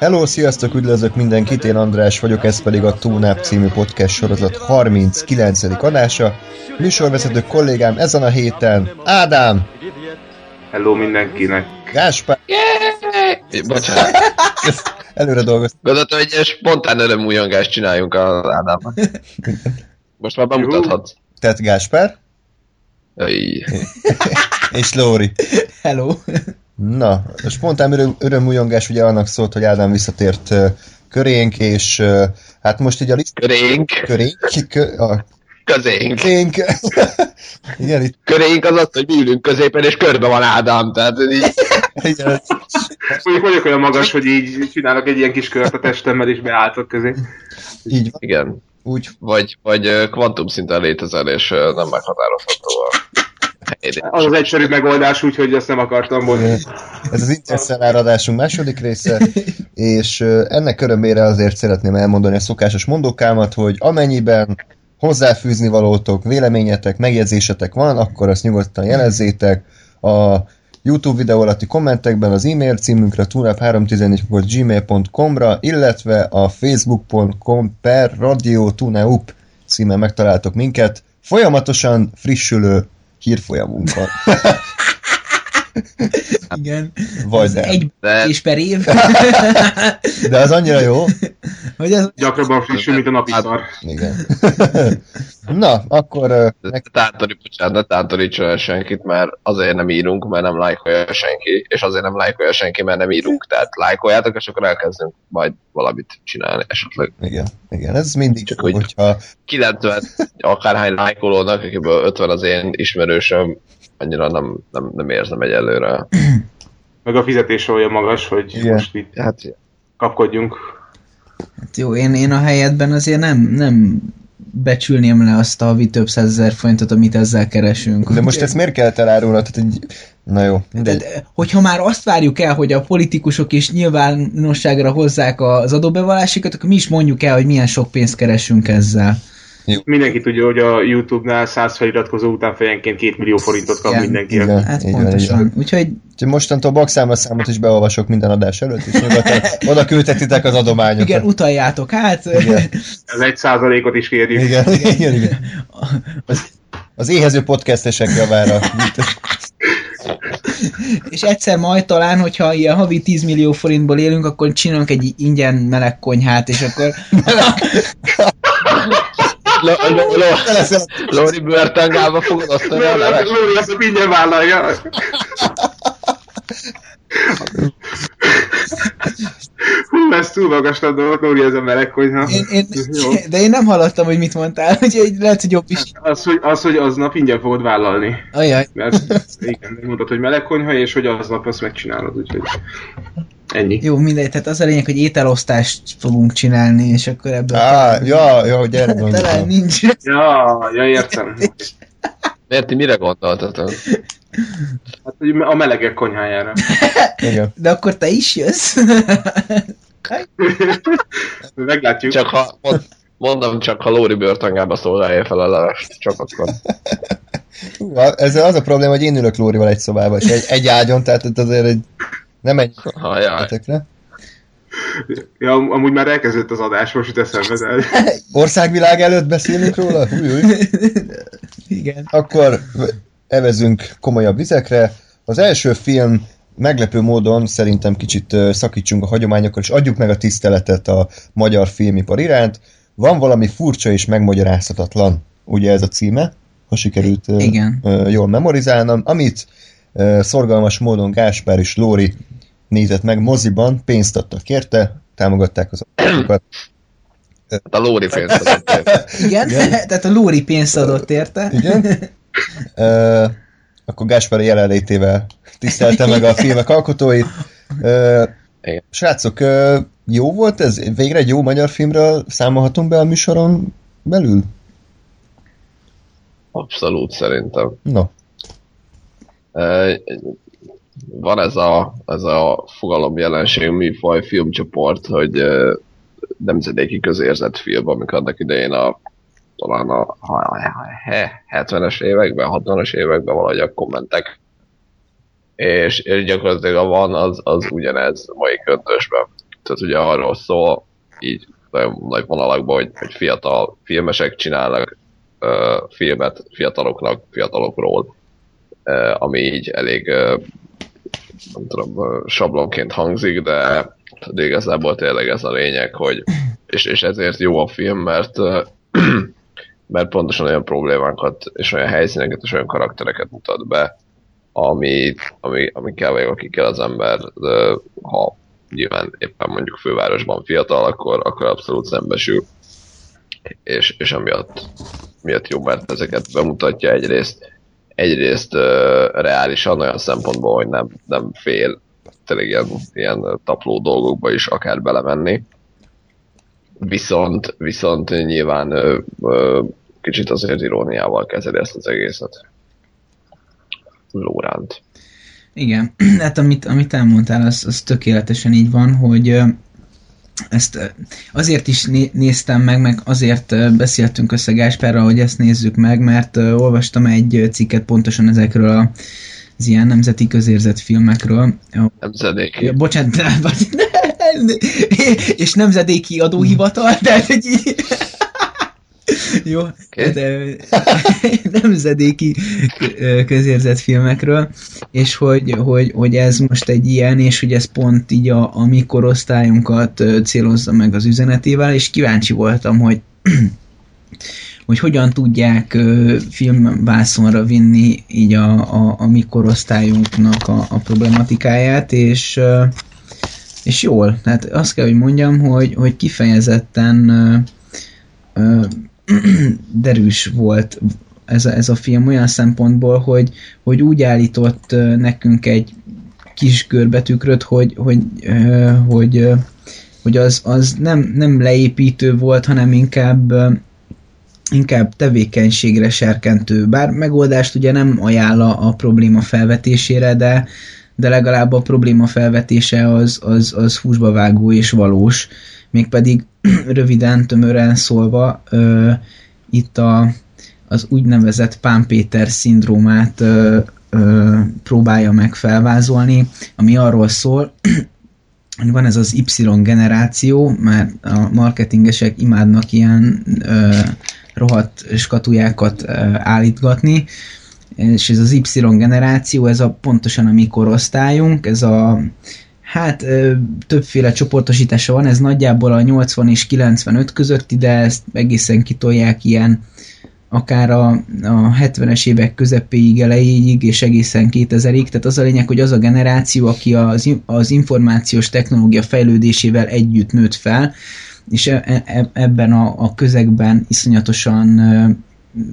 Hello, sziasztok, üdvözlök mindenkit, én András vagyok, ez pedig a Tónáp című podcast sorozat 39. adása. Műsorvezető kollégám ezen a héten Ádám, Hello mindenkinek. Gáspár, Yeah! Bocsánat. előre dolgoztam. Gondoltam, hogy egy spontán örömújongást csináljunk az Ádámmal. Most már bemutathatsz. Tehát Gáspár és Lóri. Hello. Na, a spontán öröm, örömújongás ugye annak szólt, hogy Ádám visszatért uh, körénk, és uh, hát most így a liszt... Körénk. Körénk? Kö, a Közénk. körénk. Igen, itt Körénk az az, hogy mi ülünk középen, és körbe van Ádám. Tehát így, igen, Mondjuk vagyok olyan magas, hogy így csinálok egy ilyen kis kört a testemmel, és beálltok közé. így van. igen. Úgy, Vagy, vagy kvantum szinten létezel, és nem meghatározható a. Az az egyszerű megoldás, úgyhogy ezt nem akartam mondani. Ez az Interstellar adásunk második része, és ennek örömére azért szeretném elmondani a szokásos mondókámat, hogy amennyiben hozzáfűzni valótok, véleményetek, megjegyzésetek van, akkor azt nyugodtan jelezzétek a YouTube videó alatti kommentekben az e-mail címünkre tunap314.gmail.com-ra, illetve a facebook.com per radio tunaup címen megtaláltok minket, folyamatosan frissülő hírfolyamunkkal. Igen. Vagy nem. Egy De- és per év. De az annyira jó. hogy az... Gyakrabban frissül, mint a napi szar. Igen. Na, akkor meg, tántorít, bocsánat, ne tántorítson el senkit, mert azért nem írunk, mert nem lájkolja senki, és azért nem lájkolja senki, mert nem írunk. Tehát lájkoljátok, és akkor elkezdünk majd valamit csinálni esetleg. igen, igen, ez mindig Csak Csak hogy- hogyha 90 akárhány lájkolónak, akiből 50 az én ismerősöm, annyira nem, nem, nem érzem egyelőre. Meg a fizetés olyan magas, hogy Igen. most itt Hát kapkodjunk. Hát jó, én, én a helyedben azért nem, nem becsülném le azt a havi több százezer forintot, amit ezzel keresünk. de most ezt miért kell elárulnod? Tehát egy... Na jó, de, mindegy. de, hogyha már azt várjuk el, hogy a politikusok is nyilvánosságra hozzák az adóbevallásikat, akkor mi is mondjuk el, hogy milyen sok pénzt keresünk ezzel. Mindenki tudja, hogy a YouTube-nál 100 feliratkozó után fejenként 2 millió forintot kap mindenki. Igen. Hát így van, pontosan. így Úgyhogy Úgyhogy mostantól bakszámos is beolvasok minden adás előtt, és nyugodtan oda küldhetitek az adományokat. igen, utaljátok át. Igen. Ez egy százalékot is kérjük. Igen, igen, igen. Az, az éhező podcastesek javára. És egyszer majd talán, hogyha ilyen havi 10 millió forintból élünk, akkor csinálunk egy ingyen meleg konyhát, és akkor lo- lo- Lóri börtöngába fogod osztani a leves? Lóri azt ingyen vállalja. Hú, ez túl magas a dolog, Lóri, ez a meleg konyha. én, én, Jó. de én nem hallottam, hogy mit mondtál, úgyhogy lehet, hogy jobb is. Az, hogy, az, hogy aznap ingyen fogod vállalni. Ajaj, Mert igen, mondtad, hogy meleg konyha, és hogy aznap azt megcsinálod, úgyhogy ennyi. jó, mindegy, tehát az a lényeg, hogy ételosztást fogunk csinálni, és akkor ebből Á, ja, ja, hogy erre talán nincs. Ja, ja, értem. Miért ti mire gondoltatok? Hát, hogy a melegek konyhájára. Igen. De akkor te is jössz? Meglátjuk. Csak ha, mond- mondom, csak ha Lóri börtöngába szolgálja fel a levest, csak akkor. Hú, Ezzel az a probléma, hogy én ülök Lórival egy szobában, és egy, egy ágyon, tehát azért egy nem Hajjaj. hetekre. Ja, am- amúgy már elkezdett az adás, most jut eszembe. de- Országvilág előtt beszélünk róla? Új, új. Igen. Akkor evezünk komolyabb vizekre. Az első film meglepő módon szerintem kicsit szakítsunk a hagyományokkal, és adjuk meg a tiszteletet a magyar filmipar iránt. Van valami furcsa és megmagyarázhatatlan, ugye ez a címe, ha sikerült Igen. jól memorizálnom, amit szorgalmas módon Gáspár és Lóri nézett meg moziban, pénzt adtak érte, támogatták az adatokat. Hát a Lóri pénzt adott el. Igen, tehát a Lóri pénzt adott érte. Igen. Ö, akkor Gáspár jelenlétével tisztelte meg a filmek alkotóit. Igen. srácok, ö, jó volt ez? Végre egy jó magyar filmről számolhatunk be a műsoron belül? Abszolút szerintem. No. Van ez a, ez a fogalomjelenség, műfaj, filmcsoport, hogy nemzedéki közérzett film, amik annak idején a talán a, a 70-es években, 60-as években valahogy a kommentek. És, és gyakorlatilag a van, az, az ugyanez mai köntösben. Tehát ugye arról szól, így nagyon nagy vonalakban, hogy, hogy fiatal filmesek csinálnak uh, filmet fiataloknak, fiatalokról, uh, ami így elég uh, nem tudom, sablonként hangzik, de, de igazából tényleg ez a lényeg, hogy és, és ezért jó a film, mert mert pontosan olyan problémákat, és olyan helyszíneket, és olyan karaktereket mutat be, ami, ami, amikkel vagy akikkel az ember, de, ha nyilván éppen mondjuk fővárosban fiatal, akkor, akkor abszolút szembesül. És, és amiatt miatt jó, mert ezeket bemutatja egyrészt, egyrészt uh, reálisan olyan szempontból, hogy nem, nem fél tényleg ilyen, ilyen tapló dolgokba is akár belemenni. Viszont, viszont nyilván ö, ö, kicsit azért iróniával kezeli ezt az egészet. Lóránt. Igen, hát amit, amit elmondtál, az, az tökéletesen így van, hogy ezt azért is né- néztem meg, meg azért beszéltünk össze Gáspárral, hogy ezt nézzük meg, mert olvastam egy cikket pontosan ezekről a az ilyen nemzeti közérzett filmekről. Nemzedéki. Ja, bocsánat, de, és nemzedéki adóhivatal, de így... Jó, Oké. de nemzedéki közérzett filmekről, és hogy, hogy, hogy ez most egy ilyen, és hogy ez pont így a, a mi korosztályunkat célozza meg az üzenetével, és kíváncsi voltam, hogy hogy hogyan tudják ö, filmvászonra vinni így a, a, a mi korosztályunknak a, a problematikáját, és ö, és jól, tehát azt kell, hogy mondjam, hogy, hogy kifejezetten ö, ö, derűs volt ez a, ez a film olyan szempontból, hogy, hogy úgy állított nekünk egy kis görbetükröt, hogy, hogy, hogy, hogy az, az nem, nem leépítő volt, hanem inkább inkább tevékenységre serkentő. Bár megoldást ugye nem ajánl a probléma felvetésére, de, de legalább a probléma felvetése az, az, az húsba vágó és valós. Mégpedig röviden, tömören szólva, ö, itt a, az úgynevezett Pán Péter szindrómát ö, ö, próbálja meg felvázolni, ami arról szól, hogy van ez az Y generáció, mert a marketingesek imádnak ilyen ö, rohadt skatujákat ö, állítgatni, és ez az Y generáció, ez a pontosan a mi korosztályunk, ez a hát ö, többféle csoportosítása van, ez nagyjából a 80 és 95 közötti, de ezt egészen kitolják ilyen akár a, a 70-es évek közepéig, elejéig, és egészen 2000-ig. Tehát az a lényeg, hogy az a generáció, aki az, az információs technológia fejlődésével együtt nőtt fel, és e, e, ebben a, a közegben iszonyatosan ö,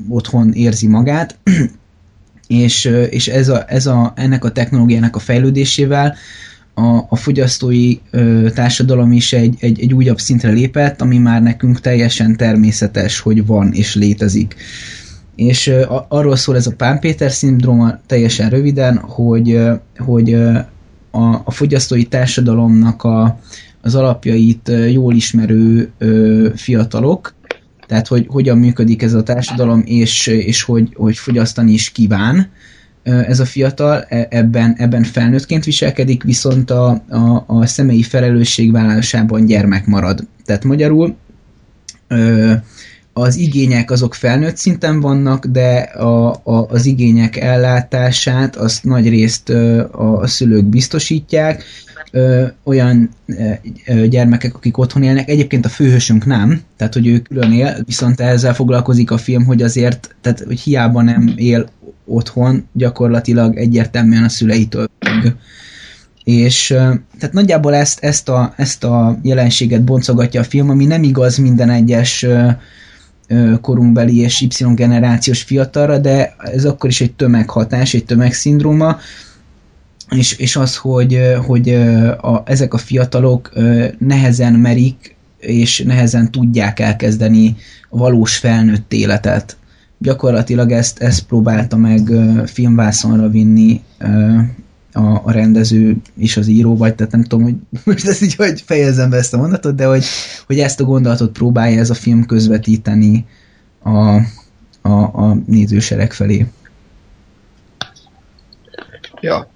otthon érzi magát, és, és ez a, ez a, ennek a technológiának a fejlődésével a, a fogyasztói ö, társadalom is egy, egy, egy újabb szintre lépett, ami már nekünk teljesen természetes, hogy van és létezik. És ö, arról szól ez a Pán Péter szindróma teljesen röviden, hogy, ö, hogy ö, a, a fogyasztói társadalomnak a, az alapjait jól ismerő ö, fiatalok, tehát hogy hogyan működik ez a társadalom, és, és hogy, hogy fogyasztani is kíván, ez a fiatal e- ebben, ebben felnőttként viselkedik, viszont a, a, a személyi felelősségvállalásában gyermek marad. Tehát magyarul az igények azok felnőtt szinten vannak, de a, a, az igények ellátását azt nagy részt a, a szülők biztosítják, olyan gyermekek, akik otthon élnek. Egyébként a főhősünk nem, tehát hogy ő külön él, viszont ezzel foglalkozik a film, hogy azért, tehát hogy hiába nem él otthon, gyakorlatilag egyértelműen a szüleitől függ. És tehát nagyjából ezt, ezt, a, ezt a jelenséget boncogatja a film, ami nem igaz minden egyes korunkbeli és Y generációs fiatalra, de ez akkor is egy tömeghatás, egy tömegszindróma, és, és az, hogy, hogy a, ezek a fiatalok nehezen merik, és nehezen tudják elkezdeni a valós felnőtt életet gyakorlatilag ezt, ezt próbálta meg filmvászonra vinni a, a rendező és az író, vagy tehát nem tudom, hogy most ezt így hogy fejezem be ezt a mondatot, de hogy, hogy ezt a gondolatot próbálja ez a film közvetíteni a, a, a nézősereg felé. Ja,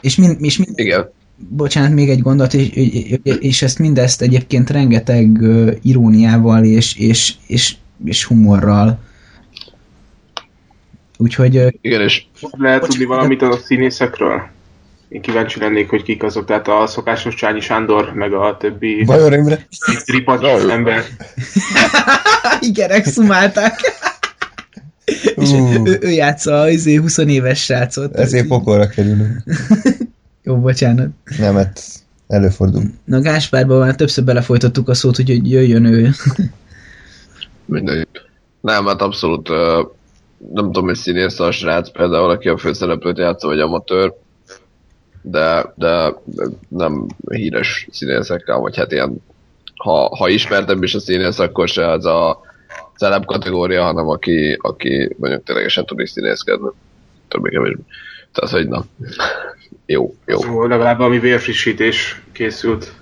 És, mind, és mind, igen. bocsánat, még egy gondolat, és, és ezt mindezt egyébként rengeteg ö, iróniával és, és, és, és humorral. Úgyhogy Igen, és Lehet tudni valamit a színészekről? Én kíváncsi lennék, hogy kik azok, tehát a szokásos Csányi Sándor, meg a többi Bajor Imre? ripacs ember. igen, exhumálták. És ő, ő játsza az 20 éves srácot. Ezért pokolra kerülünk. Jó, bocsánat. Nem, hát előfordul. Na Gáspárban már többször belefolytottuk a szót, hogy hogy jöjjön ő. Mindegy. Nem, hát abszolút nem tudom, hogy színész a srác, például aki a főszereplőt játsza, vagy amatőr, de, de nem híres színészekkel, vagy hát ilyen, ha, ha ismertebb is a színész, akkor se az a celeb kategória, hanem aki, aki mondjuk ténylegesen tud is színészkedni. Többé-kevésbé. Tehát, hogy na, jó, jó. Szóval legalább valami vérfrissítés készült.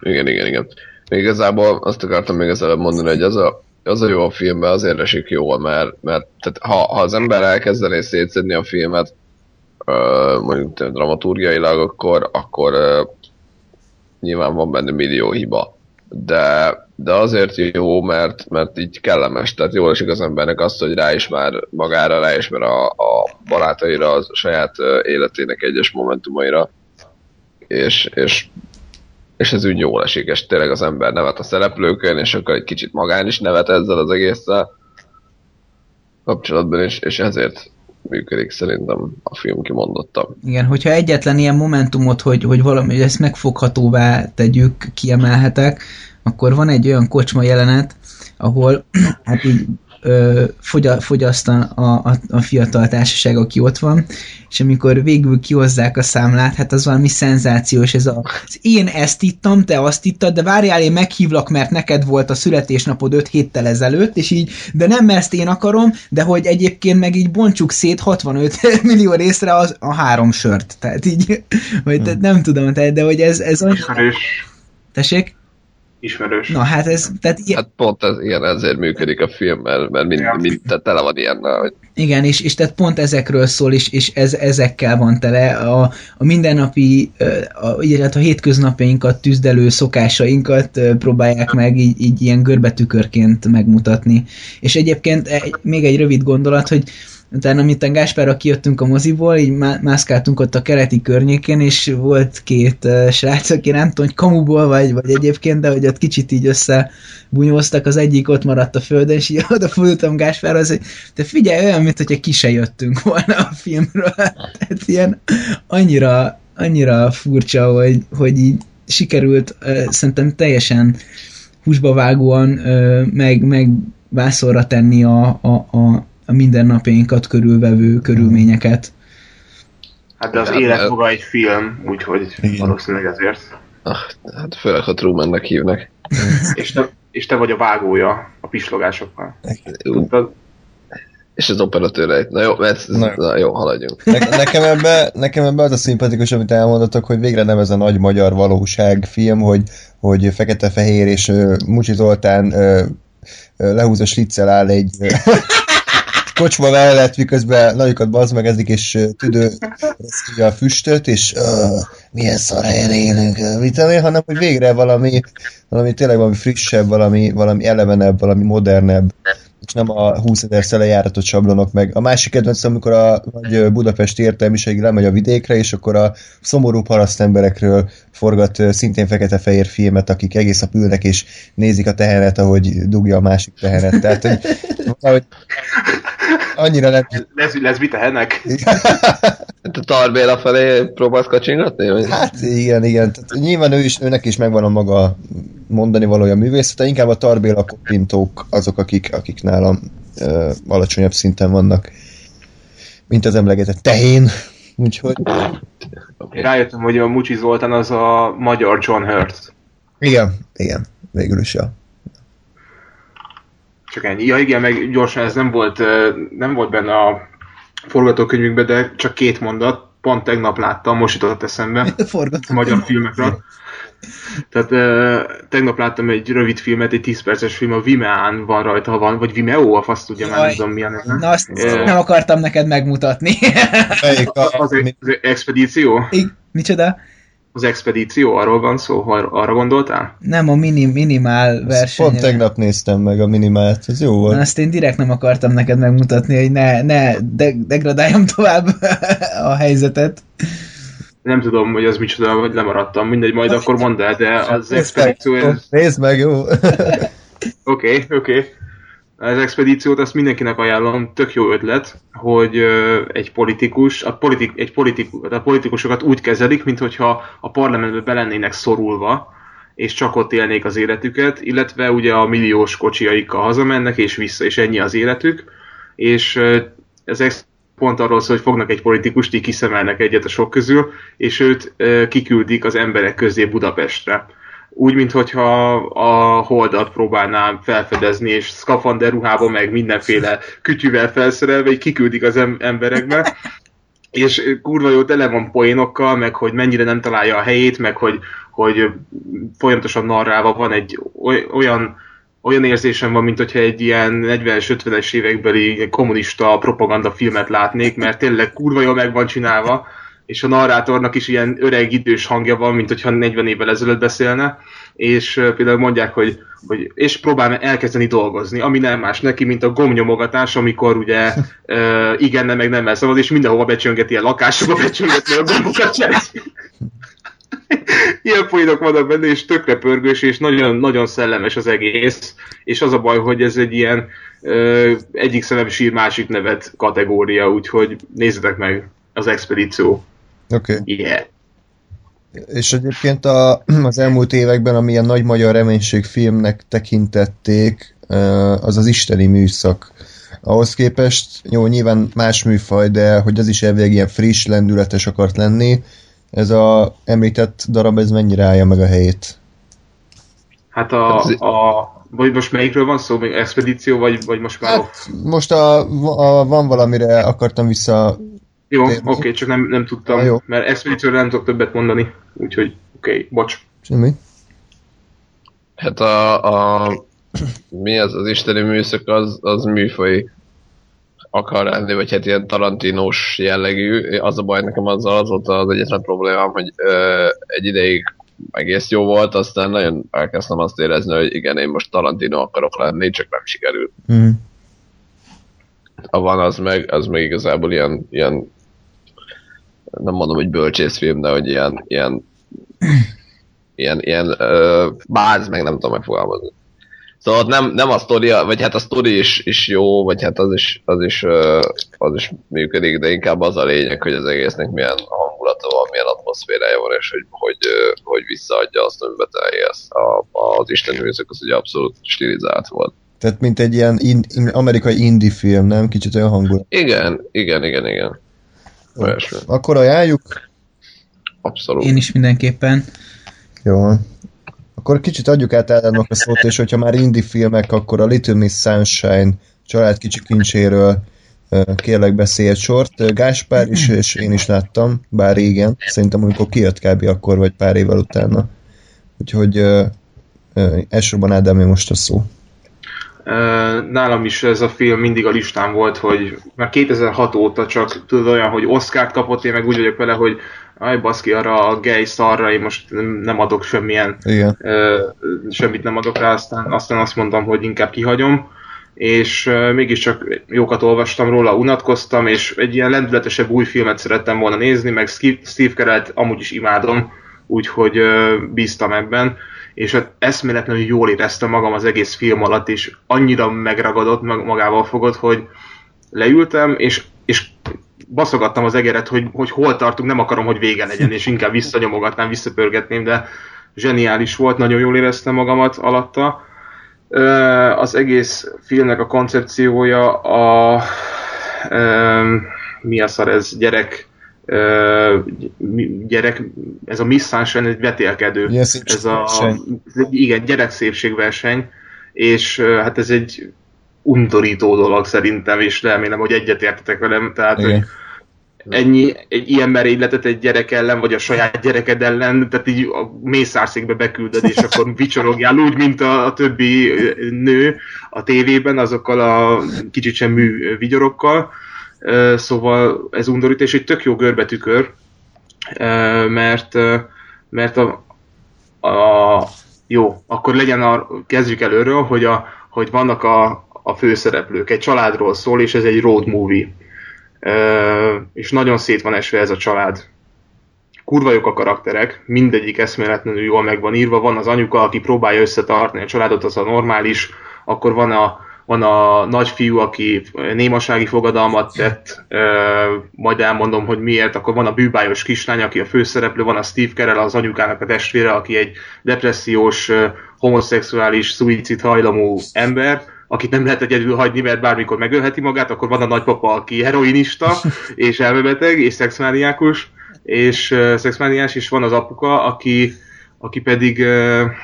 Igen, igen, igen. Még igazából azt akartam még az előbb mondani, hogy az a, az a jó a filmben azért esik jól, mert, mert tehát ha, ha az ember elkezdené szétszedni a filmet, mondjuk dramaturgiailag, akkor, akkor nyilván van benne millió hiba. De, de azért jó, mert, mert így kellemes, tehát jól esik az embernek azt, hogy ráismer magára, ráismer a, a barátaira, a saját életének egyes momentumaira, és, és és ez úgy jól esik, és tényleg az ember nevet a szereplőkön, és akkor egy kicsit magán is nevet ezzel az egésszel kapcsolatban, és, és ezért működik szerintem a film kimondottam. Igen, hogyha egyetlen ilyen momentumot, hogy, hogy valami, hogy ezt megfoghatóvá tegyük, kiemelhetek, akkor van egy olyan kocsma jelenet, ahol hát így ö, fogya, fogyaszt a, a, a fiatal társaság, aki ott van, és amikor végül kihozzák a számlát, hát az valami szenzációs, ez a, az én ezt ittam, te azt ittad, de várjál, én meghívlak, mert neked volt a születésnapod 5 héttel ezelőtt, és így, de nem mert én akarom, de hogy egyébként meg így bontsuk szét 65 millió részre az, a három sört. Tehát így, vagy hmm. nem tudom, tehát, de hogy ez, ez. Ismerős. Tessék? Ismerős. Na hát ez, tehát ilyen, Hát pont ez, igen, ezért működik a film, mert, mert mind, Ja. mind tehát tele van ilyennel, hogy Igen, és, és tehát pont ezekről szól, és, és ez, ezekkel van tele a, a mindennapi, a, illetve a hétköznapjainkat tűzdelő szokásainkat próbálják meg így, így ilyen görbetükörként megmutatni. És egyébként egy, még egy rövid gondolat, hogy utána, amit Gáspárra kijöttünk a moziból, így má- mászkáltunk ott a keleti környéken, és volt két uh, srác, aki nem tudom, hogy kamuból vagy, vagy egyébként, de hogy ott kicsit így összebunyóztak, az egyik ott maradt a földön, és így odafordultam Gáspárhoz, hogy te figyelj, olyan, mint hogyha ki se jöttünk volna a filmről. Tehát ilyen annyira, annyira furcsa, hogy, hogy így sikerült uh, szerintem teljesen húsba vágóan uh, meg, meg vászorra tenni a, a, a, a mindennapjainkat körülvevő körülményeket. Hát de az Igen, élet mert- maga egy film, úgyhogy Igen. valószínűleg ezért. ah, hát főleg, ha Trumannek hívnak. És te, és te vagy a vágója a pislogásoknál. Tudtad? És az operatőr Na jó, mert, Na na, jó. haladjunk. Ne- nekem ebbe, nekem ebbe az a szimpatikus, amit elmondatok, hogy végre nem ez a nagy magyar valóság film, hogy, hogy fekete-fehér és uh, Mucsi Zoltán uh, lehúz a sliccel áll egy kocsma mellett, miközben nagyokat bazmegezik, és tüdő a füstöt, és milyen szar helyen élünk, mit én, hanem hogy végre valami, valami tényleg valami frissebb, valami, valami elevenebb, valami modernebb, és nem a 20 ezer szele járatot sablonok meg. A másik kedvenc, amikor a nagy budapesti értelmiség lemegy a vidékre, és akkor a szomorú paraszt emberekről forgat szintén fekete-fehér filmet, akik egész nap ülnek és nézik a tehenet, ahogy dugja a másik tehenet. Tehát, hogy valahogy annyira nem... Lesz, lesz mit tehenek? A Tarbéla felé próbálsz kacsingatni? Vagy? Hát igen, igen. Tehát nyilván ő is, őnek is megvan a maga mondani valója művészete, inkább a Tarbéla kopintók azok, akik, akik nálam ö, alacsonyabb szinten vannak, mint az emlegetett tehén. Úgyhogy Én rájöttem, hogy a Mucsi Zoltán az a magyar John Hurt. igen, igen, végül is ja. Csak ennyi. Ja igen, meg gyorsan ez nem volt, nem volt benne a forgatókönyvünkben, de csak két mondat. Pont tegnap láttam, most jutott eszembe a magyar filmekről. Tehát tegnap láttam egy rövid filmet, egy 10 perces film, a Vimeán van rajta, ha van, vagy Vimeo, a fasz tudja, már nem tudom mi a neve. Na azt Ö, nem akartam neked megmutatni. Melyik a, az, mi- az expedíció? I- Micsoda? Az expedíció, arról van szó, ha arra gondoltál? Nem a mini, minimál Ezt verseny. Pont tegnap néztem meg a minimált, ez jó Na, volt. azt én direkt nem akartam neked megmutatni, hogy ne, ne de, degradáljam tovább a helyzetet. Nem tudom, hogy az micsoda, hogy lemaradtam, mindegy, majd akkor mondd el, de az expedíció, ez... nézd meg, jó. Oké, oké. Az expedíciót azt mindenkinek ajánlom, tök jó ötlet, hogy egy politikus, a, politik, egy politikus, a politikusokat úgy kezelik, mintha a parlamentbe belennének szorulva, és csak ott élnék az életüket, illetve ugye a milliós kocsiaikkal hazamennek, és vissza, és ennyi az életük, és ez pont arról szól, hogy fognak egy politikust, így kiszemelnek egyet a sok közül, és őt kiküldik az emberek közé Budapestre úgy, mintha a holdat próbálná felfedezni, és szkafander ruhába, meg mindenféle kütyűvel felszerelve, így kiküldik az em- emberekbe, és kurva jó tele van poénokkal, meg hogy mennyire nem találja a helyét, meg hogy, hogy folyamatosan narrálva van egy oly- olyan olyan érzésem van, mint hogyha egy ilyen 40-es, 50-es évekbeli kommunista propaganda filmet látnék, mert tényleg kurva jól meg van csinálva, és a narrátornak is ilyen öreg idős hangja van, mint hogyha 40 évvel ezelőtt beszélne, és például mondják, hogy, hogy és próbál elkezdeni dolgozni, ami nem más neki, mint a gomnyomogatás, amikor ugye uh, igen, nem, meg nem szabad, és mindenhova becsöngeti a lakásokba, becsöngeti a gombokat. Ilyen poénok vannak benne, és tökre pörgős, és nagyon, nagyon szellemes az egész, és az a baj, hogy ez egy ilyen ö, egyik szemem sír, másik nevet kategória, úgyhogy nézzetek meg az expedíció. Oké. Okay. Yeah. És egyébként a, az elmúlt években, amilyen nagy magyar reménység filmnek tekintették, az az isteni műszak. Ahhoz képest, jó, nyilván más műfaj, de hogy az is elvileg ilyen friss, lendületes akart lenni, ez a említett darab, ez mennyire állja meg a helyét? Hát a, a vagy most melyikről van szó? Még expedíció, vagy, vagy most már... Hát, most a, a, van valamire akartam vissza... jó, oké, okay, csak nem, nem tudtam, jó. mert expedícióra nem tudok többet mondani, úgyhogy oké, okay, bocs. Semmi? Hát a, a mi az az isteni műszak, az, az műfaj akar lenni, vagy hát ilyen tarantinós jellegű. Az a baj nekem azzal az volt az egyetlen problémám, hogy ö, egy ideig egész jó volt, aztán nagyon elkezdtem azt érezni, hogy igen, én most Tarantino akarok lenni, csak nem sikerült. Mm. A van az meg, az meg igazából ilyen, ilyen nem mondom, hogy bölcsészfilm, de hogy ilyen, ilyen ilyen, ilyen ö, báz, meg nem tudom megfogalmazni. Szóval ott nem, nem a sztori, vagy hát a sztori is, is jó, vagy hát az is, az is, az is működik, de inkább az a lényeg, hogy az egésznek milyen hangulata van, milyen atmoszférája van, és hogy, hogy, hogy visszaadja azt, amiben te élsz. A, az Isten műzök az ugye abszolút stilizált volt. Tehát mint egy ilyen in, in, amerikai indie film, nem? Kicsit olyan hangulat. Igen, igen, igen, igen. Olyasmi. Akkor ajánljuk? Abszolút. Én is mindenképpen. Jó. Akkor kicsit adjuk át Ádámnak a szót, és hogyha már indie filmek, akkor a Little Miss Sunshine család kicsi kincséről kérlek beszélj egy sort. Gáspár is, és én is láttam, bár régen. Szerintem amikor kijött kb. akkor, vagy pár évvel utána. Úgyhogy elsősorban Ádámé most a szó. Nálam is ez a film mindig a listán volt, hogy már 2006 óta csak tudod olyan, hogy Oscar-t kapott, én meg úgy vagyok vele, hogy aj baszki, arra a gay szarra én most nem- adok semmilyen Igen. ö, semmit nem adok rá, aztán, aztán azt mondtam, hogy inkább kihagyom, és mégiscsak jókat olvastam róla, unatkoztam, és egy ilyen lendületesebb új filmet szerettem volna nézni, meg Steve Carell-t amúgy is imádom, úgyhogy bíztam ebben, és hát eszméletlenül jól éreztem magam az egész film alatt, és annyira megragadott, meg magával fogott, hogy leültem, és, és baszogattam az egeret, hogy, hogy hol tartunk, nem akarom, hogy vége legyen, és inkább visszanyomogatnám, visszapörgetném, de zseniális volt, nagyon jól éreztem magamat alatta. Az egész filmnek a koncepciója a mi a szar ez, gyerek gyerek, ez a Miss Sunshine egy vetélkedő. Ilyen Ez a, szépségverseny. igen, gyerekszépségverseny, és ö, hát ez egy undorító dolog szerintem, és remélem, hogy egyetértetek velem. Tehát, hogy ennyi, egy ilyen merényletet egy gyerek ellen, vagy a saját gyereked ellen, tehát így a mészárszékbe beküldöd, és akkor vicsorogjál úgy, mint a, a többi nő a tévében, azokkal a kicsit sem mű vigyorokkal. Szóval ez undorít, és egy tök jó görbetükör, mert, mert a, a, jó, akkor legyen a, kezdjük előről, hogy, a, hogy vannak a, a főszereplők, egy családról szól, és ez egy road movie. És nagyon szét van esve ez a család. Kurva jók a karakterek, mindegyik eszméletlenül jól meg van írva, van az anyuka, aki próbálja összetartani a családot, az a normális, akkor van a, van a nagyfiú, aki némasági fogadalmat tett, majd elmondom, hogy miért, akkor van a bűbájos kislány, aki a főszereplő, van a Steve Carell, az anyukának a testvére, aki egy depressziós, homoszexuális, szuicid hajlamú ember, akit nem lehet egyedül hagyni, mert bármikor megölheti magát, akkor van a nagypapa, aki heroinista, és elmebeteg, és szexmániákus, és szexmániás, és van az apuka, aki, aki pedig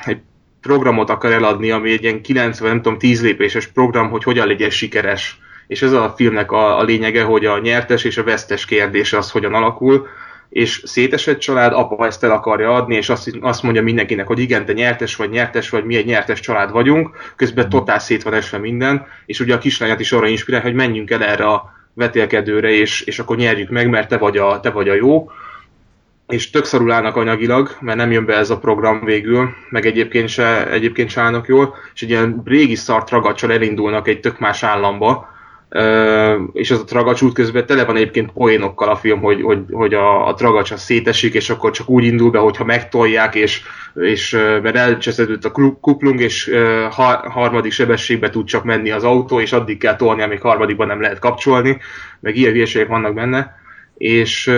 egy programot akar eladni, ami egy ilyen 90, nem tudom, 10 lépéses program, hogy hogyan legyen sikeres. És ez a filmnek a, a lényege, hogy a nyertes és a vesztes kérdés az hogyan alakul, és szétesett család, apa ezt el akarja adni, és azt, azt mondja mindenkinek, hogy igen, te nyertes vagy, nyertes vagy, mi egy nyertes család vagyunk, közben totál szét van esve minden, és ugye a kislányát is arra inspirál, hogy menjünk el erre a vetélkedőre, és, és akkor nyerjük meg, mert te vagy a, te vagy a jó, és tök szarul állnak anyagilag, mert nem jön be ez a program végül, meg egyébként se, egyébként se állnak jól, és egy ilyen régi szart ragacsal elindulnak egy tök más államba, és az a tragacs út közben tele van egyébként poénokkal a film, hogy, hogy, hogy a, a tragacs az szétesik, és akkor csak úgy indul be, hogyha megtolják, és, és mert elcseszedett a kuplung, és ha, harmadik sebességbe tud csak menni az autó, és addig kell tolni, amíg harmadikban nem lehet kapcsolni, meg ilyen hülyeségek vannak benne és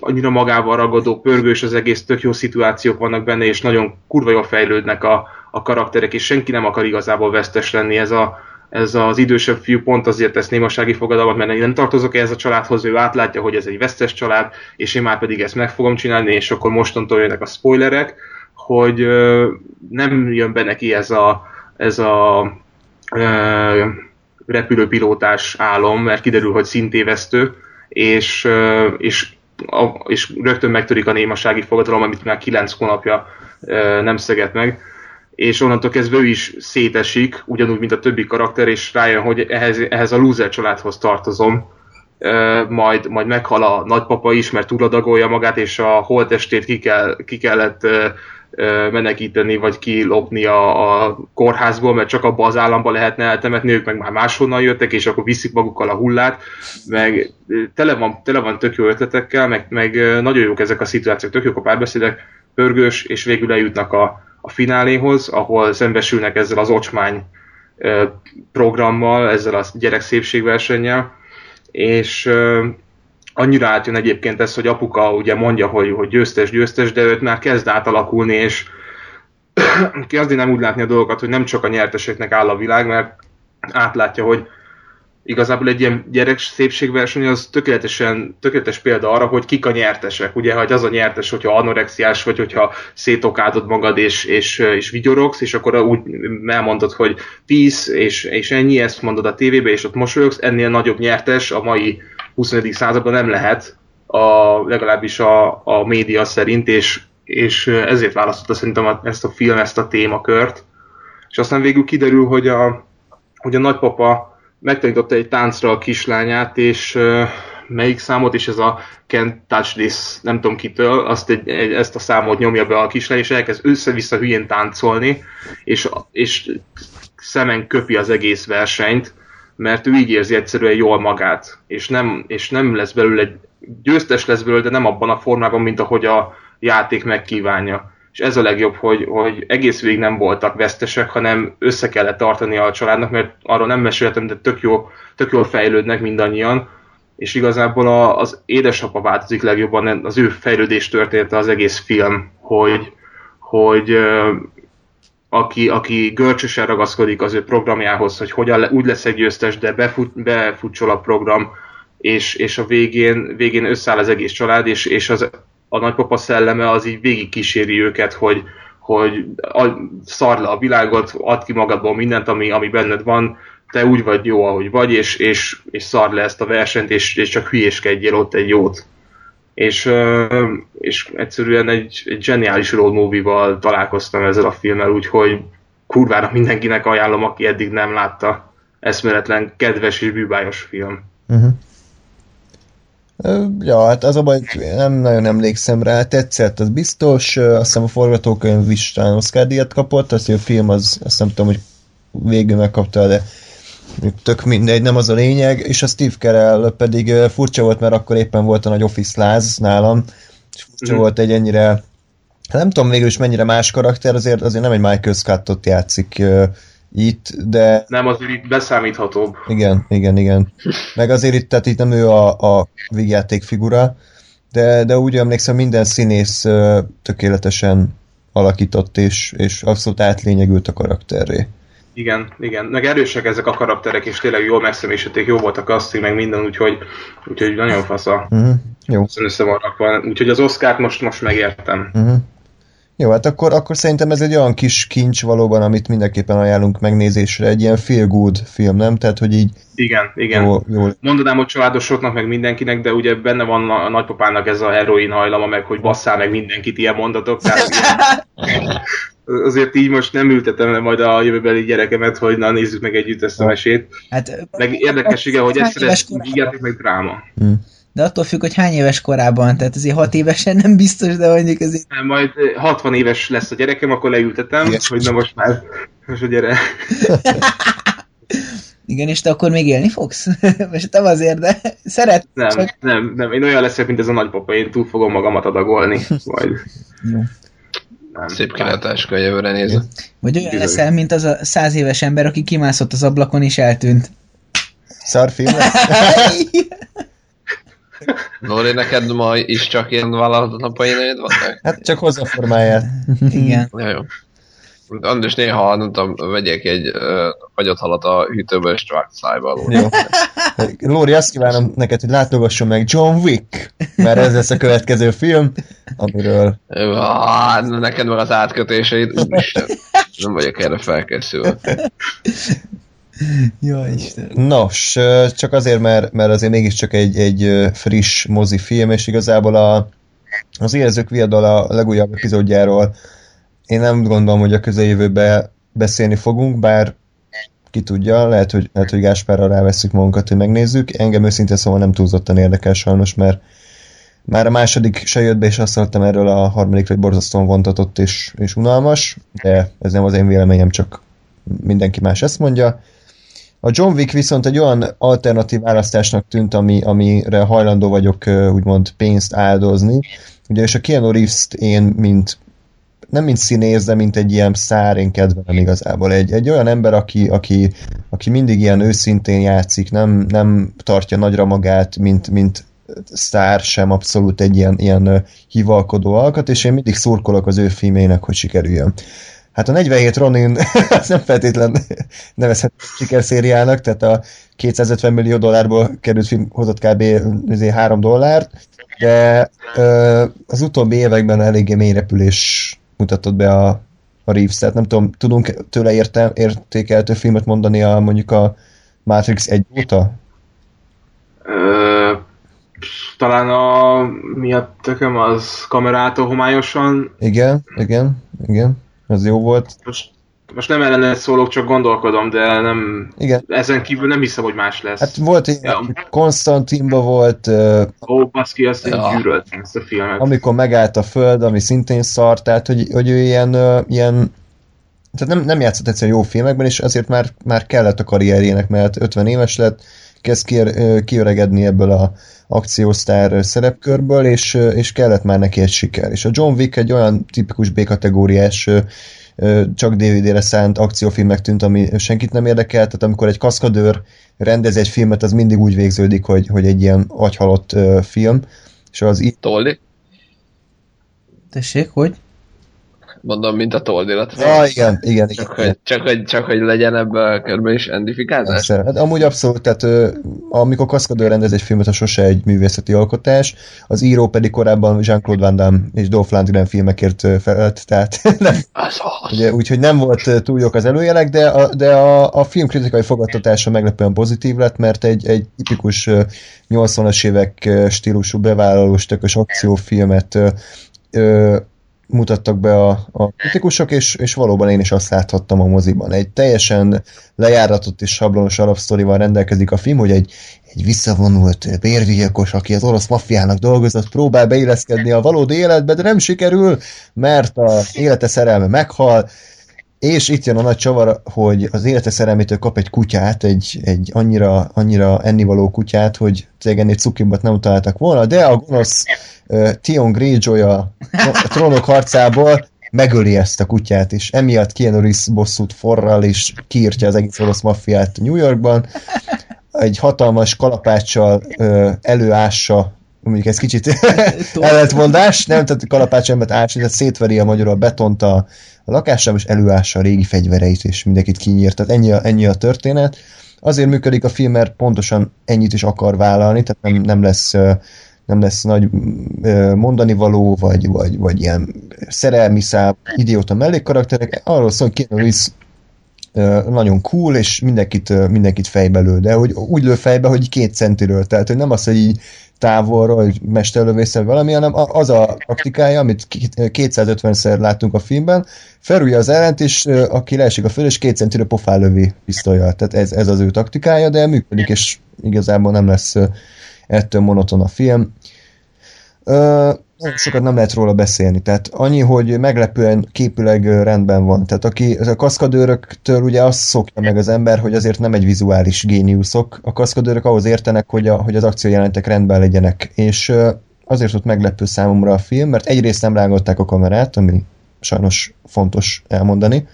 annyira magával ragadó, pörgős az egész, tök jó szituációk vannak benne, és nagyon kurva jól fejlődnek a, a karakterek, és senki nem akar igazából vesztes lenni. Ez a, ez az idősebb fiú pont azért tesz némasági fogadalmat, mert én nem tartozok ehhez a családhoz, ő átlátja, hogy ez egy vesztes család, és én már pedig ezt meg fogom csinálni, és akkor mostantól jönnek a spoilerek, hogy nem jön be neki ez a, ez a repülőpilótás álom, mert kiderül, hogy szintévesztő, és, és, a, és rögtön megtörik a némasági fogadalom, amit már kilenc hónapja nem szeget meg. És onnantól kezdve ő is szétesik, ugyanúgy, mint a többi karakter, és rájön, hogy ehhez, ehhez a loser családhoz tartozom, majd, majd meghal a nagypapa is, mert túladagolja magát, és a holtestét ki, kell, ki kellett menekíteni, vagy kilopni a, a kórházból, mert csak abba az államba lehetne eltemetni, ők meg már máshonnan jöttek, és akkor viszik magukkal a hullát, meg tele van, tele van tök jó ötletekkel, meg, meg nagyon jók ezek a szituációk, tök jók a párbeszédek, pörgős, és végül eljutnak a, a fináléhoz, ahol szembesülnek ezzel az ocsmány programmal, ezzel a gyerek szépségversennyel, és annyira átjön egyébként ez, hogy apuka ugye mondja, hogy, hogy győztes, győztes, de őt már kezd átalakulni, és kezdi nem úgy látni a dolgokat, hogy nem csak a nyerteseknek áll a világ, mert átlátja, hogy igazából egy ilyen gyerek szépségverseny az tökéletesen, tökéletes példa arra, hogy kik a nyertesek. Ugye, hogy az a nyertes, hogyha anorexiás vagy, hogyha szétokádod magad és, és, és vigyorogsz, és akkor úgy elmondod, hogy peace, és, és ennyi, ezt mondod a tévébe, és ott mosolyogsz, ennél nagyobb nyertes a mai 21. században nem lehet, a, legalábbis a, a média szerint, és, és ezért választotta szerintem ezt a film, ezt a témakört. És aztán végül kiderül, hogy a, hogy a nagypapa megtanította egy táncra a kislányát, és melyik számot is ez a Can't Touch This, nem tudom kitől, azt egy, egy, ezt a számot nyomja be a kislány, és elkezd össze-vissza hülyén táncolni, és, és szemen köpi az egész versenyt, mert ő így érzi egyszerűen jól magát, és nem, és nem lesz belőle győztes lesz belőle, de nem abban a formában, mint ahogy a játék megkívánja. És ez a legjobb, hogy, hogy egész végig nem voltak vesztesek, hanem össze kellett tartani a családnak, mert arról nem meséltem, de tök, jó, tök jól fejlődnek mindannyian, és igazából a, az édesapa változik legjobban, az ő fejlődés története az egész film, hogy, hogy aki, aki görcsösen ragaszkodik az ő programjához, hogy hogyan úgy lesz egy győztes, de befut, befutcsol a program, és, és a végén, végén összeáll az egész család, és, és az a nagypapa szelleme az így végig kíséri őket, hogy, hogy szar le a világot, add ki magadból mindent, ami, ami benned van, te úgy vagy jó, ahogy vagy, és, és, és szard le ezt a versenyt, és, és csak hülyéskedjél ott egy jót. És, és egyszerűen egy, egy zseniális road movie-val találkoztam ezzel a filmmel, úgyhogy kurvára mindenkinek ajánlom, aki eddig nem látta. Eszméletlen, kedves és bűbájos film. Uh-huh. Ja, hát az a baj, nem nagyon emlékszem rá, tetszett, az biztos, azt hiszem a forgatókönyv is Oscar díjat kapott, azt a film az, azt nem tudom, hogy végül megkapta, de tök mindegy, nem az a lényeg, és a Steve Carell pedig furcsa volt, mert akkor éppen volt a nagy Office láz nálam, és furcsa mm. volt egy ennyire, nem tudom végül is mennyire más karakter, azért, azért nem egy Michael Scottot játszik itt, de... Nem, azért itt beszámíthatóbb. Igen, igen, igen. Meg azért itt, tehát itt nem ő a, a végjáték figura, de, de úgy emlékszem, minden színész tökéletesen alakított, és, és abszolút átlényegült a karakterré. Igen, igen. Meg erősek ezek a karakterek, és tényleg jól megszemélyesítették, jó volt a casting, meg minden, úgyhogy, úgyhogy nagyon fasz a uh-huh. jó. össze van Úgyhogy az Oscar-t most, most megértem. Uh-huh. Jó, hát akkor, akkor szerintem ez egy olyan kis kincs valóban, amit mindenképpen ajánlunk megnézésre, egy ilyen feel good film, nem? Tehát, hogy így... Igen, igen. Jó, jó. Mondanám, hogy családosoknak, meg mindenkinek, de ugye benne van a nagypapának ez a heroin hajlama, meg hogy basszál meg mindenkit ilyen mondatok. Tehát azért így most nem ültetem le majd a jövőbeli gyerekemet, hogy na nézzük meg együtt ezt a mesét. Hát, meg érdekessége, hogy ez szeret meg dráma. Hmm de attól függ, hogy hány éves korában, tehát azért hat évesen nem biztos, de mondjuk azért... Nem, majd 60 éves lesz a gyerekem, akkor leültetem, Igen. hogy na most már, most a gyere. Igen, és te akkor még élni fogsz? Most nem azért, de szeret. Nem, csak... nem, nem, én olyan leszek, mint ez a nagypapa, én túl fogom magamat adagolni, majd. Jó. Nem, Szép kilátáska jövőre nézve. Vagy olyan leszel, mint az a száz éves ember, aki kimászott az ablakon és eltűnt. Szarfilm Lóri, neked ma is csak ilyen vállalatnapaid vannak? Hát csak hozzáformáját. Igen. Ja, jó. András néha, nem tudom, vegyek egy uh, halat a hűtőből, és csak szájba Jó. Lóri, azt kívánom neked, hogy látogasson meg John Wick, mert ez lesz a következő film, amiről... Ah, neked meg az átkötéseid, úristen, nem vagyok erre felkészülve. Jó Isten. Nos, csak azért, mert, mert azért mégiscsak egy, egy friss mozifilm, és igazából a, az Érezők viadal a legújabb epizódjáról én nem gondolom, hogy a közeljövőben beszélni fogunk, bár ki tudja, lehet, hogy, lehet, hogy Gáspárra ráveszünk magunkat, hogy megnézzük. Engem őszintén szóval nem túlzottan érdekel sajnos, mert már a második se jött be, és azt hallottam erről a harmadik, hogy borzasztóan vontatott és, és unalmas, de ez nem az én véleményem, csak mindenki más ezt mondja. A John Wick viszont egy olyan alternatív választásnak tűnt, ami, amire hajlandó vagyok úgymond pénzt áldozni. Ugye, és a Keanu Reeves-t én, mint nem mint színész, de mint egy ilyen szár, én kedvelem igazából. Egy, egy olyan ember, aki, aki, aki mindig ilyen őszintén játszik, nem, nem tartja nagyra magát, mint, mint sztár sem abszolút egy ilyen, ilyen hivalkodó alkat, és én mindig szurkolok az ő filmének, hogy sikerüljön. Hát a 47 Ronin az nem feltétlen nevezhető sikerszériának, tehát a 250 millió dollárból került film hozott kb. 3 dollárt, de az utóbbi években eléggé mély repülés mutatott be a, a Reeves, tehát nem tudom, tudunk tőle értem, értékeltő filmet mondani a mondjuk a Matrix 1 óta? Ö, talán a miatt tököm az kamerától homályosan. Igen, igen, igen. Ez jó volt. Most, most nem ellene szólok, csak gondolkodom, de nem, Igen. ezen kívül nem hiszem, hogy más lesz. Hát volt egy ja. Konstantinba volt... Ó, uh, baszki, azt ja. gyűröltem ezt a filmet. Amikor megállt a föld, ami szintén szar, tehát hogy, hogy ő ilyen, uh, ilyen tehát nem, nem játszott egyszerűen jó filmekben, és azért már, már kellett a karrierjének, mert 50 éves lett, kezd kiöregedni ebből a akciósztár szerepkörből, és, és kellett már neki egy siker. És a John Wick egy olyan tipikus B-kategóriás csak DVD-re szánt akciófilmek tűnt, ami senkit nem érdekel, tehát amikor egy kaszkadőr rendez egy filmet, az mindig úgy végződik, hogy, hogy egy ilyen agyhalott film, és az itt... Tolli? Tessék, hogy? Mondom, mint a toldirat. Ja, igen, igen, igen. Csak, hogy, csak, hogy, csak hogy legyen ebbe körbe is endifikázás. Hát amúgy abszolút, tehát amikor Kaszkadőr rendez egy filmet, az sose egy művészeti alkotás, az író pedig korábban Jean-Claude Van Damme és Dolph Lundgren filmekért felelt, tehát nem, Az az. ugye, úgyhogy nem volt túl jók az előjelek, de a, de a, a film kritikai fogadtatása meglepően pozitív lett, mert egy, egy tipikus ö, 80-as évek stílusú bevállalós tökös akciófilmet ö, mutattak be a, a kritikusok, és, és valóban én is azt láthattam a moziban. Egy teljesen lejáratott és sablonos alapsztorival rendelkezik a film, hogy egy, egy visszavonult bérgyilkos, aki az orosz maffiának dolgozott, próbál beilleszkedni a valódi életbe, de nem sikerül, mert a élete szerelme meghal, és itt jön a nagy csavar, hogy az élete szerelmétől kap egy kutyát, egy, egy annyira, annyira ennivaló kutyát, hogy tényleg ennél cukibbat nem találtak volna, de a gonosz uh, Tion Greyjoy a, a trónok harcából megöli ezt a kutyát, és emiatt Keanu Reeves bosszút forral, és kiírtja az egész orosz maffiát New Yorkban. Egy hatalmas kalapáccsal uh, előássa mondjuk ez kicsit ellentmondás, nem, tehát kalapács embert ásni, tehát szétveri a magyarul a betont a, a lakásában, és előássa a régi fegyvereit, és mindenkit kinyírt. Tehát ennyi a, ennyi a történet. Azért működik a film, mert pontosan ennyit is akar vállalni, tehát nem, nem lesz nem lesz nagy mondani való, vagy, vagy, vagy ilyen szerelmi szál, idióta mellékkarakterek. Arról szól, hogy Keanu Reeves nagyon cool, és mindenkit, mindenkit fejbe lő, de hogy úgy lő fejbe, hogy két centiről, tehát hogy nem az, hogy így távolról, mesterlövészel valami, hanem az a taktikája, amit ki- 250-szer láttunk a filmben, felülje az ellent, és aki leesik a föl, és két centiről pofán lövi pisztolyjal. Tehát ez, ez az ő taktikája, de működik, és igazából nem lesz ettől monoton a film. Sokat nem lehet róla beszélni, tehát annyi, hogy meglepően képileg rendben van. Tehát aki a kaszkadőröktől ugye azt szokja meg az ember, hogy azért nem egy vizuális géniuszok. A kaszkadőrök ahhoz értenek, hogy, a, hogy az akciójelentek rendben legyenek. És azért volt meglepő számomra a film, mert egyrészt nem rángolták a kamerát, ami sajnos fontos elmondani.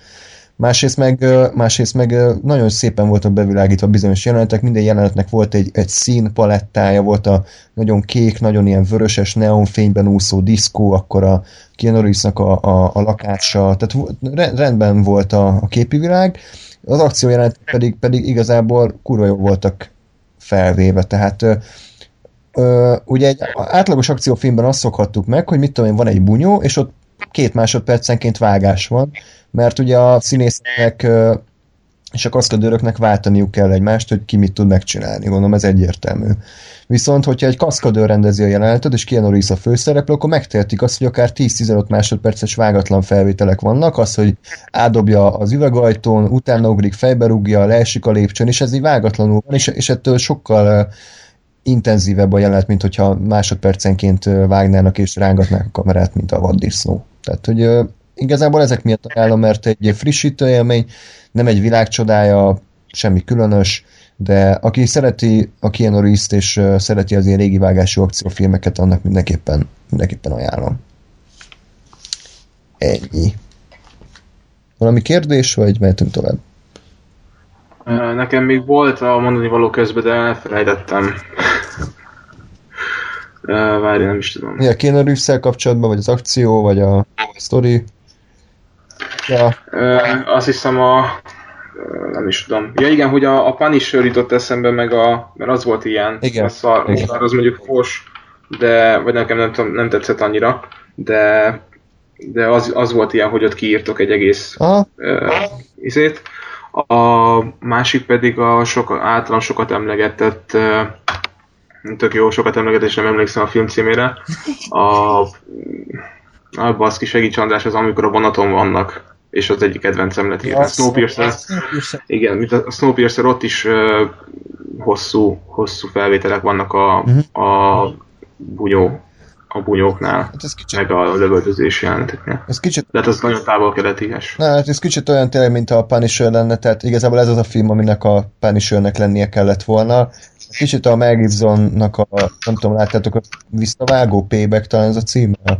Másrészt meg, másrészt meg nagyon szépen voltak bevilágítva bizonyos jelenetek, minden jelenetnek volt egy, egy színpalettája, volt a nagyon kék, nagyon ilyen vöröses neonfényben úszó diszkó, akkor a Keanu a, a, a lakása, tehát rendben volt a, a képi világ, az akciójelenetek pedig, pedig igazából kurva jó voltak felvéve, tehát ö, ugye egy átlagos akciófilmben azt szokhattuk meg, hogy mit tudom én, van egy bunyó, és ott két másodpercenként vágás van, mert ugye a színészeknek ö, és a kaszkadőröknek váltaniuk kell egymást, hogy ki mit tud megcsinálni. Gondolom ez egyértelmű. Viszont, hogyha egy kaszkadőr rendezi a jelenetet, és Keanu Reeves a főszereplő, akkor megtehetik azt, hogy akár 10-15 másodperces vágatlan felvételek vannak, az, hogy átdobja az üvegajtón, utána ugrik, fejbe rúgja, leesik a lépcsőn, és ez így vágatlanul van, és, és ettől sokkal intenzívebb a jelenet, mint hogyha másodpercenként vágnának és rángatnák a kamerát, mint a vaddisznó. Tehát, hogy igazából ezek miatt ajánlom, mert egy frissítő élmény, nem egy világcsodája, semmi különös, de aki szereti a Keanu Reeves-t és szereti az ilyen régi vágású akciófilmeket, annak mindenképpen, mindenképpen ajánlom. Ennyi. Valami kérdés, vagy mehetünk tovább? Nekem még volt a mondani való közben, de elfelejtettem. Ö, Várj, nem is tudom. Mi a Keanu reeves kapcsolatban, vagy az akció, vagy a sztori? Ja, Ö, azt hiszem a... Nem is tudom. Ja igen, hogy a, a Punisher jutott eszembe, meg a... Mert az volt ilyen. Igen, A szar, igen. az mondjuk fos, de... Vagy nekem nem, tudom, nem tetszett annyira. De... De az, az volt ilyen, hogy ott kiírtok egy egész aha, ö, izét. A másik pedig a sok, általam sokat emlegetett, ö, tök jó, sokat emlegetett, és nem emlékszem a film címére. A, a baszki segíts András, az amikor a vonaton vannak, és az egyik kedvencem lett Ja, ja, Snowpiercer. Snowpiercer. Igen, mint a Snowpiercer, ott is ö, hosszú, hosszú felvételek vannak a, Mhm. a bunyó, a bunyóknál, Hát ez kicsit, meg a lövöldözési jelenteknél. ez kicsit De hát az nagyon távol keletiges. Na, hát ez kicsit olyan tényleg, mint a Punisher lenne, tehát igazából ez az a film, aminek a Punishernek lennie kellett volna. Kicsit a Mel Gibsonnak a, nem tudom, láttátok, a visszavágó payback talán ez a címe? A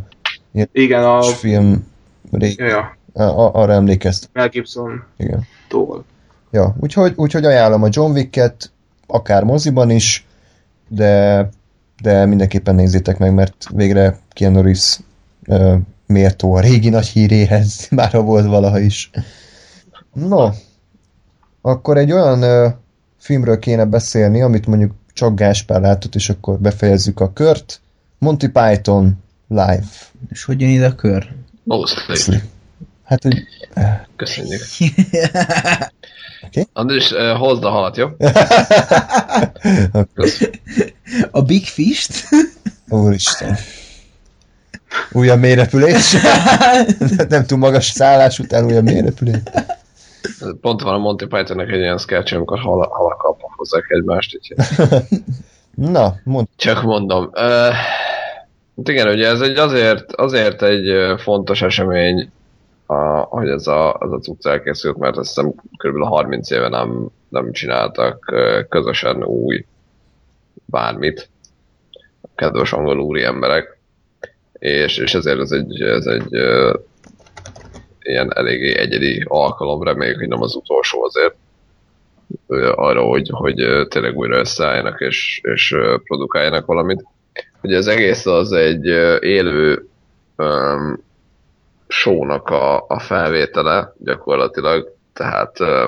Igen, a... film rég, Ja, a, arra emlékeztem, Mel Gibson igen. tól. Ja, úgyhogy, úgyhogy ajánlom a John Wick-et, akár moziban is, de, de mindenképpen nézzétek meg, mert végre Keanu Reeves ö, méltó a régi nagy híréhez, már ha volt valaha is. No, akkor egy olyan ö, filmről kéne beszélni, amit mondjuk csak Gáspár látott, és akkor befejezzük a kört. Monty Python live. És hogy jön ide a kör? Mostly. Hát, hogy... Köszönjük. Oké. András, uh, hozd a halat, jó? A Big Fist? Úristen. Újabb mélyrepülés. Nem túl magas szállás után újabb mélyrepülés. Pont van a Monty Pythonnek egy olyan sketch, amikor hal- halakkal hozzák egymást, úgyhogy Na, mond. csak mondom. Uh, igen, ugye ez egy azért, azért egy fontos esemény, a, hogy ez a, ez a cucc elkészült, mert azt hiszem kb. 30 éve nem, nem csináltak közösen új bármit. Kedves angol úri emberek. És, és ezért ez egy, ez egy ö, ilyen eléggé egyedi alkalom, reméljük, hogy nem az utolsó azért ö, arra, hogy, hogy tényleg újra összeálljanak és, és produkáljanak valamit. Ugye az egész az egy élő um, show-nak a, a felvétele gyakorlatilag, tehát, ö,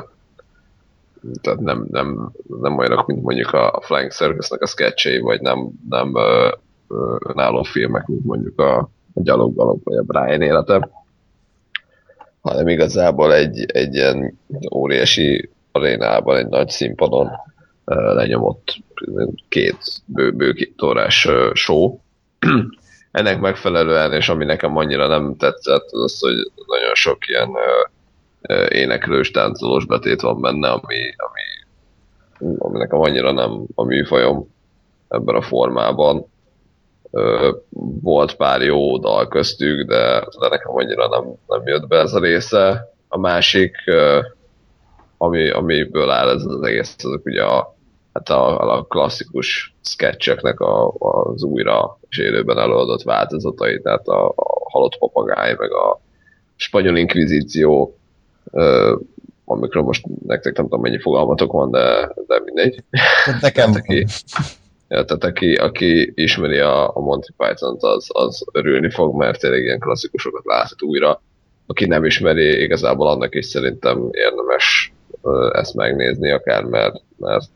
tehát nem, nem, nem olyanok, mint mondjuk a Flying Circus-nek a sketchei, vagy nem, nem ö, önálló filmek, mint mondjuk a, a Gyalog vagy a Brian élete, hanem igazából egy, egy ilyen óriási arénában, egy nagy színpadon lenyomott két bő, bő két órás show. Ennek megfelelően, és ami nekem annyira nem tetszett, az az, hogy nagyon sok ilyen éneklős, táncolós betét van benne, ami, ami, ami nekem annyira nem a műfajom ebben a formában. Volt pár jó dal köztük, de, de nekem annyira nem, nem jött be ez a része. A másik, ami, amiből áll ez az egész, azok ugye a, hát a, a klasszikus sketcheknek a, az újra és élőben előadott változatai, tehát a, a halott papagáj, meg a spanyol inkvizíció, amikről most nektek nem tudom mennyi fogalmatok van, de, de mindegy. Nekem Tehát aki, ja, tehát aki, aki ismeri a, a Monty Python-t, az, az örülni fog, mert tényleg ilyen klasszikusokat láthat újra. Aki nem ismeri, igazából annak is szerintem érdemes ezt megnézni akár, mert, mert,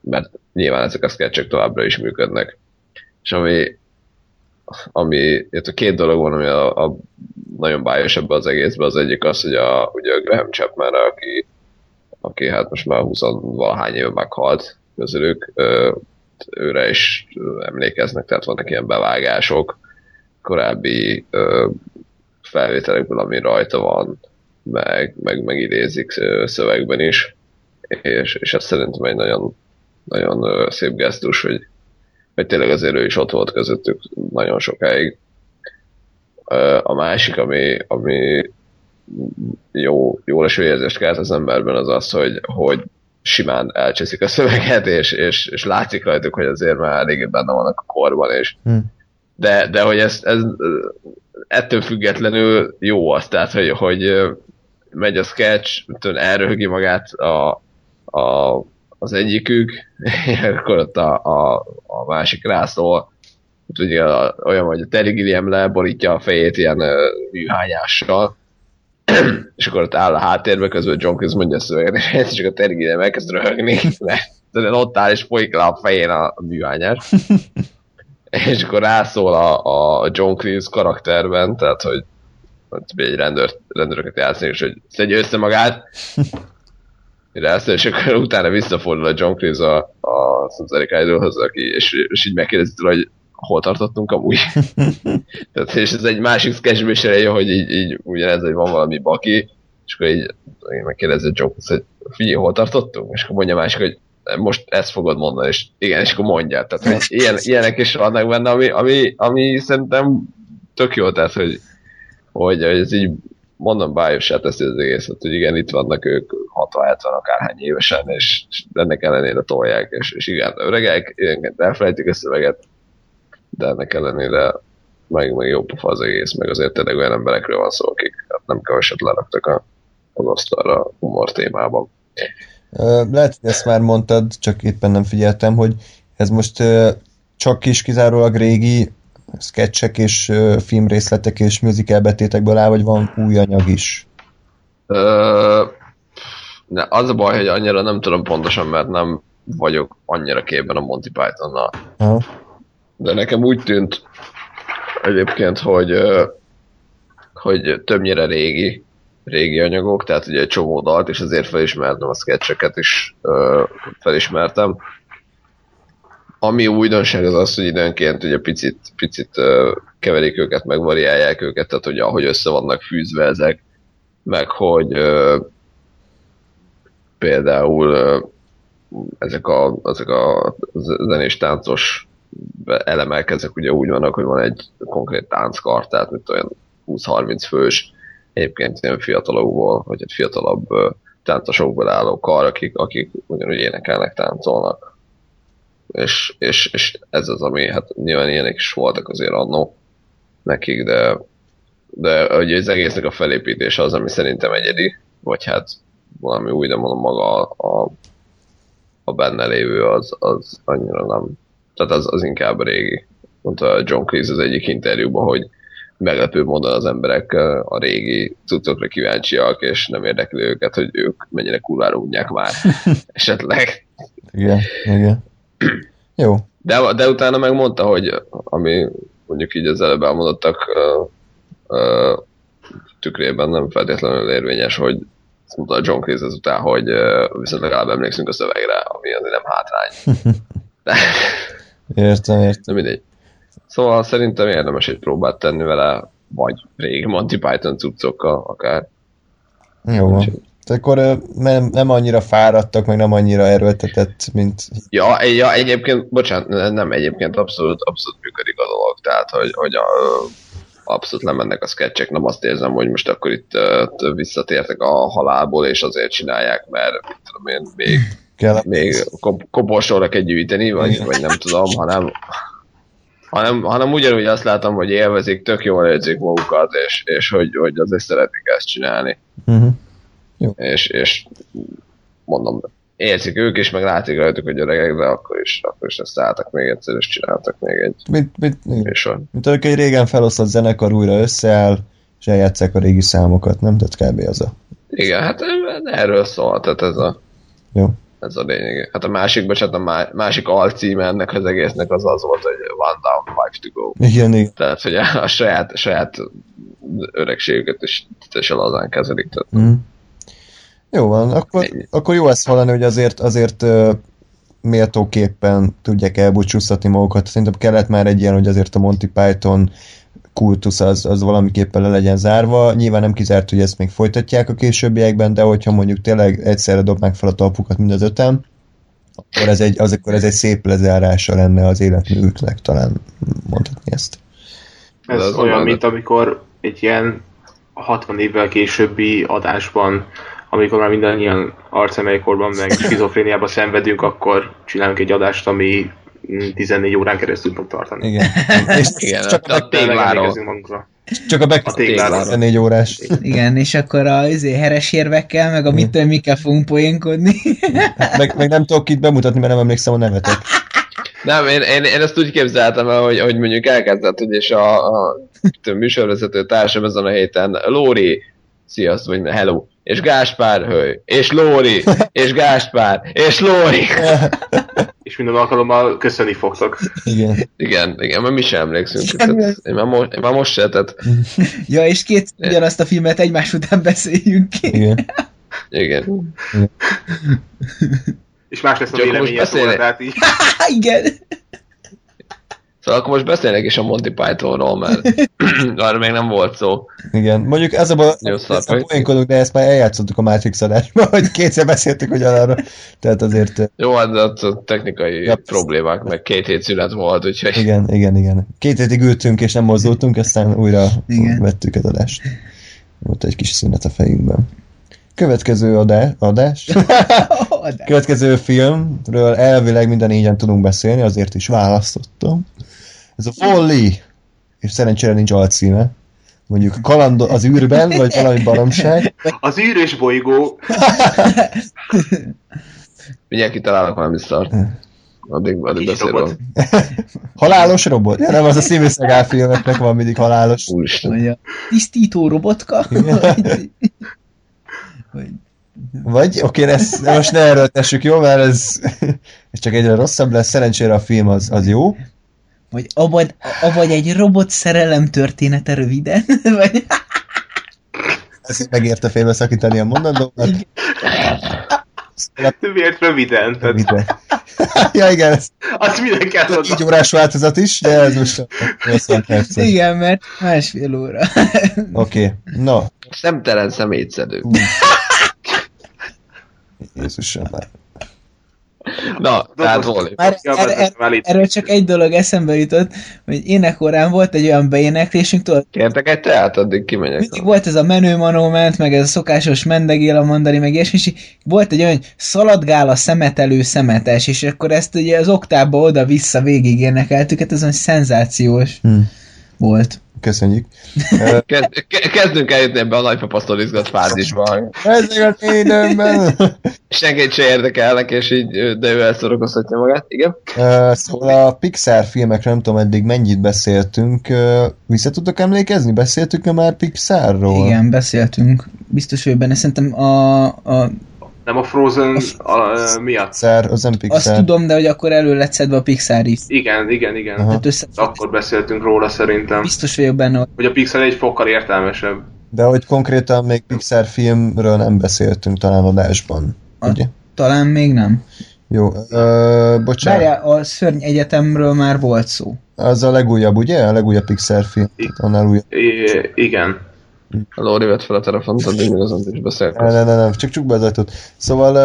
mert nyilván ezek a sketchek továbbra is működnek. És ami, ami a két dolog van, ami a, a nagyon bájos ebbe az egészbe, az egyik az, hogy a, ugye a Graham Chapman, aki, aki hát most már 20 valahány éve meghalt közülük, őre is emlékeznek, tehát vannak ilyen bevágások korábbi ö, felvételekből, ami rajta van, meg, meg, meg idézik szövegben is, és, és ez szerintem egy nagyon, nagyon szép gesztus, hogy, hogy tényleg azért ő is ott volt közöttük nagyon sokáig. A másik, ami, ami jó, jó leső érzést kelt az emberben, az az, hogy, hogy simán elcseszik a szöveget, és, és, és látszik rajtuk, hogy azért már eléggé benne vannak a korban, és Hm. de, de hogy ez, ez ettől függetlenül jó az, tehát hogy, hogy megy a sketch, elröhögi magát a, a, az egyikük, akkor ott a, a, a másik rászól, ugye olyan, hogy a Terry Gilliam leborítja a fejét ilyen ö, műhányással, és akkor ott áll a háttérbe, közben John Cleese mondja a szöveget, és egyszer csak a Terry Gilliam elkezd röhögni, mert ott áll és folyik le a fején a, a műhányás. és akkor rászól a, a John Cleese karakterben, tehát hogy egy rendőr, rendőröket játszani, és hogy szedje össze magát, rászól, és akkor utána visszafordul a John Cleese a, a Szunzarik Idolhoz, aki, és, és így megkérdezi hogy hol tartottunk amúgy. Tehát, és ez egy másik sketchből is eljön, hogy így, így ugyanez, hogy van valami baki, és akkor így megkérdezi a John Cleese, hogy figyelj, hol tartottunk? És akkor mondja másik, hogy most ezt fogod mondani, és igen, és akkor mondja. Tehát, hogy ilyen, ilyenek is vannak benne, ami, ami, ami szerintem tök jó, tehát, hogy, hogy ez így mondom, bájosá teszi az egészet, hogy igen, itt vannak ők 60-70 akárhány évesen, és, és ennek ellenére tolják, és, és igen, öregek, ilyenként elfelejtik a szöveget, de ennek ellenére meg, meg jó pofa az egész, meg azért tényleg olyan emberekről van szó, akik hát nem keveset leraktak az asztalra humor témában. Lehet, hogy ezt már mondtad, csak éppen nem figyeltem, hogy ez most csak is kizárólag régi sketchek és filmrészletek és musical betétekből áll, vagy van új anyag is? Ö, ne, az a baj, hogy annyira nem tudom pontosan, mert nem vagyok annyira képben a Monty Pythonnal. Aha. De nekem úgy tűnt egyébként, hogy, hogy többnyire régi, régi anyagok, tehát ugye egy csomó dalt, és azért felismertem a sketcheket is, felismertem. Ami újdonság az az, hogy időnként ugye picit, picit keverik őket, meg variálják őket, tehát hogy ahogy össze vannak fűzve ezek, meg hogy például ezek a, ezek a zenés táncos elemek, ezek ugye úgy vannak, hogy van egy konkrét tánckar, tehát mint olyan 20-30 fős, egyébként ilyen fiatalokból, vagy egy fiatalabb ö, táncosokból álló kar, akik, akik ugyanúgy énekelnek, táncolnak. És, és, és ez az, ami, hát nyilván ilyenek is voltak azért annó nekik, de, de ugye az egésznek a felépítése az, ami szerintem egyedi, vagy hát valami új, de mondom maga a, a, a benne lévő az, az annyira nem. Tehát az, az inkább régi. Mondta John Cleese az egyik interjúban, hogy meglepő módon az emberek a régi cuccokra kíváncsiak, és nem érdekli őket, hogy ők mennyire kurvára unják már esetleg. Igen, igen. Jó. De, de utána megmondta, hogy ami mondjuk így az előbb elmondottak ö, ö, tükrében nem feltétlenül érvényes, hogy azt mondta John Cleese ezután, hogy ö, viszont legalább emlékszünk a szövegre, ami azért nem hátrány. De, Értem, értem. de mindegy. Szóval szerintem érdemes egy próbát tenni vele, vagy régi Monty Python cuccokkal akár. Jó van. Akkor nem, nem annyira fáradtak, meg nem annyira erőltetett, mint... Ja, ja, egyébként, bocsánat, nem egyébként abszolút, abszolút működik a dolog, tehát, hogy, hogy a, abszolút lemennek a sketchek, nem azt érzem, hogy most akkor itt uh, visszatértek a halálból, és azért csinálják, mert mit tudom én, még, Kell. még kop- koporsóra kell gyűjteni, vagy, vagy nem tudom, hanem, hanem, hanem ugyanúgy azt látom, hogy élvezik, tök jól érzik magukat, és, és hogy, hogy azért szeretik ezt csinálni. Uh-huh. És, és mondom, érzik ők is, meg látszik rajtuk, hogy öregek, de akkor is, akkor is ezt álltak még egyszer, és csináltak még egy Mint, mint, műsor. mint ahogy egy régen felosztott zenekar újra összeáll, és eljátszák a régi számokat, nem? Tehát kb. az a... Igen, hát erről szól, tehát ez a, Jó. ez a lényeg. Hát a másik, bocsánat, a má- másik alcíme ennek az egésznek az az volt, hogy One Down, Five to Go. Igen, igen. Tehát, hogy a, a saját, a saját öregségüket is teljesen lazán kezelik. Tehát, Mm. Jó van, akkor, akkor jó ezt hallani, hogy azért, azért méltóképpen tudják elbúcsúztatni magukat. Szerintem kellett már egy ilyen, hogy azért a Monty Python kultusz az, az valamiképpen le legyen zárva. Nyilván nem kizárt, hogy ezt még folytatják a későbbiekben, de hogyha mondjuk tényleg egyszerre dobnák fel a talpukat mind az öten, akkor ez egy, az, akkor ez egy szép lezárása lenne az életműüknek, talán mondhatni ezt. Ez olyan, mint amikor egy ilyen 60 évvel későbbi adásban, amikor már mindannyian arcemelkorban meg skizofréniában szenvedünk, akkor csinálunk egy adást, ami mm, 14 órán keresztül fog tartani. Igen. És Igen, csak, a, tégláról. csak a A tégláról. 4 órás. Igen, és akkor a izé, heres érvekkel, meg a mit tudom, mikkel fogunk poénkodni. Meg, meg nem tudok itt bemutatni, mert nem emlékszem a nevetek. Nem, én, én, én ezt úgy képzeltem el, hogy, hogy mondjuk elkezdett, hogy és a, a a műsorvezető társam ezen a héten, Lóri, sziasztok, vagy hello, és Gáspár, höj, és Lóri, és Gáspár, és Lóri. És minden alkalommal köszönni fogtok. Igen. Igen, igen, mert mi sem emlékszünk. Tehát, én, már most, én már most se, tehát, ja, és két ugyanazt a filmet egymás után beszéljünk ki. Igen. igen. És más lesz a véleménye róla, tehát így. Igen. Szóval akkor most beszélnek is a Monty Pythonról, mert arra még nem volt szó. Igen. Mondjuk ez a, ezt a poénkodunk, de ezt már eljátszottuk a Matrix adásban, hogy kétszer beszéltük ugyanarra. Tehát azért, eh, Jó, hát a technikai Yep. problémák, meg két hét szünet volt, úgyhogy igen, igen, igen. Két hétig ültünk és nem mozdultunk, aztán újra Igen. vettük az adást. Volt egy kis szünet a fejünkben. Következő adás, adás. Következő filmről elvileg minden négyen tudunk beszélni, azért is választottam. Ez a Volley, és szerencsére nincs alcíme. Mondjuk kaland az űrben, vagy valami baromság. Az űrös bolygó, mindjárt kitalálok valami szart. Addig, addig robot. Halálos robot? Ja, nem, az a szívészegál filmeknek van mindig halálos. Úristen. Tisztító robotka? Vagy, vagy, Vagy, oké, ezt most ne erről tessük, jó? Mert ez, ez csak egyre rosszabb lesz. Szerencsére a film az, az jó. Vagy avagy, avagy egy robot szerelem története röviden? Vagy, Ez megérte félbeszakítani a mondatómat. Miért röviden? Tehát Rövide. ja, igen, ez azt minden kell hozzá. így órás változat is, de ez most a 80 perc. Oké, igen, mert másfél óra. okay. no. Szemtelen szemétszedő. Jézusom már. Na, tehát Wall-E. Már er, er, erről csak egy dolog eszembe jutott, hogy énekorán volt egy olyan beéneklésünk, tudod, Kértek egy teát, addig kimegyek. mindig volt ez a menő manó ment, meg ez a szokásos mendegél a mandari, meg ilyesmi, és volt egy olyan, hogy szaladgál a szemetelő szemetes, és akkor ezt ugye az oktába oda-vissza végig énekeltük, hát ez olyan szenzációs Hm. volt. Köszönjük. Kezdünk eljutni ebbe a nagypapasztól izgat fázisba. Ezek a időmben. Senkit se érdekelnek, és így, de ő elszorokoztatja magát. Igen? Szóval a Pixar filmekről nem tudom eddig mennyit beszéltünk. Vissza tudok emlékezni? Beszéltük-e már Pixarról? Igen, beszéltünk. Biztos, hogy benne szerintem a, a, Nem a Frozen a, a, miatt. Pixar, az nem azt Pixar. tudom, de hogy akkor elő lett szedve a Pixar is. Igen, igen, igen. Aha. Tehát össze, Akkor beszéltünk róla szerintem. biztos vagyok benne, hogy Hogy a Pixel egy fokkal értelmesebb. De hogy konkrétan még Pixar filmről nem beszéltünk talán adásban. A- Ugye? talán még nem. Jó, ö, bocsánat. Várjál, a Szörny Egyetemről már volt szó. Az a legújabb, ugye? A legújabb Pixar film. Annál újabb. I- igen. A Lóri vett fel a telefont, addig még azon is Ne, beszélünk. ne, ne, ne, csak csuk be az ajtót. Szóval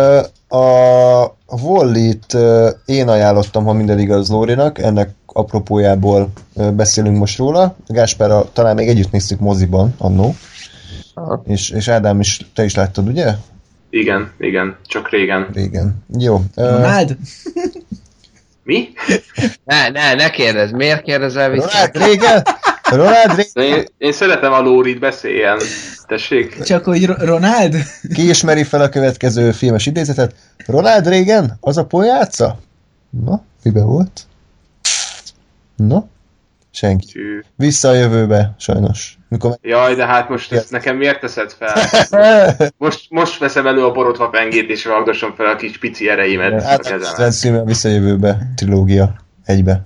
a, ö, én ajánlottam, ha minden igaz Lórinak, ennek apropójából beszélünk most róla. Gáspárral talán még együtt néztük moziban annó, Aha. és, és Ádám is, te is láttad, ugye? Igen, igen. Csak régen. Régen. Jó. Ronald? Mi? Ne, ne, ne kérdezz, miért kérdezel vissza? Ronald régen? Ronald? De én, én szeretem a Lórit, beszéljen. Tessék? Csak hogy Ro- Ronald? Ki ismeri fel a következő filmes idézetet? Ronald Reagan? Az a pojáca? Na, mibe volt? Na? Senki. Vissza a jövőbe, sajnos. Mikor Jaj, de hát most ezt nekem miért teszed fel? Most, most veszem elő a borotva pengét, és ragdosom fel a kis pici ereimet a című a Vissza a jövőbe trilógia egybe.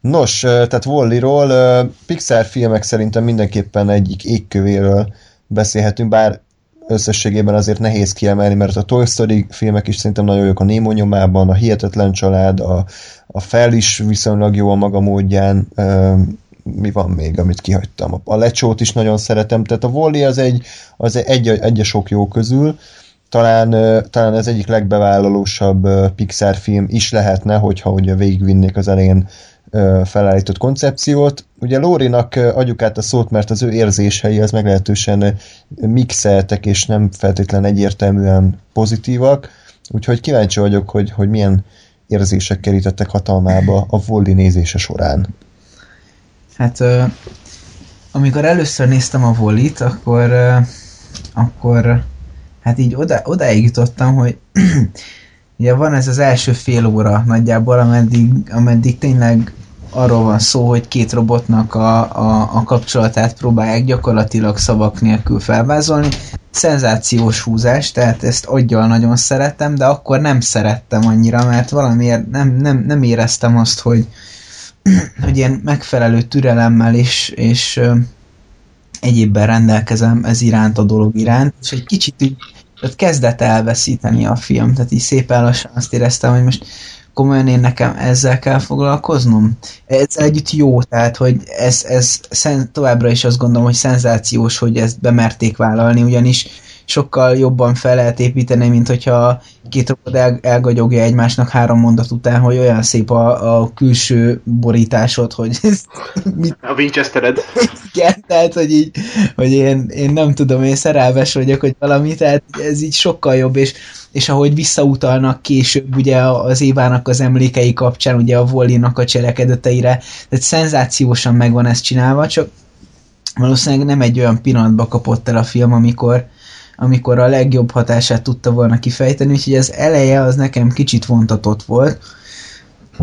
Nos, tehát Wall-E-ról ö, Pixar filmek szerintem mindenképpen egyik égkövéről beszélhetünk, bár összességében azért nehéz kiemelni, mert a Toy Story filmek is szerintem nagyon jók a Nemo nyomában, a Hihetetlen család, a, a Fel is viszonylag jó a maga módján, mi van még, amit kihagytam? A- Lecsót is nagyon szeretem, tehát a Wall-E az egy, az egy, egy sok jó közül, talán, talán ez egyik legbevállalósabb Pixar film is lehetne, hogyha ugye végigvinnék az elején felállított koncepciót. Ugye Lórinak adjuk át a szót, mert az ő érzései az meglehetősen mixeltek, és nem feltétlen egyértelműen pozitívak, úgyhogy kíváncsi vagyok, hogy, hogy milyen érzések kerítettek hatalmába a Volli nézése során. Hát amikor először néztem a volit, akkor akkor hát így oda, odáig jutottam, hogy ugye van ez az első fél óra nagyjából, ameddig, ameddig tényleg arról van szó, hogy két robotnak a, a, a kapcsolatát próbálják gyakorlatilag szavak nélkül felvázolni. Szenzációs húzás, tehát ezt aggyal nagyon szerettem, de akkor nem szerettem annyira, mert valamiért nem, nem, nem éreztem azt, hogy, hogy ilyen megfelelő türelemmel és, és egyébben rendelkezem ez iránt a dolog iránt, és egy kicsit így kezdett elveszíteni a film, tehát így szépen lassan azt éreztem, hogy most komolyan én nekem ezzel kell foglalkoznom. Ezzel együtt jó, tehát hogy ez, ez szen, továbbra is azt gondolom, hogy szenzációs, hogy ezt bemerték vállalni, ugyanis sokkal jobban fel lehet építeni, mint hogyha két robot el, elgagyogja egymásnak három mondat után, hogy olyan szép a, a külső borításod, hogy mit A Winchestered. igen, tehát, hogy így, hogy én, én nem tudom, én szerelmes vagyok, hogy valami, tehát ez így sokkal jobb, és, és ahogy visszautalnak később ugye az Évának az emlékei kapcsán, ugye a Vollinak a cselekedeteire, tehát szenzációsan meg van ezt csinálva, csak valószínűleg nem egy olyan pillanatba kapott el a film, amikor, amikor a legjobb hatását tudta volna kifejteni, úgyhogy az eleje az nekem kicsit vontatott volt,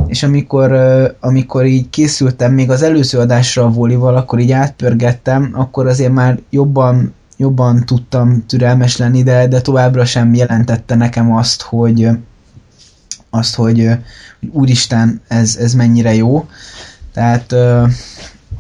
és amikor, amikor így készültem még az előző adásra a volival, akkor így átpörgettem, akkor azért már jobban, jobban tudtam türelmes lenni, de, de továbbra sem jelentette nekem azt, hogy azt, hogy, hogy úristen, ez, ez mennyire jó. Tehát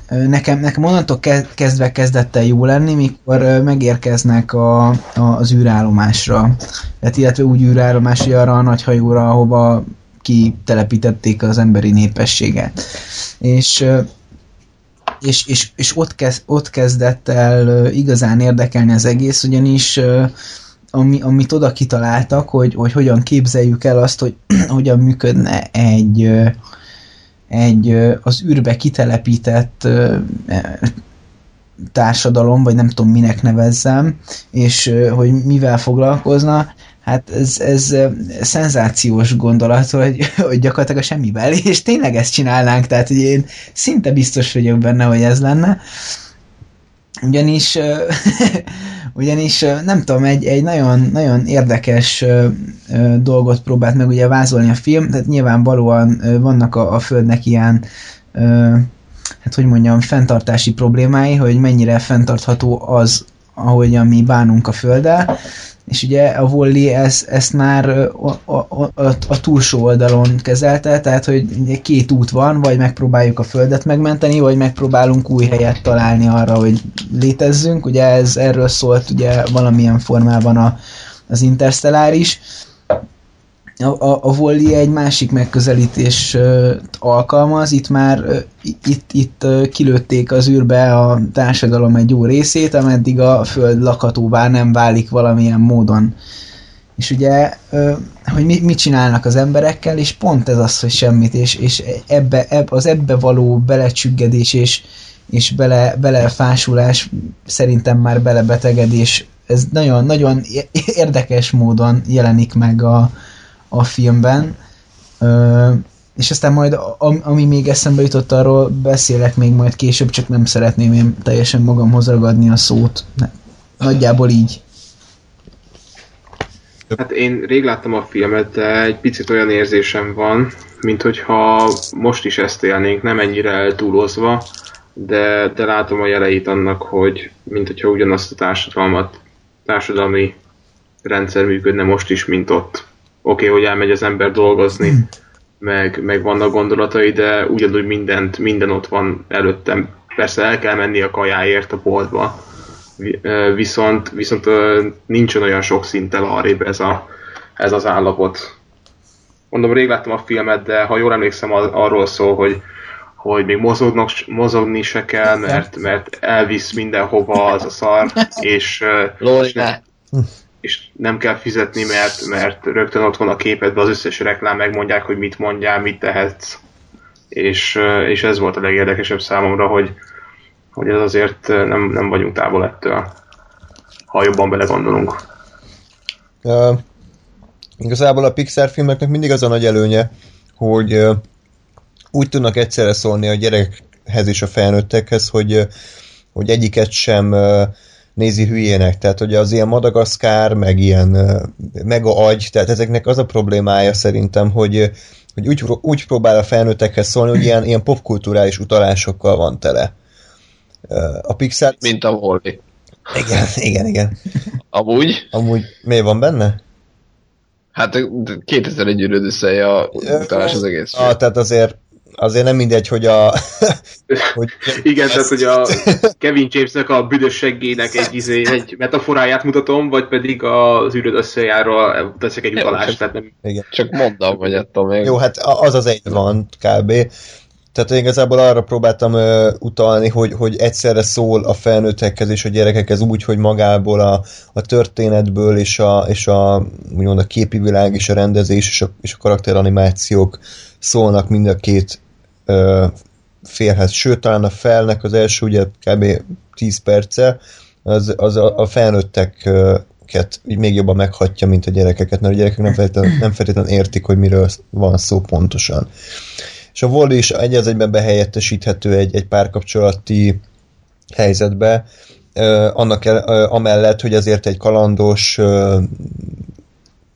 nekem, nekem onnantól kezdve kezdett el jó lenni, mikor megérkeznek a, a, az űrállomásra. Tehát illetve úgy űrállomás, hogy arra a nagy hajóra, ahova kitelepítették az emberi népességet. És és, és, és ott, kezd, ott kezdett el igazán érdekelni az egész, ugyanis ami, amit oda kitaláltak, hogy, hogy hogyan képzeljük el azt, hogy hogyan működne egy, egy az űrbe kitelepített társadalom, vagy nem tudom minek nevezzem, és hogy mivel foglalkozna, hát ez, ez szenzációs gondolat, hogy, hogy gyakorlatilag a semmivel, és tényleg ezt csinálnánk, tehát hogy én szinte biztos vagyok benne, hogy ez lenne. Ugyanis, ugyanis nem tudom, egy, egy nagyon, nagyon érdekes dolgot próbált meg ugye vázolni a film, tehát nyilvánvalóan vannak a, a Földnek ilyen hát hogy mondjam, fenntartási problémái, hogy mennyire fenntartható az, ahogyan mi bánunk a Földdel, és ugye a Wally ezt, ezt már a, a, a, a túlsó oldalon kezelte, tehát hogy két út van, vagy megpróbáljuk a Földet megmenteni, vagy megpróbálunk új helyet találni arra, hogy létezzünk, ugye ez erről szólt ugye valamilyen formában a, az Interstellár is, a, a, a Wally egy másik megközelítés alkalmaz, itt már itt, itt kilőtték az űrbe a társadalom egy jó részét, ameddig a föld lakhatóvá nem válik valamilyen módon. És ugye, hogy mi, mit csinálnak az emberekkel, és pont ez az, hogy semmit, és, és ebbe, ebbe, az ebbe való belecsüggedés és, és bele, belefásulás, szerintem már belebetegedés, ez nagyon, nagyon érdekes módon jelenik meg a, a filmben, ö, és aztán majd, ami még eszembe jutott, arról beszélek még majd később, csak nem szeretném én teljesen magamhoz ragadni a szót. Nagyjából így. Hát én rég láttam a filmet, de egy picit olyan érzésem van, mint hogyha most is ezt élnénk, nem ennyire eltúlozva, de, de látom a jeleit annak, hogy mint hogyha ugyanazt a társadalmat, társadalmi rendszer működne most is, mint ott oké, okay, hogy elmegy az ember dolgozni, hmm. meg, meg vannak gondolatai, de ugyanúgy mindent, minden ott van előttem. Persze el kell menni a kajáért a boltba, viszont, viszont nincsen olyan sok szinttel arrébb ez, a, ez az állapot. Mondom, rég láttam a filmet, de ha jól emlékszem, arról szól, hogy, hogy még mozognak, mozogni se kell, mert, mert elvisz mindenhova az a szar, és, és, ne, és nem kell fizetni, mert, mert rögtön ott van a képedben az összes reklám, megmondják, hogy mit mondjál, mit tehetsz. És, és ez volt a legérdekesebb számomra, hogy, hogy ez azért nem, nem vagyunk távol ettől, ha jobban belegondolunk. Uh, igazából a Pixar filmeknek mindig az a nagy előnye, hogy uh, úgy tudnak egyszerre szólni a gyerekhez és a felnőttekhez, hogy, uh, hogy egyiket sem uh, nézi hülyének, tehát hogy az ilyen Madagaszkár, meg ilyen mega agy, tehát ezeknek az a problémája szerintem, hogy, hogy úgy, úgy próbál a felnőttekhez szólni, hogy ilyen, ilyen popkulturális utalásokkal van tele. A Pixar... Mint a Wally. Igen, igen, igen. Amúgy? Amúgy miért van benne? Hát 2001 üröd a utalás az egész. Ah, tehát azért azért nem mindegy, hogy a... hogy Igen, tehát hogy a Kevin Jamesnek a büdös seggének egy, izé, egy metaforáját mutatom, vagy pedig az űröd összejáról teszek egy utalást. Tehát nem... Igen. Csak mondom, hogy ettől még... Jó, hát az az egy van kb. Tehát én igazából arra próbáltam uh, utalni, hogy, hogy egyszerre szól a felnőttekhez és a gyerekekhez úgy, hogy magából a, a történetből és a, és a, úgymond a képi világ és a rendezés és a, és a karakteranimációk szólnak mind a két ö, félhez. Sőt, talán a felnek az első ugye kb. 10 perce, az, az a, a felnőtteket még jobban meghatja, mint a gyerekeket, mert a gyerekek nem feltétlenül, nem feltétlenül értik, hogy miről van szó pontosan. És a Wall is egy az egyben behelyettesíthető egy, egy párkapcsolati helyzetbe, annak el, amellett, hogy azért egy kalandos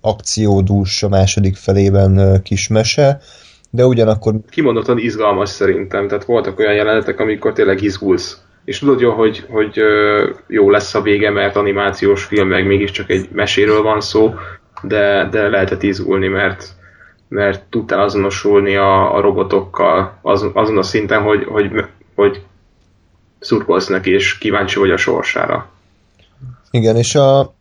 akciódús a második felében kismese, de ugyanakkor... Kimondottan izgalmas szerintem, tehát voltak olyan jelenetek, amikor tényleg izgulsz. És tudod jó, hogy, hogy jó lesz a vége, mert animációs film, meg mégiscsak egy meséről van szó, de, de lehetett izgulni, mert, mert tudtál azonosulni a, a robotokkal azon, azon a szinten, hogy, hogy, hogy szurkolsz neki, és kíváncsi vagy a sorsára. Igen, és a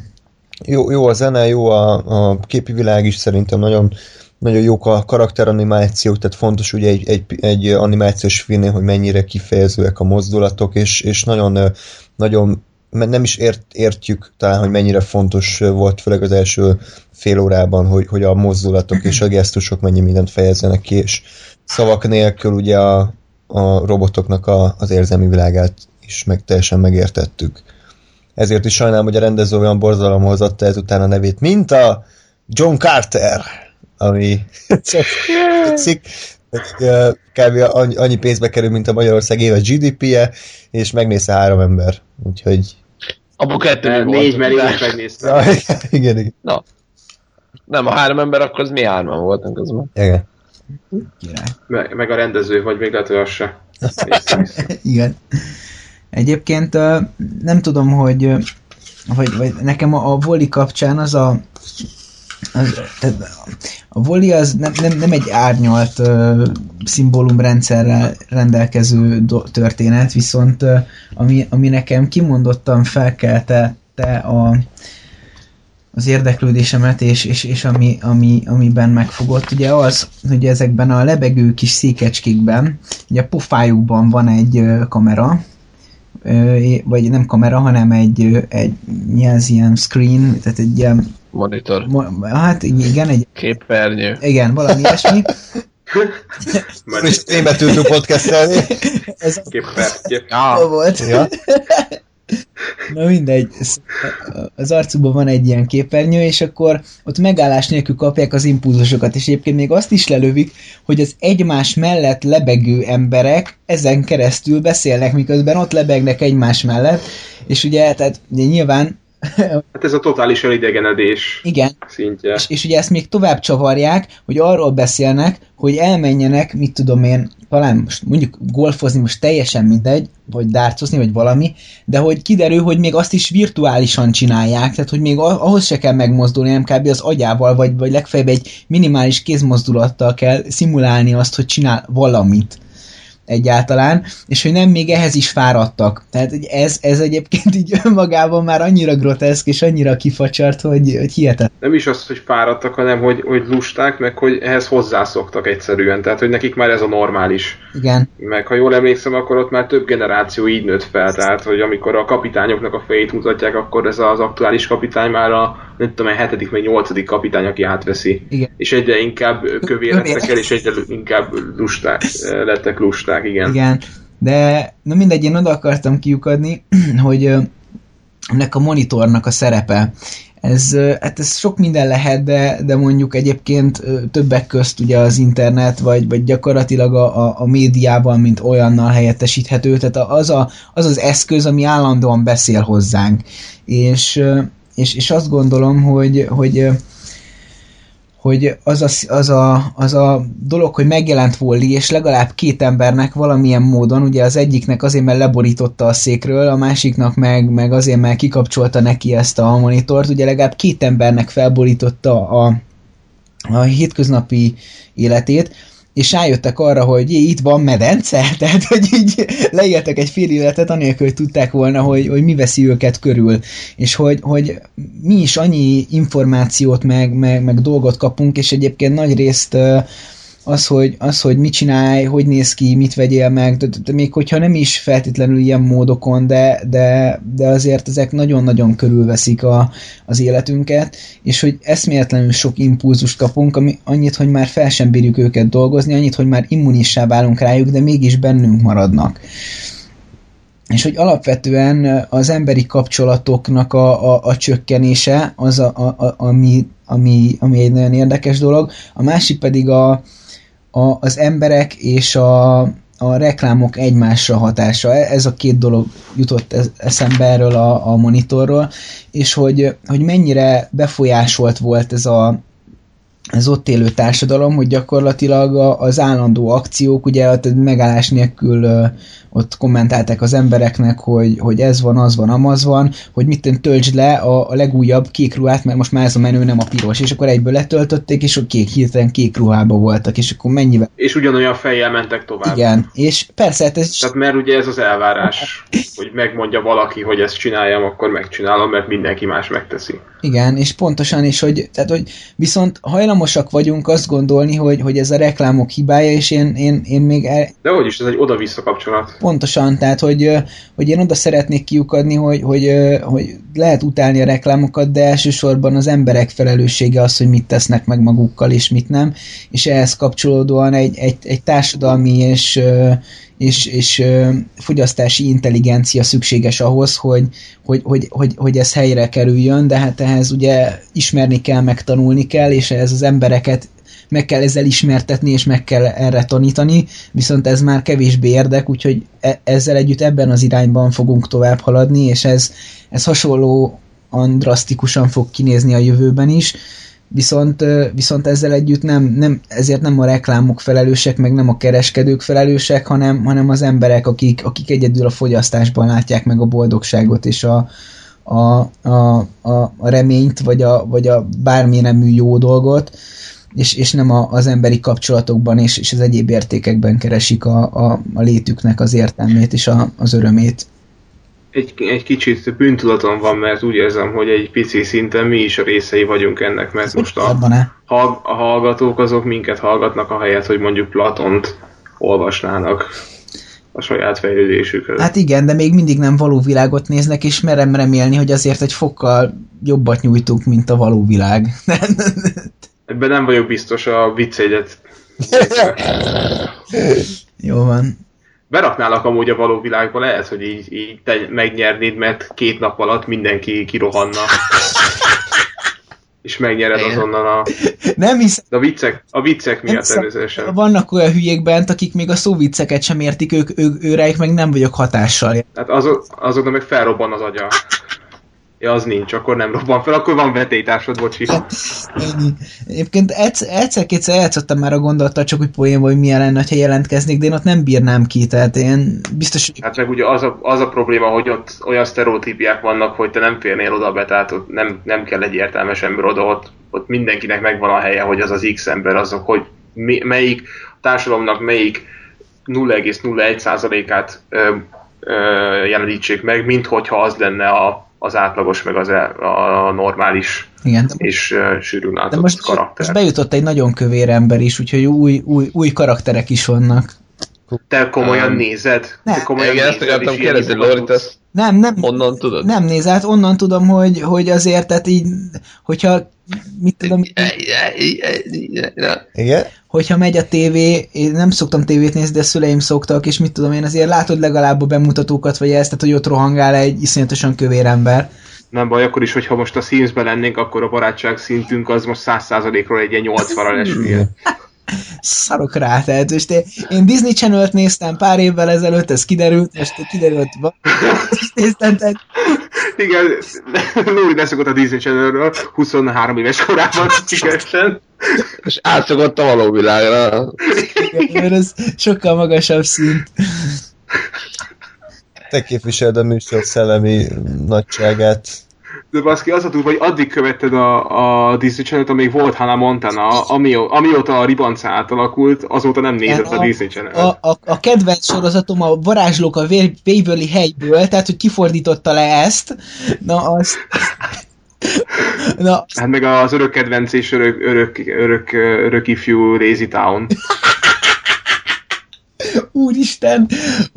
jó, jó a zene, jó a, a képi világ is szerintem nagyon, nagyon jók a karakteranimációk, tehát fontos ugye egy, egy, egy animációs filmnél, hogy mennyire kifejezőek a mozdulatok, és, és nagyon, nagyon nem is ért, értjük talán, hogy mennyire fontos volt, főleg az első fél órában, hogy, hogy a mozdulatok és a gesztusok mennyi mindent fejezzenek ki, és szavak nélkül ugye a, a robotoknak a, az érzelmi világát is meg teljesen megértettük. Ezért is sajnálom, hogy a rendező olyan borzalomhoz adta ezután a nevét, mint a John Carter, ami cikk, kb. annyi pénzbe kerül, mint a Magyarország éves GDP-je, és megnézte három ember. Úgyhogy... Abba kettő volt. Négy millió is megnézte. Ja, igen, igen. Na. Nem, a három ember, akkor az mi hárman voltunk közben. Igen. Meg, meg a rendező, vagy még lehet, hogy az se. igen. Egyébként nem tudom, hogy vagy, vagy nekem a, a Voli kapcsán az a az, tehát a Voli az nem, nem, nem egy árnyalt uh, szimbólumrendszerrel rendelkező do, történet, viszont uh, ami, ami nekem kimondottan felkeltette a, az érdeklődésemet, és, és, és ami, ami, amiben megfogott, ugye az, hogy ezekben a lebegő kis székecskékben, ugye a pofájukban van egy uh, kamera, vagy nem kamera, hanem egy, egy mi az ilyen screen, tehát egy ilyen monitor. Mo- hát igen, egy képernyő. Igen, valami ilyesmi. És németül podcastelni. Ez képernyő. Volt. Ja. Na mindegy, az arcukban van egy ilyen képernyő, és akkor ott megállás nélkül kapják az impulzusokat, és egyébként még azt is lelövik, hogy az egymás mellett lebegő emberek ezen keresztül beszélnek, miközben ott lebegnek egymás mellett, és ugye, tehát ugye nyilván Hát ez a totális elidegenedés Igen. szintje. És, és ugye ezt még tovább csavarják, hogy arról beszélnek, hogy elmenjenek, mit tudom én, talán most mondjuk golfozni most teljesen mindegy, vagy dárcozni, vagy valami, de hogy kiderül, hogy még azt is virtuálisan csinálják, tehát hogy még ahhoz se kell megmozdulni, nem kb. az agyával, vagy, vagy legfeljebb egy minimális kézmozdulattal kell szimulálni azt, hogy csinál valamit egyáltalán, és hogy nem még ehhez is fáradtak. Tehát ez, ez egyébként így önmagában már annyira groteszk és annyira kifacsart, hogy, hogy hihetet. Nem is az, hogy fáradtak, hanem hogy, hogy lusták, meg hogy ehhez hozzászoktak egyszerűen. Tehát, hogy nekik már ez a normális. Igen. Meg ha jól emlékszem, akkor ott már több generáció így nőtt fel. Tehát, hogy amikor a kapitányoknak a fejét mutatják, akkor ez az aktuális kapitány már a nem tudom, a hetedik vagy nyolcadik kapitány, aki átveszi. Igen. És egyre inkább kövé lettek el, és egyre inkább lusták, lettek lusták, igen. Igen, de na mindegy, én oda akartam kiukadni, hogy ennek a monitornak a szerepe. Ez, hát ez sok minden lehet, de, de mondjuk egyébként többek közt ugye az internet, vagy, vagy gyakorlatilag a, a, a médiában, mint olyannal helyettesíthető, tehát az, a, az az eszköz, ami állandóan beszél hozzánk. És és, és azt gondolom, hogy, hogy hogy az a, az, a, az a dolog, hogy megjelent Wally, és legalább két embernek valamilyen módon, ugye az egyiknek azért, mert leborította a székről, a másiknak meg, meg azért, mert kikapcsolta neki ezt a monitort, ugye legalább két embernek felborította a, a hétköznapi életét, és rájöttek arra, hogy jé, itt van medence, tehát hogy így leéltek egy fél életet, anélkül, hogy tudták volna, hogy, hogy mi veszi őket körül, és hogy, hogy mi is annyi információt meg, meg, meg dolgot kapunk, és egyébként nagy részt uh, az, hogy, az, hogy mit csinálj, hogy néz ki, mit vegyél meg, de, de, de még hogyha nem is feltétlenül ilyen módokon, de, de, de azért ezek nagyon-nagyon körülveszik a, az életünket, és hogy eszméletlenül sok impulzust kapunk, ami annyit, hogy már fel sem bírjuk őket dolgozni, annyit, hogy már immunissá válunk rájuk, de mégis bennünk maradnak. És hogy alapvetően az emberi kapcsolatoknak a, a, a csökkenése az, a, a, ami, ami, ami egy nagyon érdekes dolog, a másik pedig a, a, az emberek és a, a reklámok egymásra hatása. E, ez a két dolog jutott eszembe erről a, a monitorról, és hogy, hogy mennyire befolyásolt volt ez a, az ott élő társadalom, hogy gyakorlatilag az állandó akciók, ugye megállás nélkül ott kommentálták az embereknek, hogy, hogy ez van, az van, amaz van, hogy mit töltsd le a, a legújabb kék ruhát, mert most már ez a menő nem a piros, és akkor egyből letöltötték, és a kék hirtelen kék ruhába voltak, és akkor mennyivel. És ugyanolyan fejjel mentek tovább. Igen, és persze, hát ez Tehát mert ugye ez az elvárás, hogy megmondja valaki, hogy ezt csináljam, akkor megcsinálom, mert mindenki más megteszi. Igen, és pontosan is, hogy, tehát, hogy viszont hajlamosak vagyunk azt gondolni, hogy, hogy ez a reklámok hibája, és én, én, én még el, De hogy is, ez egy oda-vissza kapcsolat. Pontosan, tehát, hogy, hogy én oda szeretnék kiukadni, hogy, hogy, hogy lehet utálni a reklámokat, de elsősorban az emberek felelőssége az, hogy mit tesznek meg magukkal, és mit nem, és ehhez kapcsolódóan egy, egy, egy társadalmi és, és, és fogyasztási intelligencia szükséges ahhoz, hogy, hogy, hogy, hogy, hogy ez helyre kerüljön, de hát ehhez ugye ismerni kell, megtanulni kell, és ehhez az embereket meg kell ezzel ismertetni, és meg kell erre tanítani, viszont ez már kevésbé érdek, úgyhogy e- ezzel együtt ebben az irányban fogunk tovább haladni, és ez, ez hasonlóan drasztikusan fog kinézni a jövőben is, viszont, viszont ezzel együtt nem, nem, ezért nem a reklámok felelősek, meg nem a kereskedők felelősek, hanem, hanem az emberek, akik, akik egyedül a fogyasztásban látják meg a boldogságot és a, a, a, a, a reményt, vagy a, vagy a bármilyen nemű jó dolgot, és, és nem a, az emberi kapcsolatokban és, és az egyéb értékekben keresik a, a, a létüknek az értelmét és a, az örömét. Egy, egy kicsit bűntudatom van, mert úgy érzem, hogy egy pici szinten mi is a részei vagyunk ennek, mert most a, hall- a hallgatók azok minket hallgatnak a helyet, hogy mondjuk Platont olvasnának a saját fejlődésükhöz. Hát igen, de még mindig nem való világot néznek, és merem remélni, hogy azért egy fokkal jobbat nyújtunk, mint a való világ. Ebben nem vagyok biztos a viccegyet. Jó van. Beraknálak amúgy a való világba, lehet, hogy így, így te megnyernéd, mert két nap alatt mindenki kirohanna. És megnyered azonnal a... Nem hiszem, a viccek, a viccek miatt természetesen. vannak olyan hülyék bent, akik még a szóvicceket sem értik, ők, ők, őreik meg nem vagyok hatással. Hát azok, azoknak meg felrobban az agya. Ja, az nincs, akkor nem robban fel, akkor van vetélytársad, bocsi. Ennyi. Egyébként egyszer- egyszer-kétszer eljátszottam már a gondolattal, csak hogy poénból, hogy milyen lenne, ha jelentkeznék, de én ott nem bírnám ki, tehát én biztos, Hát meg ugye az a, az a probléma, hogy ott olyan sztereotípiák vannak, hogy te nem férnél oda be, tehát ott nem, nem kell egy értelmes ember oda, ott, ott mindenkinek megvan a helye, hogy az az X ember azok, hogy mi, melyik a társadalomnak melyik 0,01%-át ö, ö, jelenítsék meg, mint hogyha az lenne a, az átlagos, meg az e- a, a normális igen. De, és uh, sűrűn de látott most, karakter. most bejutott egy nagyon kövér ember is, úgyhogy új, új, új karakterek is vannak. Te komolyan Um, nézed? ne. Te komolyan Igen, ezt nézed, akartam kérdezni, Lori, Nem, nem, honnan tudod? nem néz át, onnan tudom, hogy, hogy azért, tehát így, hogyha, mit tudom, Igen? hogyha megy a tévé, én nem szoktam tévét nézni, de szüleim szoktak, és mit tudom én, azért látod legalább a bemutatókat, vagy ezt, tehát hogy ott rohangál egy iszonyatosan kövér ember. Nem baj, akkor is, hogyha most a Sims-ben lennénk, akkor a barátság szintünk az most 100%-ról egy ilyen 80-ra esülje. Szarok rá, tehát most én, én Disney Channel-t néztem pár évvel ezelőtt, ez kiderült, most kiderült, és néztem, tehát Igen, Lóri leszokott a Disney Channelről 23 éves korában, sikeresen. És átszokott a való világra. igen, ez sokkal magasabb szint. Te képviseled a műsor szellemi nagyságát. De baszki, az a durva, hogy addig követted a, a Disney Channel-t, amíg volt Hannah Montana, amió, amióta a ribanca átalakult, azóta nem nézett a, a, Disney Channel. a, a, a kedvenc sorozatom a varázslók a Wa- Waverly helyből, tehát hogy kifordította le ezt. Na, az... Na, Hát meg az örök kedvenc és örök, örök, örök, örök ifjú Lazy Town. úristen,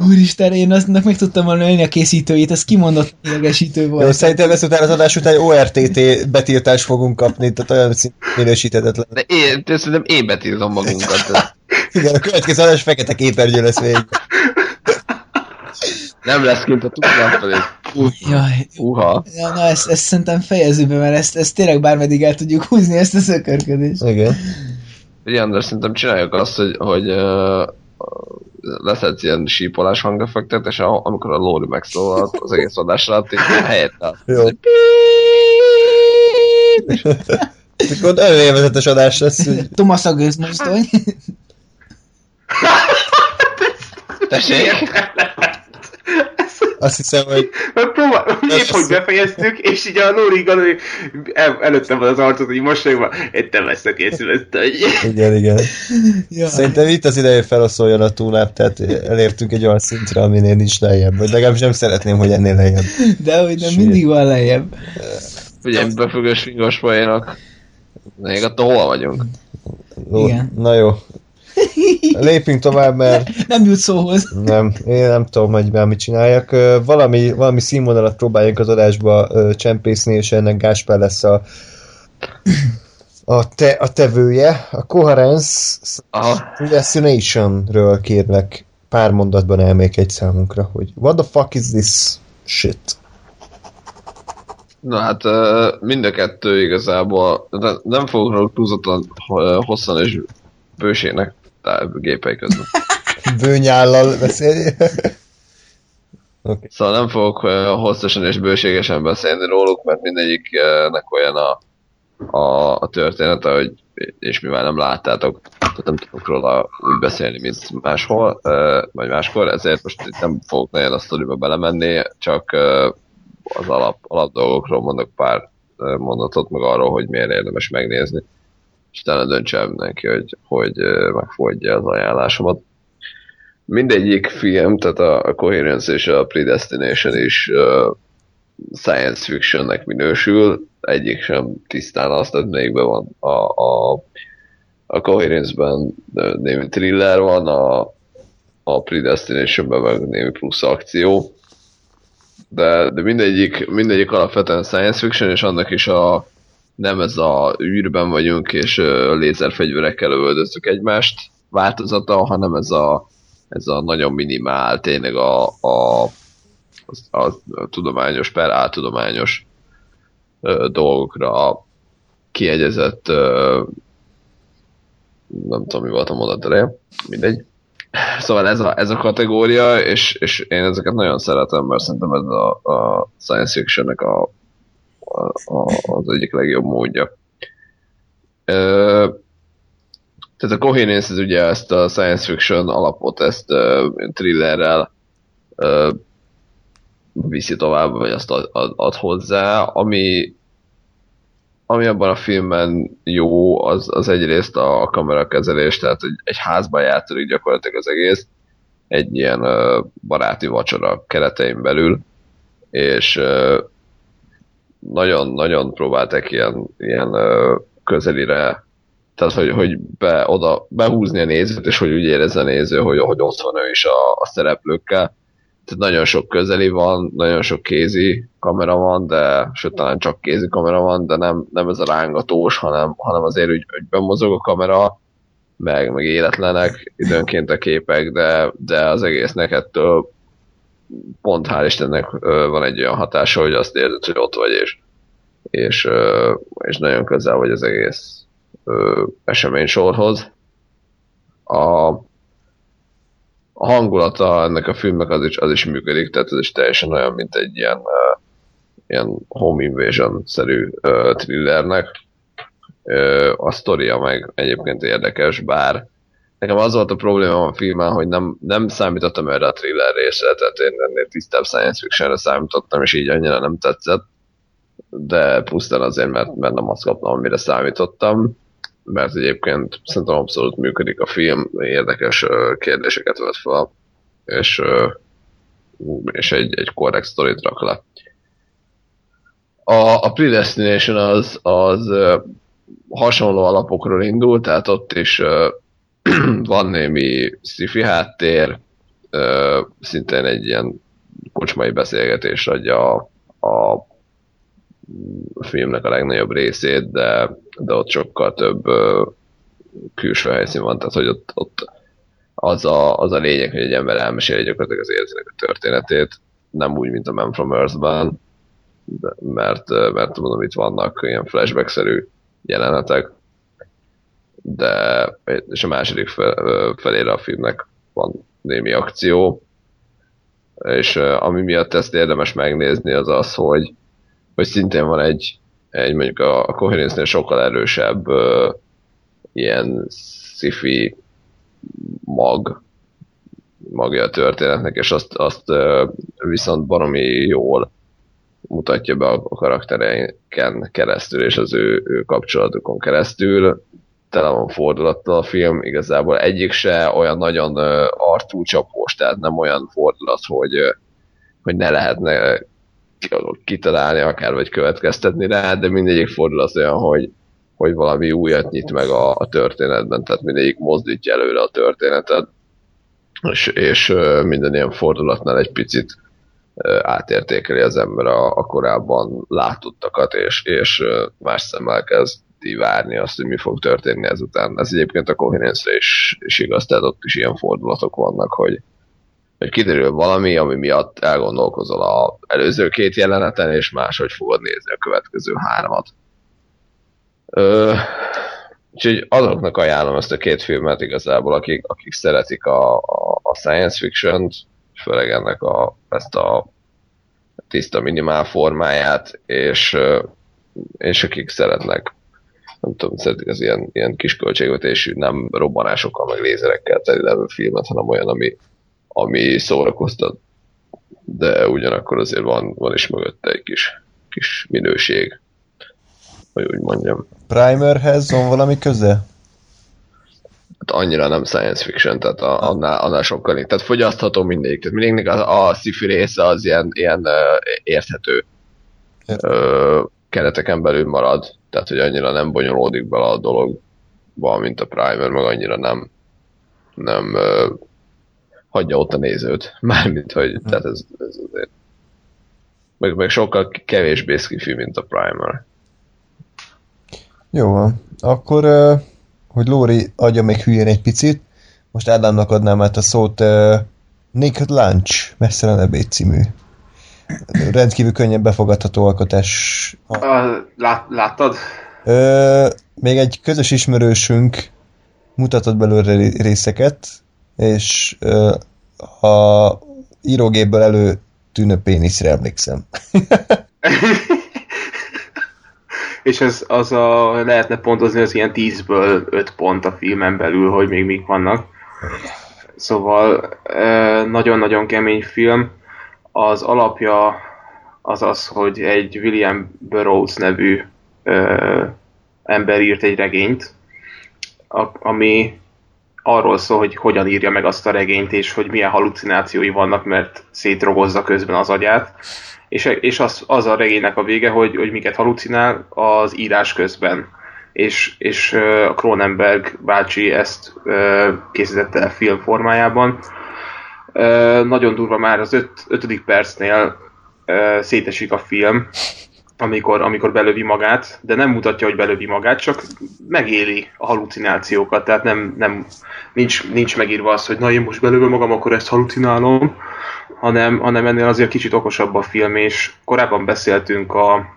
úristen, én aznak meg tudtam volna ölni a készítőjét, ez kimondott idegesítő Jó, volt. szerintem ezt után az adás után egy ORTT betiltást fogunk kapni, tehát olyan szint minősítetetlen. De én, de szerintem én betiltom magunkat. Igen, a következő adás fekete képernyő lesz végig. Nem lesz kint a pedig. Jaj, Uha. ja, na ezt, ezt szerintem fejezzük be, mert ezt, ezt tényleg bármeddig el tudjuk húzni, ezt a szökörködést. Igen. Ugye, András, szerintem csináljuk azt, hogy, hogy uh, leszedsz ilyen sípolás hangeffektet, és a, amikor a Lóri megszólalt az egész adás alatt, és helyett Jó. Akkor nagyon élvezetes adás lesz, hogy Thomas a gőzmozdony. Tessék? Azt hiszem, hogy Hát próbál, épp hogy befejeztük, és így a Lóri Galori el, előttem van az arcot, hogy mosolyogva, én nem veszek észre ezt, hogy... igen, igen. ja. Szerintem itt az ideje, feloszoljon a túláp, tehát elértünk egy olyan szintre, aminél nincs lejjebb, vagy legalábbis nem szeretném, hogy ennél lejjebb. De hogy nem mindig van lejjebb. Ugye befüggős fingos poénok. Még attól hol vagyunk? Ó, Igen. Na jó. Lépjünk tovább, mert Nem jut szóhoz. nem, én nem tudom, hogy már mit csináljak. Valami, valami színvonalat próbáljunk az adásba csempészni, és ennek Gáspár lesz a, a, te, a tevője. A Coherence Aha. Destination-ről kérlek pár mondatban elmék egy számunkra, hogy what the fuck is this shit? Na hát mind a kettő igazából, de nem fogok róluk túlzottan hosszan és bősének gépei közben. Bőnyállal beszélj. Szóval nem fogok hosszasan és bőségesen beszélni róluk, mert mindegyiknek olyan a, a, a története, hogy és mivel nem láttátok, tehát nem tudok róla úgy beszélni, mint máshol, vagy máskor, ezért most itt nem fogok nagyon a sztoriba belemenni, csak az alap, alap dolgokról mondok pár mondatot, meg arról, hogy miért érdemes megnézni, és utána döntse el mindenki, hogy, hogy megfogadja az ajánlásomat. Mindegyik film, tehát a, a Coherence és a Predestination is uh, science fictionnek minősül, egyik sem tisztán azt, tehát melyikben van a, a, a Coherence-ben némi thriller van, a, a Predestination-ben meg némi plusz akció, de, de mindegyik, mindegyik alapvetően science fiction, és annak is a nem ez a űrben vagyunk, és lézerfegyverekkel lövöldözzük egymást változata, hanem ez a, ez a nagyon minimál, tényleg a, a, a, a tudományos per áltudományos dolgokra kiegyezett nem tudom mi volt a mondat eleje, mindegy. Szóval ez a, ez a kategória, és, és én ezeket nagyon szeretem, mert szerintem ez a, a science fictionnek a, az egyik legjobb módja. Ö, tehát a Coherence ez ugye ezt a science fiction alapot, ezt uh, thrillerrel viszi tovább, vagy azt ad, ad, ad hozzá, ami ami abban a filmben jó, az, az egyrészt a kamerakezelés, tehát hogy egy házban játszódik gyakorlatilag az egész, egy ilyen uh, baráti vacsora keretein belül, és uh, nagyon-nagyon próbálták ilyen, ilyen közelire tehát hogy, hogy be, oda, behúzni a nézőt, és hogy úgy érezze a néző, hogy, hogy ott van ő is a, a szereplőkkel. Tehát nagyon sok közeli van, nagyon sok kézi kamera van, de sőt talán csak kézi kamera van, de nem, nem ez a rángatós, hanem, hanem azért úgy, hogy bemozog a kamera, meg, meg életlenek időnként a képek, de, de az egésznek ettől pont hál' Istennek van egy olyan hatása, hogy azt érzed, hogy ott vagy, és, és, és nagyon közel vagy az egész ö, eseménysorhoz. A, a hangulata ennek a filmnek az is, az is működik, tehát ez is teljesen olyan, mint egy ilyen, ilyen home invasion-szerű thrillernek. A sztoria meg egyébként érdekes, bár nekem az volt a probléma a filmen, hogy nem, nem számítottam erre a thriller részre, tehát én ennél tisztább science fictionre számítottam, és így annyira nem tetszett. De pusztán azért, mert, mert nem azt kaptam, amire számítottam mert egyébként szerintem abszolút működik a film, érdekes kérdéseket vet fel, és, és egy, egy korrekt sztorit rak le. A, a Predestination az, az hasonló alapokról indul, tehát ott is van némi sci háttér, ö, szintén egy ilyen kocsmai beszélgetés adja a, a filmnek a legnagyobb részét, de, de ott sokkal több ö, külső helyszín van, tehát hogy ott, ott az, a, az a lényeg, hogy egy ember elmeséli gyakorlatilag az életének a történetét, nem úgy, mint a Man from Earth-ben, mert, mert mondom, itt vannak ilyen flashback-szerű jelenetek, de és a második fel, ö, felére a filmnek van némi akció, és ö, ami miatt ezt érdemes megnézni, az az, hogy hogy szintén van egy egy mondjuk a, a Coherence-nél sokkal erősebb uh, ilyen sci mag, magja a történetnek, és azt, azt viszont baromi jól mutatja be a karaktereinken keresztül, és az ő, ő kapcsolatukon keresztül. Tele van fordulattal a film, igazából egyik se olyan nagyon uh, arcúcsapós, tehát nem olyan fordulat, hogy, hogy ne lehetne kitalálni akár, vagy következtetni rá, de mindegyik fordulat olyan, hogy, hogy valami újat nyit meg a, a történetben, tehát mindegyik mozdítja előre a történetet, és, és minden ilyen fordulatnál egy picit átértékeli az ember a, a korábban látottakat, és, és más szemmel kezdi várni azt, hogy mi fog történni ezután. Ez egyébként a coherence is, is igaz, tehát ott is ilyen fordulatok vannak, hogy, hogy kiderül valami, ami miatt elgondolkozol az előző két jeleneten, és máshogy fogod nézni a következő háromat. Ö, úgyhogy azoknak ajánlom ezt a két filmet igazából, akik, akik szeretik a, a, a science fiction-t, főleg ennek a, ezt a tiszta minimál formáját, és, és akik szeretnek nem tudom, szeretik az ilyen, ilyen kis költségvetésű, nem robbanásokkal, meg lézerekkel teli levő filmet, hanem olyan, ami, ami szórakoztat, de ugyanakkor azért van, van is mögötte egy kis, kis minőség, hogy úgy mondjam. Primerhez van valami köze? Hát annyira nem science fiction, tehát a, annál, annál sokkal nincs. Tehát fogyasztható mindig. Tehát mindig a, a sci része az ilyen, ilyen uh, érthető uh, kereteken belül marad, tehát hogy annyira nem bonyolódik bele a dologba, mint a Primer, meg annyira nem, nem uh, hagyja ott a nézőt. Mármint, hogy tehát ez, ez azért meg, meg sokkal kevésbé skifi, mint a Primer. Jó. Akkor, hogy Lóri adja még hülyén egy picit, most Ádámnak adnám át a szót Nick Lunch, Messzelen ebéd című. Rendkívül könnyen befogadható alkotás. Lát, láttad? Ö, még egy közös ismerősünk mutatott belőle részeket, és ö, a írógépből előtűnő péniszre emlékszem. és ez az a, lehetne pontozni az ilyen 10-ből 5 pont a filmen belül, hogy még mik vannak. Szóval nagyon-nagyon kemény film. Az alapja az az, hogy egy William Burroughs nevű ö, ember írt egy regényt, a, ami arról szól, hogy hogyan írja meg azt a regényt, és hogy milyen halucinációi vannak, mert szétrogozza közben az agyát. És, és az, az a regénynek a vége, hogy, hogy miket halucinál az írás közben. És, és uh, Cronenberg bácsi ezt készítette el film formájában. Nagyon durva már az öt, ötödik percnél szétesik a film, amikor, amikor belövi magát, de nem mutatja, hogy belövi magát, csak megéli a halucinációkat, tehát nem, nem, nincs, nincs megírva az, hogy na én most belövöm magam, akkor ezt halucinálom, hanem, hanem ennél azért kicsit okosabb a film, és korábban beszéltünk a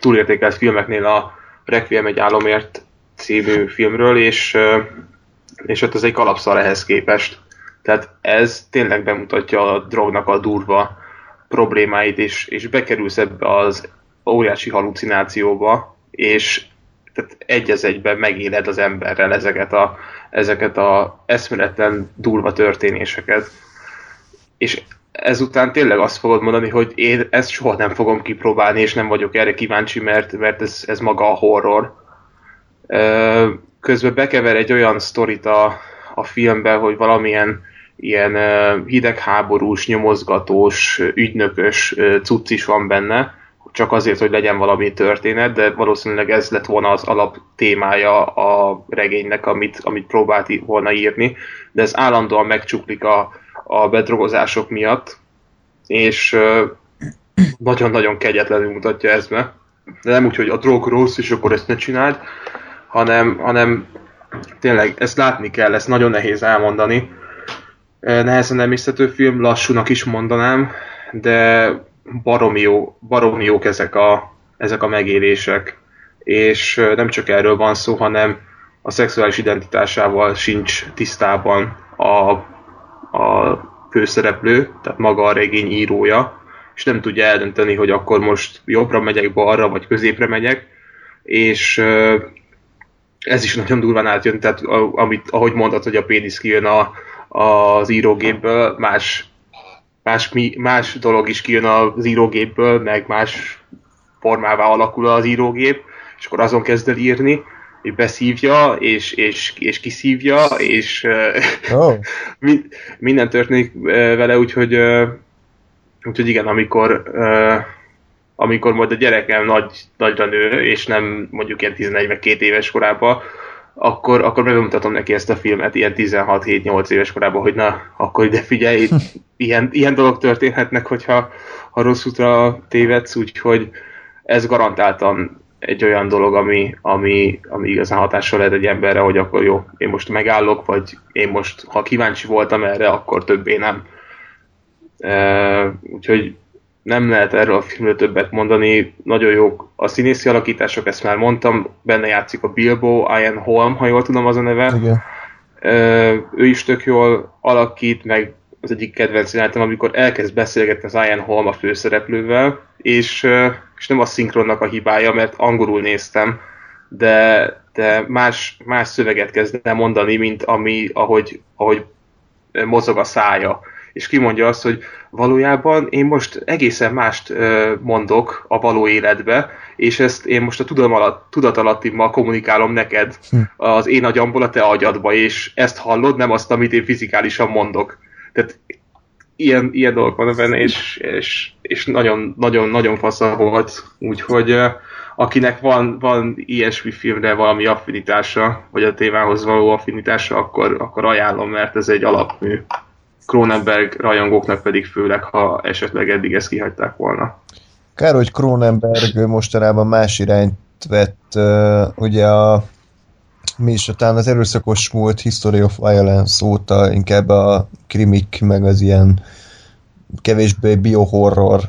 túlértékelt filmeknél a Requiem egy álomért című filmről, és, és ott az egy kalapszal ehhez képest. Tehát ez tényleg bemutatja a drognak a durva problémáit, és, és bekerülsz ebbe az óriási halucinációba, és tehát egy az egyben megéled az emberrel ezeket a, ezeket a eszméletlen durva történéseket. És ezután tényleg azt fogod mondani, hogy én ezt soha nem fogom kipróbálni, és nem vagyok erre kíváncsi, mert, mert ez, ez maga a horror. Közben bekever egy olyan sztorit a, a filmbe, hogy valamilyen ilyen hidegháborús, nyomozgatós, ügynökös cucc is van benne, csak azért, hogy legyen valami történet, de valószínűleg ez lett volna az alap témája a regénynek, amit, amit próbált volna írni, de ez állandóan megcsuklik a, a bedrogozások miatt, és nagyon-nagyon kegyetlenül mutatja ezt be. De nem úgy, hogy a drog rossz, és akkor ezt ne csináld, hanem, hanem tényleg ezt látni kell, ezt nagyon nehéz elmondani. Nehezen emészhető film, lassúnak is mondanám, de baromi, jó, baromi jók ezek a, ezek a megélések. És nem csak erről van szó, hanem a szexuális identitásával sincs tisztában a a főszereplő, tehát maga a regény írója, és nem tudja eldönteni, hogy akkor most jobbra megyek, balra, vagy középre megyek, és ez is nagyon durván átjön, tehát amit, ahogy mondtad, hogy a pénisz kijön a, az írógépből, más, más, más dolog is kijön az írógépből, meg más formává alakul az írógép, és akkor azon kezd el írni, és beszívja, és, és, és kiszívja, és oh. minden történik vele, úgyhogy, úgyhogy igen, amikor amikor majd a gyerekem nagy, nagyra nő, és nem mondjuk ilyen 11 vagy 2 éves korában, akkor, akkor megmutatom neki ezt a filmet ilyen 16-7-8 éves korában, hogy na, akkor ide figyelj, ilyen, ilyen dolog történhetnek, hogyha ha rossz útra tévedsz, úgyhogy ez garantáltan egy olyan dolog, ami, ami, ami igazán hatással lehet egy emberre, hogy akkor jó, én most megállok, vagy én most, ha kíváncsi voltam erre, akkor többé nem. Uh, úgyhogy nem lehet erről a filmről többet mondani, nagyon jók a színészi alakítások, ezt már mondtam, benne játszik a Bilbo, Ian Holm, ha jól tudom az a neve. Igen. Ő is tök jól alakít, meg az egyik kedvenc jelenetem, amikor elkezd beszélgetni az Ian Holm a főszereplővel, és, és nem a szinkronnak a hibája, mert angolul néztem, de, de más, más szöveget kezd el mondani, mint ami, ahogy, ahogy mozog a szája és kimondja azt, hogy valójában én most egészen mást mondok a való életbe, és ezt én most a tudom alatt, tudatalattimmal kommunikálom neked hm. az én agyamból a te agyadba, és ezt hallod, nem azt, amit én fizikálisan mondok. Tehát ilyen, ilyen dolgok van benne, és, és, és nagyon, nagyon, nagyon fasza volt, úgyhogy akinek van, van ilyesmi filmre valami affinitása, vagy a témához való affinitása, akkor, akkor ajánlom, mert ez egy alapmű. Cronenberg rajongóknak pedig főleg, ha esetleg eddig ezt kihagyták volna. Kár, hogy Cronenberg mostanában más irányt vett, ugye a mi is, talán az erőszakos múlt History of Violence óta inkább a krimik, meg az ilyen kevésbé biohorror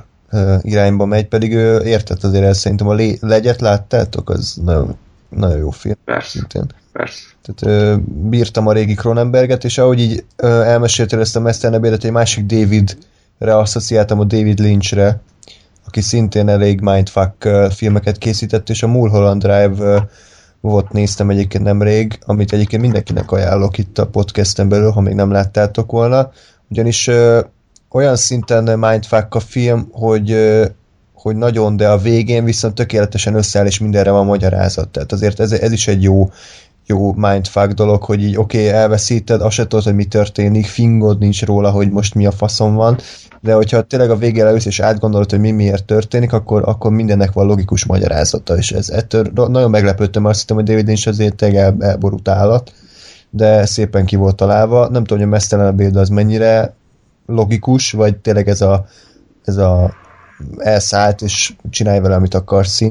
irányba megy, pedig ő értett azért el, szerintem a lé- legyet láttátok, az nagyon, nagyon jó film. Persze. Szintén. Persze. Tehát ö, bírtam a régi Cronenberget, és ahogy így ö, elmeséltél ezt a Mesternebédet, egy másik Davidre asszociáltam a David Lynchre, aki szintén elég mindfuck filmeket készített, és a Mulholland Drive ö, volt néztem egyébként nemrég, amit egyébként mindenkinek ajánlok itt a podcasten belül, ha még nem láttátok volna, ugyanis ö, olyan szinten mindfuck a film, hogy ö, hogy nagyon, de a végén viszont tökéletesen összeáll, és mindenre van magyarázat. Tehát azért ez, ez is egy jó, jó mindfuck dolog, hogy így oké, okay, elveszíted, azt se tudod, hogy mi történik, fingod nincs róla, hogy most mi a faszom van, de hogyha tényleg a végére leülsz és átgondolod, hogy mi miért történik, akkor, akkor mindennek van logikus magyarázata, és ez ettől nagyon meglepődtem, azt hittem, hogy David Lynch azért tényleg el, elborult állat, de szépen ki volt találva. Nem tudom, hogy a Mesztelen az mennyire logikus, vagy tényleg ez a, ez a elszállt, és csinálj vele, amit akarsz.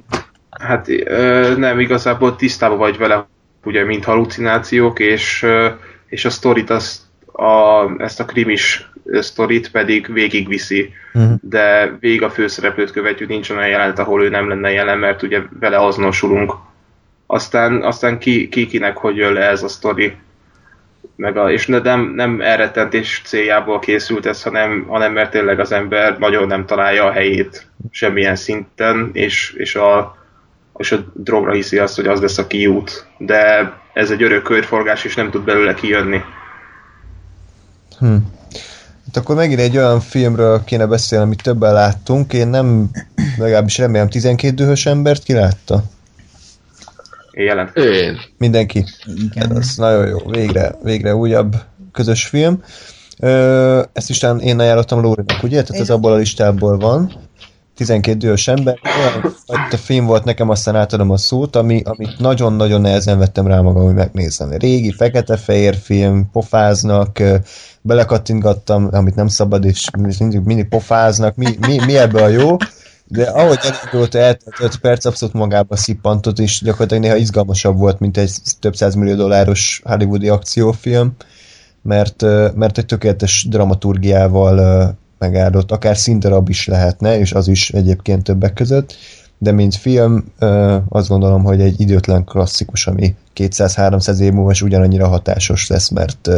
Hát ö, nem, igazából tisztában vagy vele, ugye, mint halucinációk, és, és a sztorit, azt, a, ezt a krimis sztorit pedig végigviszi, uh-huh. de végig a főszereplőt követjük, nincs olyan jelenet, ahol ő nem lenne jelen, mert ugye vele azonosulunk. Aztán, aztán ki, ki kinek hogy jön le ez a sztori. Meg a, és nem, nem elrettentés céljából készült ez, hanem, hanem mert tényleg az ember nagyon nem találja a helyét semmilyen szinten, és, és a, és a drogra hiszi azt, hogy az lesz a kiút. De ez egy örök körforgás, és nem tud belőle kijönni. Hm. Hát akkor megint egy olyan filmről kéne beszélni, amit többen láttunk. Én nem, legalábbis remélem 12 dühös embert ki látta? Én jelent. Én. Mindenki. Igen. Ez nagyon jó. Végre, végre újabb közös film. Ö, ezt is én ajánlottam Lórinak, ugye? Tehát ez abból a listából van. 12 dühös ember, olyan a film volt nekem, aztán átadom a szót, ami, amit nagyon-nagyon nehezen vettem rá magam, hogy megnézem. Régi, fekete-fehér film, pofáznak, belekattintgattam, amit nem szabad, és mindig, mindig pofáznak, mi, mi, mi ebből a jó, de ahogy elindult eltelt 5 perc, abszolút magába szippantott, és gyakorlatilag néha izgalmasabb volt, mint egy több millió dolláros hollywoodi akciófilm, mert, mert egy tökéletes dramaturgiával megáldott, akár színdarab is lehetne, és az is egyébként többek között, de mint film azt gondolom, hogy egy időtlen klasszikus, ami 200-300 év múlva is ugyanannyira hatásos lesz, mert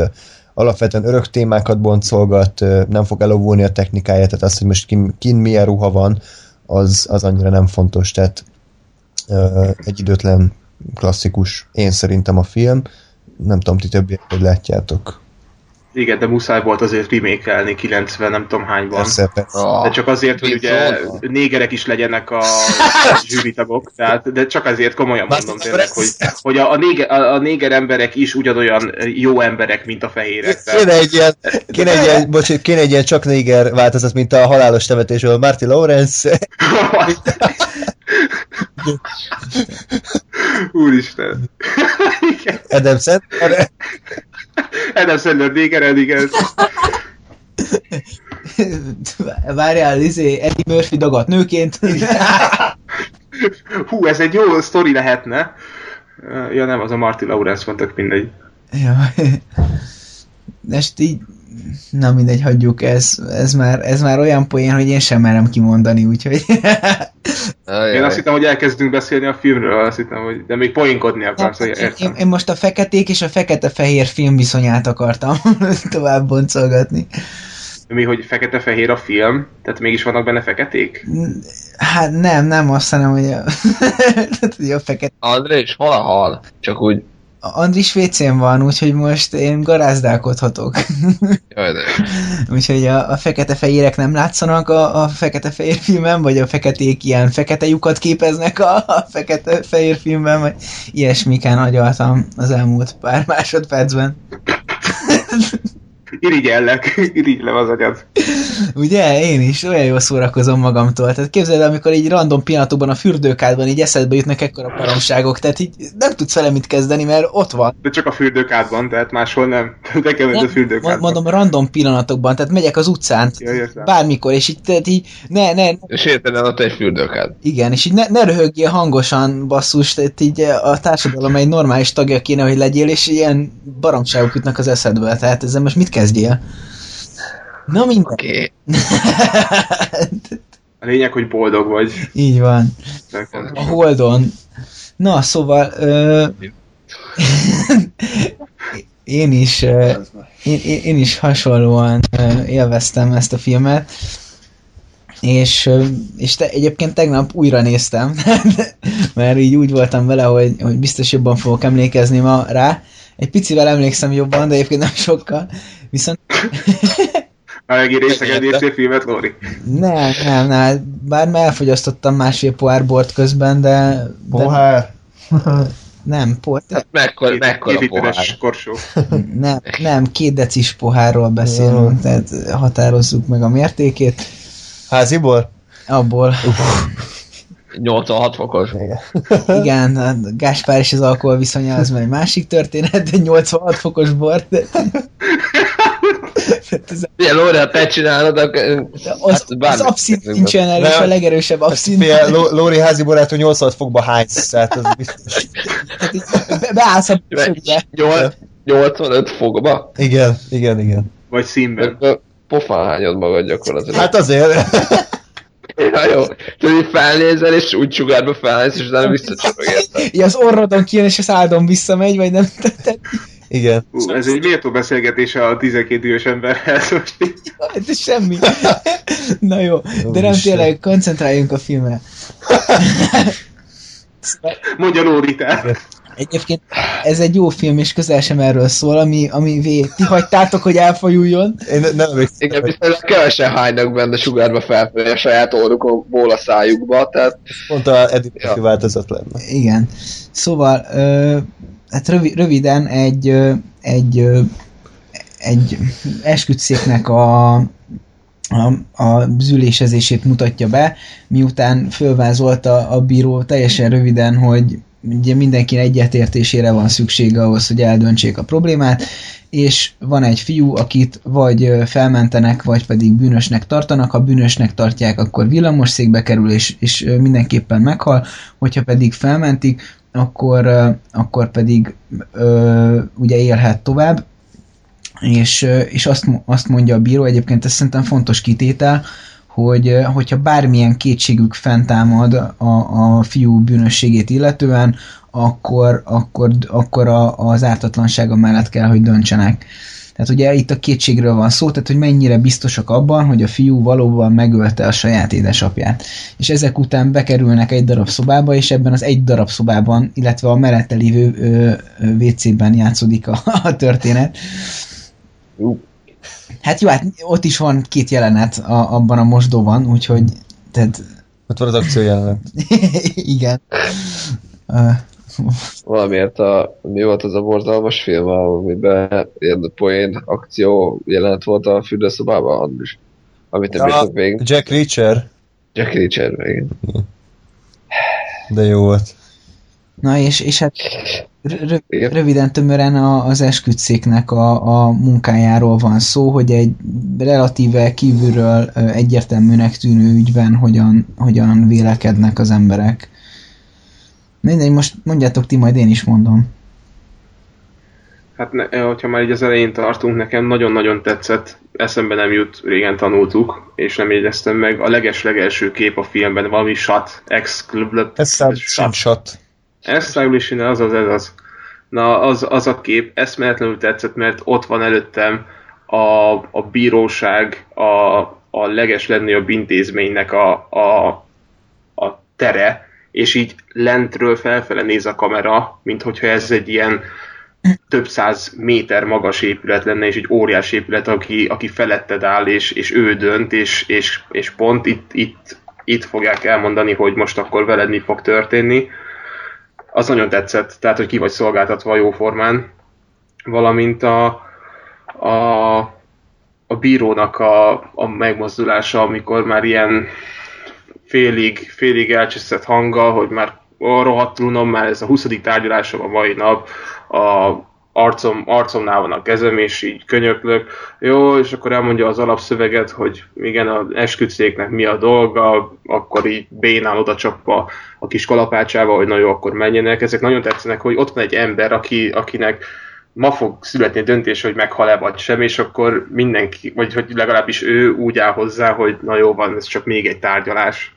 alapvetően örök témákat boncolgat, nem fog elovulni a technikája, tehát az, hogy most kin, kin milyen ruha van, az, az annyira nem fontos, tehát egy időtlen klasszikus, én szerintem a film, nem tudom, ti többiek, hogy látjátok. Igen, de muszáj volt azért remake 90 nem tudom hányban. Persze, persze. Ah, De csak azért, hogy ugye négerek is legyenek a zsűritagok, tehát, de csak azért komolyan mondom tényleg, hogy, hogy a, a, néger, a, a néger emberek is ugyanolyan jó emberek, mint a fehérek. Tehát, Kéne egy ilyen, kéne egy ilyen, bocs, kéne egy ilyen csak néger változat, mint a halálos temetésről. Marty Lawrence, Úristen. Adam Sandler, Adam Sandler néger, igen. Várjál, izé, Eddie Murphy dagat nőként. Hú, ez egy jó sztori lehetne. Ja nem, az a Marty Lawrence van, tök mindegy. ja. Ezt így, na mindegy, hagyjuk, ez, ez, már, ez már olyan poén, hogy én sem merem kimondani, úgyhogy... Ajaj. Én azt hittem, hogy elkezdünk beszélni a filmről, azt hittem, hogy... De még poénkodni akarsz, hogy én, értem. én, most a feketék és a fekete-fehér film viszonyát akartam tovább boncolgatni. Mi, hogy fekete-fehér a film? Tehát mégis vannak benne feketék? Hát nem, nem azt hanem, hogy a, hogy a fekete... Andrés, hol a hal? Csak úgy, Andris WC-n van, úgyhogy most én garázdálkodhatok. jaj de. úgyhogy a, a fekete-fehérek nem látszanak a, a fekete-fehér filmben, vagy a feketék ilyen fekete lyukat képeznek a, a fekete-fehér filmben, vagy ilyesmikán agyaltam az elmúlt pár másodpercben. Irigyellek, irigylem az agyad. Ugye? Én is olyan jól szórakozom magamtól. Tehát képzeld, el, amikor így random pillanatokban a fürdőkádban így eszedbe jutnak ekkora baromságok, tehát így nem tudsz vele mit kezdeni, mert ott van. De csak a fürdőkádban, tehát máshol nem. De kell, a fürdőkádban. mondom, random pillanatokban, tehát megyek az utcán, Ja, bármikor, és így, tehát így ne, ne, És érted ott egy fürdőkád. igen, és így ne, ne röhögjél hangosan, basszus, tehát így a társadalom egy normális tagja kéne, hogy legyél, és ilyen baromságok jutnak az eszedbe, tehát ezzel most mit kezdjél? Na minden. Oké. A lényeg, hogy boldog vagy. így van. A Holdon. Na, szóval... Ö... én is ö... én, én, is hasonlóan ö, élveztem ezt a filmet, és, és te, egyébként tegnap újra néztem, mert így úgy voltam vele, hogy, hogy biztos jobban fogok emlékezni ma rá. Egy picivel emlékszem jobban, de egyébként nem sokkal. Viszont A néztél filmet, Lóri? nem, nem, nem, bár már elfogyasztottam másfél pohár bort közben, de, de Pohár. nem, por, Hát mekkora, mekkora Két pohár. korsó. Nem, nem, két decis pohárról beszélünk, Jó. tehát határozzuk meg a mértékét. Háziból? Abból, 86 fokos. Igen. igen, a Gáspár és az alkohol viszonya az már egy másik történet, de 86 fokos bor, de, Ugye, Lóri, ha te csinálod, akkor... az, hát az abszint nincsen erős, a legerősebb abszint. Ló- Lóri házi barától 86 fokba hánysz, tehát az biztos. Tehát így be- beállsz a szögbe. Nyolc- 85 fokba? Igen, igen, igen. Vagy színben. Pofán hányod magad gyakorlatilag. Hát azért. Ja, jó. Tudod, így felnézel, és úgy sugárba felnéz, és utána visszacsapog érted. Így az orrodon kijön, és a szádon visszamegy, vagy nem. Tehát, Igen. Ú, ez egy méltó beszélgetés a 12 éves emberhez. most így. ez semmi. Na jó, de nem Úristen. tényleg, koncentráljunk a filmre. Mondja Lóri, tehát. Egyébként ez egy jó film, és közel sem erről szól, ami, ami vé... Ti hagytátok, hogy elfajuljon. Én ne- nem emlékszem. Igen, viszont kevesen hánynak benne sugárba felfelé a saját orrukból a szájukba, tehát Pont a Eddie Ja. Változat lenne. Igen. Szóval, ö, hát rövi, röviden egy, egy, egy esküdszéknek a, a, a zülésezését mutatja be, miután fölvázolta a bíró teljesen röviden, hogy ugye mindenki egyetértésére van szüksége ahhoz, hogy eldöntsék a problémát, és van egy fiú, akit vagy felmentenek, vagy pedig bűnösnek tartanak. Ha bűnösnek tartják, akkor villamosszékbe kerül, és, és mindenképpen meghal. Hogyha pedig felmentik, akkor, akkor pedig ö, ugye élhet tovább. És, és azt, azt mondja a bíró, egyébként ez szerintem fontos kitétel, hogy hogyha bármilyen kétségük fenntámad a, a fiú bűnösségét illetően, akkor, akkor, akkor a, az ártatlansága mellett kell, hogy döntsenek. Tehát ugye itt a kétségről van szó, tehát hogy mennyire biztosak abban, hogy a fiú valóban megölte a saját édesapját. És ezek után bekerülnek egy darab szobába, és ebben az egy darab szobában, illetve a mellette lévő WC-ben játszódik a, a történet. Hát jó, hát ott is van két jelenet a, abban a mosdóban, úgyhogy tehát... Ott van az akció jelenet. Igen. Valamiért a, mi volt az a borzalmas film, amiben ilyen poén akció jelent volt a fürdőszobában, is, amit nem ja, végig. Jack Reacher. Jack Reacher, igen. De jó volt. Na és, és hát röviden tömören az esküdszéknek a, a munkájáról van szó, hogy egy relatíve kívülről egyértelműnek tűnő ügyben hogyan, hogyan vélekednek az emberek. Mindegy, most mondjátok ti, majd én is mondom. Hát ne, hogyha már így az elején tartunk, nekem nagyon-nagyon tetszett, eszembe nem jut, régen tanultuk, és nem jegyeztem meg, a leges-legelső kép a filmben, valami shot, ex shot. shot. Establishing, az az, ez az. Na, az, az a kép eszméletlenül tetszett, mert ott van előttem a, a bíróság, a, a leges legnagyobb intézménynek a, a, a tere, és így lentről felfele néz a kamera, mint hogyha ez egy ilyen több száz méter magas épület lenne, és egy óriás épület, aki, aki feletted áll, és, és ő dönt, és, és, és pont itt, itt, itt fogják elmondani, hogy most akkor veled mi fog történni. Az nagyon tetszett, tehát hogy ki vagy szolgáltatva jó formán, valamint a, a, a bírónak a, a megmozdulása, amikor már ilyen félig, félig elcseszett hanggal, hogy már rohadtul unom, már ez a 20. tárgyalásom a mai nap, a, arcom, arcomnál van a kezem, és így könyöklök. Jó, és akkor elmondja az alapszöveget, hogy igen, az esküdszéknek mi a dolga, akkor így bénál oda csapva a kis kalapácsával, hogy na jó, akkor menjenek. Ezek nagyon tetszenek, hogy ott van egy ember, aki, akinek ma fog születni a döntés, hogy meghal-e vagy sem, és akkor mindenki, vagy hogy legalábbis ő úgy áll hozzá, hogy na jó van, ez csak még egy tárgyalás.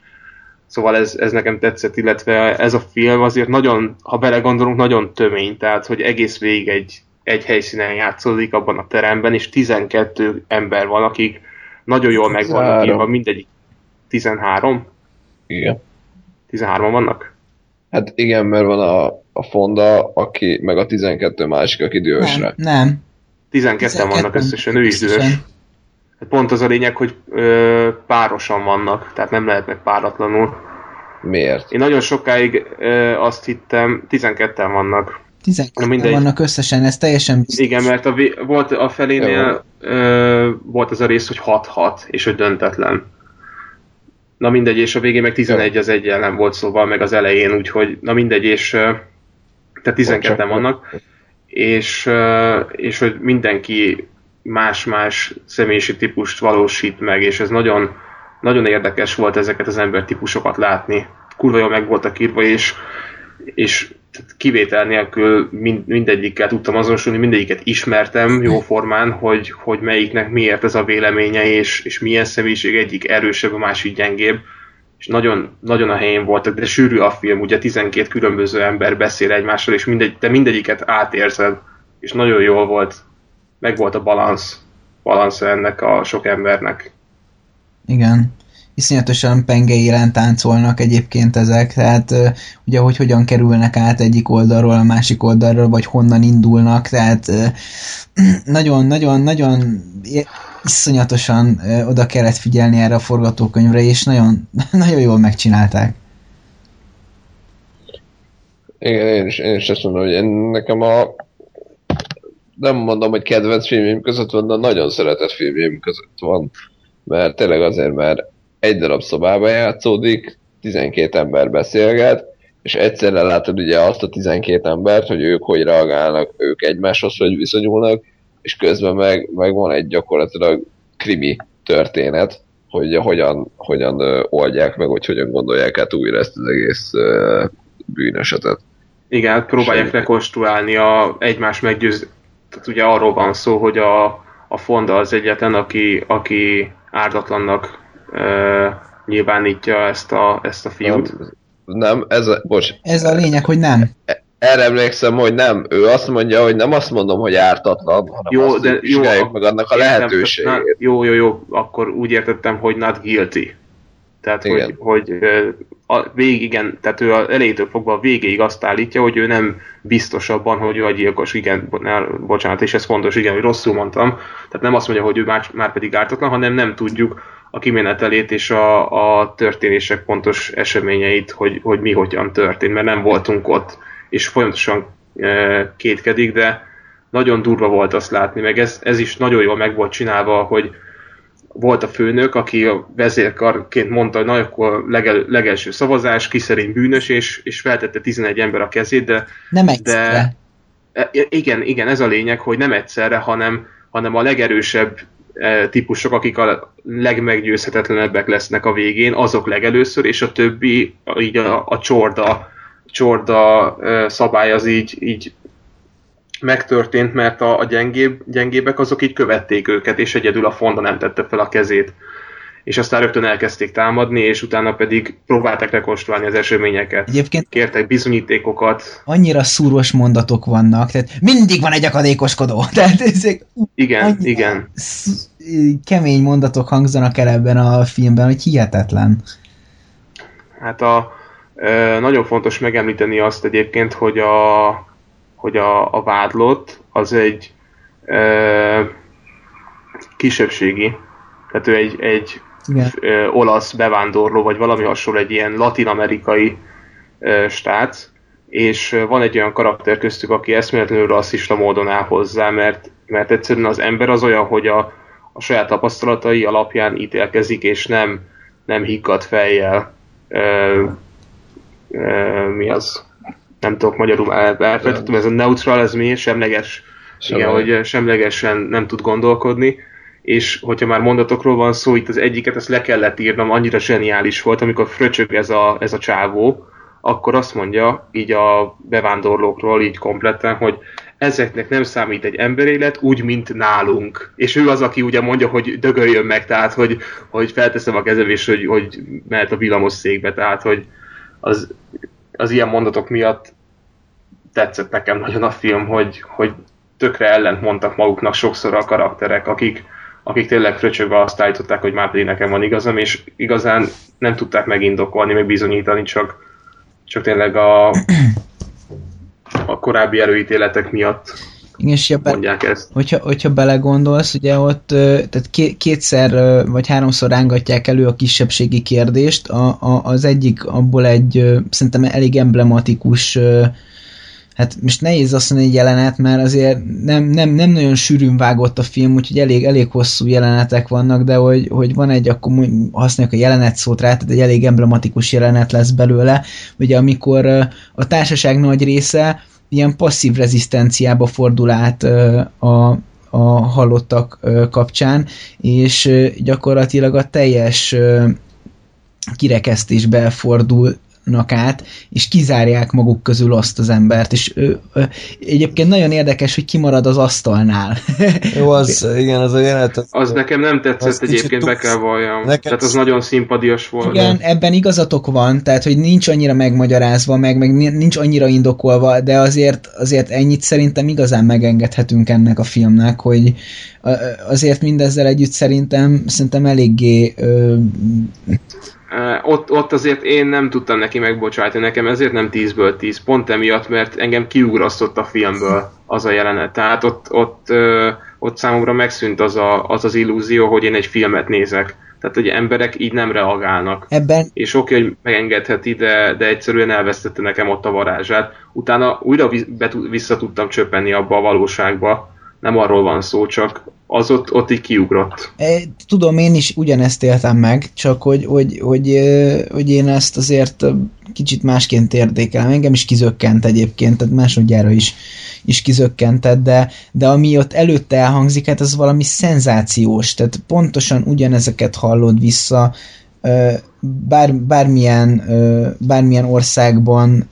Szóval ez, ez nekem tetszett, illetve ez a film azért nagyon, ha belegondolunk, nagyon tömény, tehát hogy egész végig egy, egy helyszínen játszódik abban a teremben, és 12 ember van, akik nagyon jól meg vannak írva, mindegyik 13? Igen. 13 vannak? Hát igen, mert van a, a Fonda, aki, meg a 12 másik, aki dühös nem, Nem. 12 vannak összesen, ő is dühös. Hát pont az a lényeg, hogy ö, párosan vannak, tehát nem lehetnek páratlanul. Miért? Én nagyon sokáig ö, azt hittem, 12-en vannak. 12 mindegy. vannak összesen, ez teljesen biztos. Igen, mert a, volt a felénél ö, volt az a rész, hogy 6-6, és hogy döntetlen. Na mindegy, és a végén meg 11 az egy ellen volt szóval, meg az elején, úgyhogy na mindegy, és tehát 12-en vannak, és, és hogy mindenki más-más személyiségi típust valósít meg, és ez nagyon, nagyon érdekes volt ezeket az embertípusokat látni. Kurva jól meg voltak írva, és, és kivétel nélkül mind, mindegyikkel tudtam azonosulni, mindegyiket ismertem jó formán, hogy, hogy melyiknek miért ez a véleménye, és, és milyen személyiség egyik erősebb, a másik gyengébb. És nagyon, nagyon a helyén voltak, de sűrű a film, ugye 12 különböző ember beszél egymással, és mindegy, te mindegyiket átérzed, és nagyon jól volt meg volt a balansz, balansz ennek a sok embernek. Igen. Iszonyatosan pengei táncolnak egyébként ezek, tehát ugye, hogy hogyan kerülnek át egyik oldalról a másik oldalról, vagy honnan indulnak, tehát nagyon-nagyon-nagyon iszonyatosan oda kellett figyelni erre a forgatókönyvre, és nagyon, nagyon jól megcsinálták. Igen, én is, én is azt mondom, hogy nekem a nem mondom, hogy kedvenc filmjeim között van, de nagyon szeretett filmjeim között van. Mert tényleg azért, mert egy darab szobába játszódik, 12 ember beszélget, és egyszerre látod ugye azt a 12 embert, hogy ők hogy reagálnak, ők egymáshoz hogy viszonyulnak, és közben meg, meg van egy gyakorlatilag krimi történet, hogy hogyan, hogyan oldják meg, hogy hogyan gondolják át újra ezt az egész bűnesetet. Igen, próbálják Semmi. rekonstruálni a egymás meggyőz, tehát ugye arról van szó, hogy a, a Fonda az egyetlen, aki, aki ártatlannak e, nyilvánítja ezt a, ezt a fiút. Nem, nem ez a, bocs. Ez a lényeg, hogy nem. erre emlékszem, hogy nem. Ő azt mondja, hogy nem azt mondom, hogy ártatlan, hanem Jó, azt, de hogy jó, vizsgáljuk meg annak a Értem, lehetőségét. na, Jó, jó, jó, akkor úgy értettem, hogy not guilty. Tehát, hogy, Igen. hogy ö, a végig, igen, tehát ő az elejétől fogva a végéig azt állítja, hogy ő nem biztos abban, hogy ő a gyilkos, igen, ne, bocsánat, és ez fontos, igen, hogy rosszul mondtam. Tehát nem azt mondja, hogy ő már, már pedig ártatlan, hanem nem tudjuk a kimenetelét és a, a történések pontos eseményeit, hogy, hogy mi hogyan történt, mert nem voltunk ott, és folyamatosan e, kétkedik, de nagyon durva volt azt látni, meg ez, ez is nagyon jól meg volt csinálva, hogy volt a főnök, aki a vezérkarként mondta, hogy na, akkor legel, legelső szavazás, ki szerint bűnös, és, és feltette 11 ember a kezét, de Nem egyszerre. E, Igen, igen, ez a lényeg, hogy nem egyszerre, hanem, hanem a legerősebb e, típusok, akik a legmeggyőzhetetlenebbek lesznek a végén, azok legelőször, és a többi, így a, a csorda, csorda e, szabály az így, így megtörtént, mert a, a gyengébb, gyengébbek azok így követték őket, és egyedül a Fonda nem tette fel a kezét. És aztán rögtön elkezdték támadni, és utána pedig próbálták rekonstruálni az eseményeket. Egyébként Kértek bizonyítékokat. annyira szúros mondatok vannak, tehát mindig van egy akadékoskodó. Tehát ezek Igen, igen. kemény mondatok hangzanak el ebben a filmben, hogy hihetetlen. Hát a, nagyon fontos megemlíteni azt egyébként, hogy a, hogy a, a vádlott az egy ö, kisebbségi, tehát ő egy, egy Igen. ö, olasz bevándorló, vagy valami hasonló, egy ilyen latin-amerikai ö, stác, és van egy olyan karakter köztük, aki eszméletlenül rasszista módon áll hozzá, mert, mert egyszerűen az ember az olyan, hogy a, a saját tapasztalatai alapján ítélkezik, és nem, nem higgad fejjel. Ö, ö, mi az? Nem tudok magyarul el- elfelejtettem, ez a neutral, ez mi? Semleges. Igen, Semleges. hogy ö, semlegesen nem tud gondolkodni, és hogyha már mondatokról van szó, itt az egyiket ezt le kellett írnom, annyira zseniális volt, amikor fröcsög ez a, ez a csávó, akkor azt mondja így a bevándorlókról így kompletten, hogy ezeknek nem számít egy emberélet, úgy, mint nálunk. És ő az, aki ugye mondja, hogy dögöljön meg, tehát, hogy, hogy felteszem a kezem, és hogy, hogy mehet a villamos székbe, tehát, hogy az, az ilyen mondatok miatt tetszett nekem nagyon a film, hogy, hogy tökre ellent mondtak maguknak sokszor a karakterek, akik, akik tényleg fröcsögve azt állították, hogy már pedig nekem van igazam, és igazán nem tudták megindokolni, meg bizonyítani, csak, csak tényleg a, a korábbi előítéletek miatt Igen, és be- mondják ezt. hogyha, hogyha belegondolsz, ugye ott tehát ké- kétszer vagy háromszor rángatják elő a kisebbségi kérdést, a, a, az egyik abból egy szerintem elég emblematikus hát most nehéz azt mondani egy jelenet, mert azért nem, nem, nem nagyon sűrűn vágott a film, úgyhogy elég, elég hosszú jelenetek vannak, de hogy, hogy van egy, akkor használjuk a jelenet szót rá, tehát egy elég emblematikus jelenet lesz belőle, ugye amikor a társaság nagy része ilyen passzív rezisztenciába fordul át a, a halottak kapcsán, és gyakorlatilag a teljes kirekesztésbe fordulnak át, és kizárják maguk közül azt az embert, és ö, ö, egyébként nagyon érdekes, hogy kimarad az asztalnál. Jó, az, igen, az a jelenet. Az, Az nekem nem tetszett egyébként, be kell valljam. Nekem- Tehát az nagyon szimpadias volt. Igen, ebben igazatok van, tehát hogy nincs annyira megmagyarázva, meg, meg nincs annyira indokolva, de azért, azért ennyit szerintem igazán megengedhetünk ennek a filmnek, hogy azért mindezzel együtt szerintem, szerintem eléggé ö, ott, ott azért én nem tudtam neki megbocsátani, nekem ezért nem 10-ből 10, pont emiatt, mert engem kiugrasztott a filmből az a jelenet. Tehát ott, ott, ott számomra megszűnt az, a, az az illúzió, hogy én egy filmet nézek. Tehát, hogy emberek így nem reagálnak. ebben És oké, hogy megengedheti, de, de egyszerűen elvesztette nekem ott a varázsát. Utána újra vissza tudtam csöppenni abba a valóságba. Nem arról van szó, csak az ott, ott így kiugrott. E, Tudom, én is ugyanezt éltem meg, csak hogy, hogy, hogy, hogy én ezt azért kicsit másként értékelem. Engem is kizökkent egyébként, tehát másodjára is, is kizökkentett, de, de ami ott előtte elhangzik, hát az valami szenzációs, tehát pontosan ugyanezeket hallod vissza, bár, bármilyen, bármilyen országban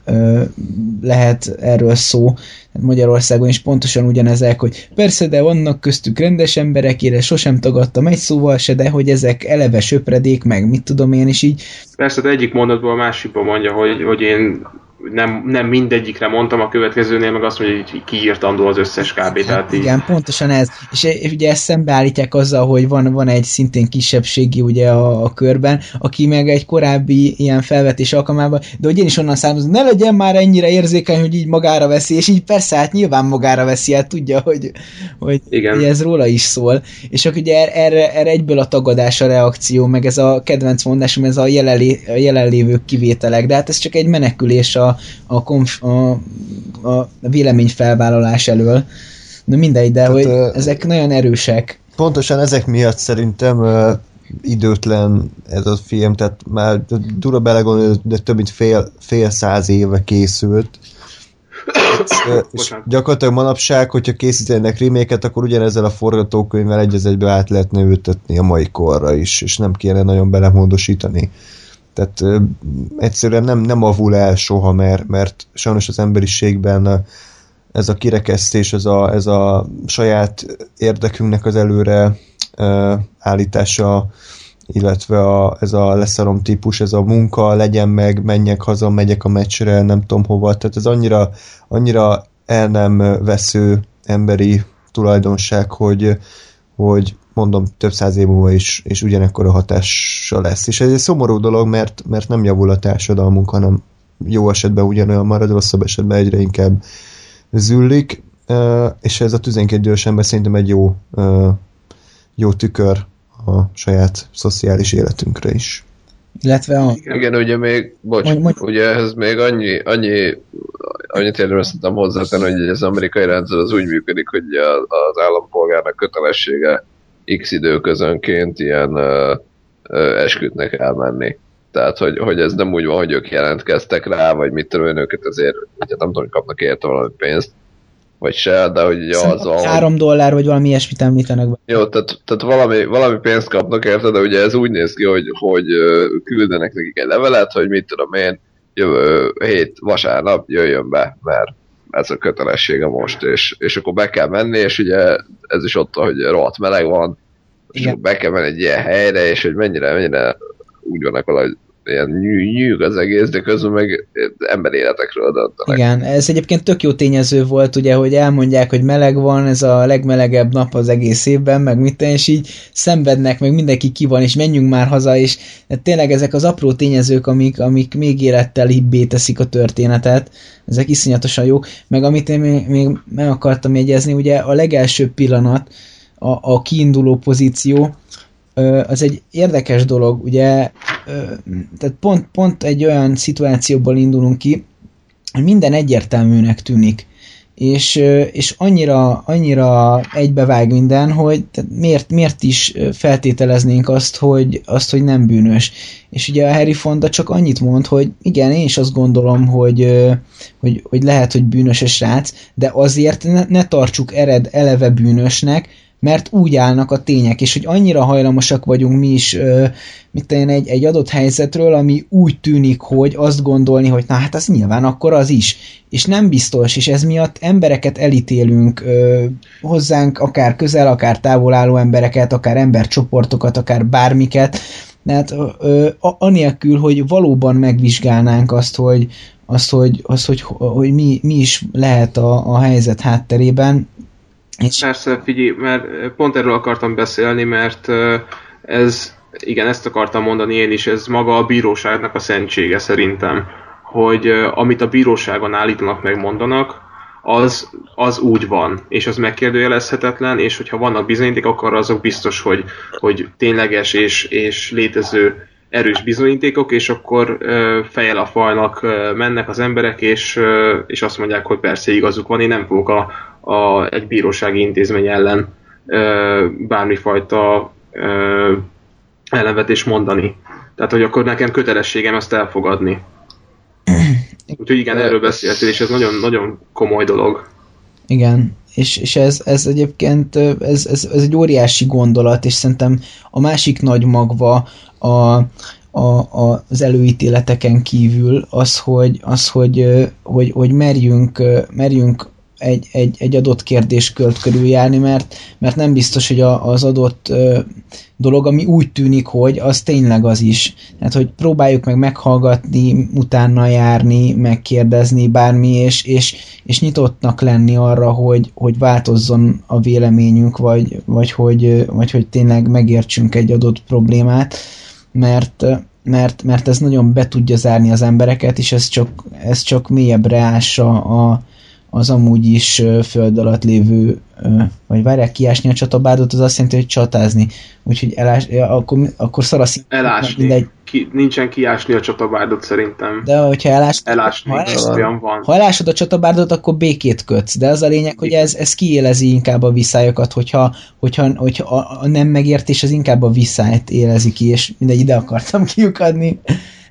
lehet erről szó, Magyarországon is pontosan ugyanezek, hogy persze, de vannak köztük rendes emberek, ére sosem tagadtam egy szóval se, de hogy ezek eleve söpredék, meg mit tudom én, is így. Persze, de egyik mondatból a másikban mondja, hogy, hogy én nem, nem mindegyikre mondtam a következőnél, meg azt mondja, hogy kiírtandó az összes kb. Tehát igen, így... pontosan ez. És ugye ezt szembeállítják azzal, hogy van, van egy szintén kisebbségi ugye a, a körben, aki meg egy korábbi ilyen felvetés alkalmában, de hogy én is onnan származom, ne legyen már ennyire érzékeny, hogy így magára veszi, és így persze, hát nyilván magára veszi, hát tudja, hogy, hogy, igen. ez róla is szól. És akkor ugye er, erre, erre egyből a tagadás a reakció, meg ez a kedvenc mondásom, ez a, jelenlé, a jelenlévők kivételek, de hát ez csak egy menekülés a, a, konf, a, a véleményfelvállalás elől. De mindegy, de Tehát, hogy ezek nagyon erősek. Pontosan ezek miatt szerintem időtlen ez a film, tehát már dura belegondolni, de több mint fél, fél száz éve készült. és, és gyakorlatilag manapság, hogyha készítenek reméket, akkor ugyanezzel a forgatókönyvvel egy egybe át lehetne ültetni a mai korra is, és nem kéne nagyon belemódosítani. Tehát ö, egyszerűen nem, nem avul el soha, mert, mert sajnos az emberiségben ez a kirekesztés, ez a, ez a saját érdekünknek az előre ö, állítása, illetve a, ez a leszarom típus, ez a munka, legyen meg, menjek haza, megyek a meccsre, nem tudom hova. Tehát ez annyira, annyira el nem vesző emberi tulajdonság, hogy, hogy mondom, több száz év múlva is, és ugyanekkor a hatása lesz. És ez egy szomorú dolog, mert, mert nem javul a társadalmunk, hanem jó esetben ugyanolyan marad, rosszabb esetben egyre inkább züllik, és ez a 12 idős ember szerintem egy jó, jó tükör a saját szociális életünkre is. Illetve a... Igen, ugye még, bocs, mondj, mondj. ugye ehhez még annyi, annyi annyit érdemes szerintem hozzátenni, hogy az amerikai rendszer az úgy működik, hogy az állampolgárnak kötelessége x időközönként ilyen ö, ö, eskütnek elmenni. Tehát, hogy, hogy ez nem úgy van, hogy ők jelentkeztek rá, vagy mit tudom, őket azért, ugye nem tudom, hogy kapnak érte valami pénzt, vagy se, de hogy ugye az a... 3 dollár, vagy valami ilyesmit említenek be. Jó, tehát, tehát valami, valami pénzt kapnak érte, de ugye ez úgy néz ki, hogy, hogy küldenek nekik egy levelet, hogy mit tudom én, jövő hét vasárnap jöjjön be, mert ez a kötelessége most, és, és akkor be kell menni, és ugye ez is ott, hogy rohadt meleg van, és Igen. akkor be kell menni egy ilyen helyre, és hogy mennyire, mennyire úgy vannak valahogy ilyen nyűg az egész, de közben meg életekről döntenek. Igen, ez egyébként tök jó tényező volt, ugye, hogy elmondják, hogy meleg van, ez a legmelegebb nap az egész évben, meg mit, és így szenvednek, meg mindenki ki van, és menjünk már haza, és tényleg ezek az apró tényezők, amik, amik még élettel hibbé teszik a történetet, ezek iszonyatosan jók, meg amit én még, még meg akartam jegyezni, ugye a legelső pillanat, a, a kiinduló pozíció, az egy érdekes dolog, ugye, tehát pont, pont egy olyan szituációból indulunk ki, hogy minden egyértelműnek tűnik, és, és annyira, annyira egybevág minden, hogy miért, miért is feltételeznénk azt hogy, azt, hogy nem bűnös. És ugye a Harry Fonda csak annyit mond, hogy igen, én is azt gondolom, hogy, hogy, hogy lehet, hogy bűnös a srác, de azért ne, ne tartsuk ered eleve bűnösnek, mert úgy állnak a tények, és hogy annyira hajlamosak vagyunk mi is, ö, mit én egy, egy adott helyzetről, ami úgy tűnik, hogy azt gondolni, hogy na hát az nyilván akkor az is, és nem biztos, és ez miatt embereket elítélünk ö, hozzánk, akár közel, akár távol álló embereket, akár embercsoportokat, akár bármiket, tehát ö, anélkül, hogy valóban megvizsgálnánk azt, hogy azt, hogy, azt, hogy, hogy mi, mi is lehet a, a helyzet hátterében. Persze, figyelj, mert pont erről akartam beszélni, mert ez, igen, ezt akartam mondani én is, ez maga a bíróságnak a szentsége szerintem, hogy amit a bíróságon állítanak, meg mondanak, az, az úgy van, és az megkérdőjelezhetetlen, és hogyha vannak bizonyítékok, akkor azok biztos, hogy, hogy tényleges és, és létező erős bizonyítékok, és akkor fejel a falnak mennek az emberek, és, és azt mondják, hogy persze igazuk van, én nem fogok a, a, egy bírósági intézmény ellen bármifajta ö, ellenvetés mondani. Tehát, hogy akkor nekem kötelességem ezt elfogadni. Úgyhogy igen, erről beszéltél, és ez nagyon, nagyon komoly dolog. Igen, és, és ez, ez egyébként ez, ez, ez egy óriási gondolat, és szerintem a másik nagy magva a, a, a, az előítéleteken kívül az, hogy, az, hogy, hogy, hogy merjünk, merjünk egy, egy, egy adott kérdéskört körüljárni, mert, mert nem biztos, hogy a, az adott ö, dolog, ami úgy tűnik, hogy az tényleg az is. Tehát, hogy próbáljuk meg meghallgatni, utána járni, megkérdezni bármi, és, és, és nyitottnak lenni arra, hogy, hogy változzon a véleményünk, vagy, vagy, hogy, vagy hogy tényleg megértsünk egy adott problémát, mert mert, mert ez nagyon be tudja zárni az embereket, és ez csak, ez csak mélyebbre ássa a, az amúgy is föld alatt lévő, vagy várják, kiásni a csatabádot, az azt jelenti, hogy csatázni. Úgyhogy elás, ja, akkor, akkor szarasz. Elásni. Mindegy. Ki, nincsen kiásni a csatabárdot szerintem. De hogyha elás, elásni, ha, elásod, olyan van. ha elásod a csatabárdot, akkor békét kötsz. De az a lényeg, hogy ez, ez kiélezi inkább a visszájokat, hogyha, hogyha, hogyha a, a nem megértés az inkább a visszájt élezi ki, és mindegy, ide akartam kiukadni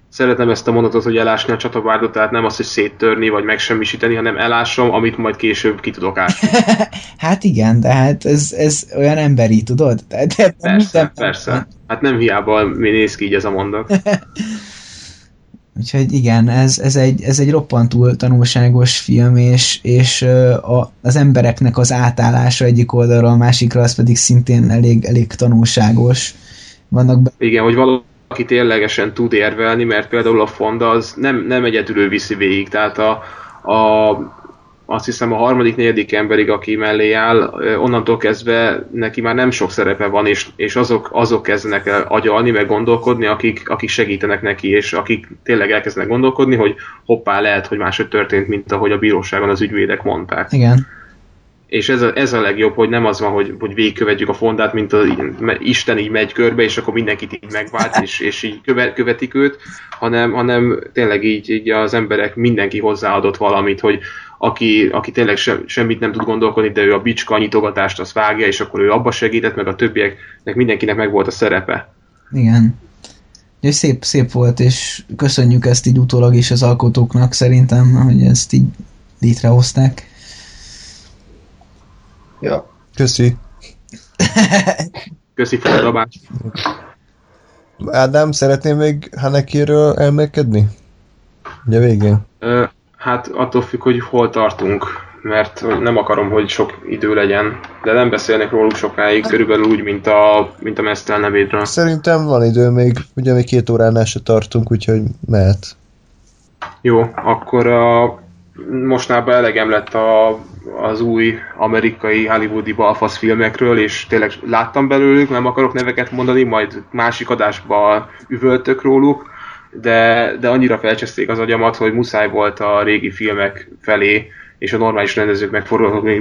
szeretem ezt a mondatot, hogy elásni a csatabárdot, tehát nem azt, hogy széttörni, vagy megsemmisíteni, hanem elásom, amit majd később ki tudok ásni. hát igen, de hát ez, ez olyan emberi, tudod? De, de persze, persze. Hát nem hiába mi néz ki így ez a mondat. Úgyhogy igen, ez, ez, egy, ez egy roppantul tanulságos film, és, és a, az embereknek az átállása egyik oldalról a másikra, az pedig szintén elég, elég tanulságos. Vannak be... Igen, hogy való aki ténylegesen tud érvelni, mert például a Fonda az nem, nem egyedül viszi végig, tehát a, a, azt hiszem a harmadik, negyedik emberig, aki mellé áll, onnantól kezdve neki már nem sok szerepe van, és, és azok, azok kezdenek el agyalni, meg gondolkodni, akik, akik segítenek neki, és akik tényleg elkezdenek gondolkodni, hogy hoppá, lehet, hogy máshogy történt, mint ahogy a bíróságon az ügyvédek mondták. Igen és ez a, ez a legjobb, hogy nem az van, hogy, hogy végigkövetjük a fondát, mint az Isten így megy körbe, és akkor mindenkit így megvált, és, és így követ, követik őt, hanem, hanem tényleg így, így az emberek mindenki hozzáadott valamit, hogy aki, aki tényleg se, semmit nem tud gondolkodni, de ő a bicska nyitogatást azt vágja, és akkor ő abba segített, meg a többieknek mindenkinek meg volt a szerepe. Igen. Úgyhogy szép, szép volt, és köszönjük ezt így utólag is az alkotóknak szerintem, hogy ezt így létrehozták. Ja. Köszi. Köszi feldobás. Ádám, szeretném még Hanekiről elmélkedni? Ugye végén? Ö, hát attól függ, hogy hol tartunk, mert nem akarom, hogy sok idő legyen, de nem beszélnek róluk sokáig, körülbelül úgy, mint a, mint a Mesztel nevédről. Szerintem van idő még, ugye még két óránál se tartunk, úgyhogy mehet. Jó, akkor a, mostanában elegem lett a az új amerikai hollywoodi balfasz filmekről, és tényleg láttam belőlük, nem akarok neveket mondani, majd másik adásba üvöltök róluk, de, de annyira felcseszték az agyamat, hogy muszáj volt a régi filmek felé, és a normális rendezők meg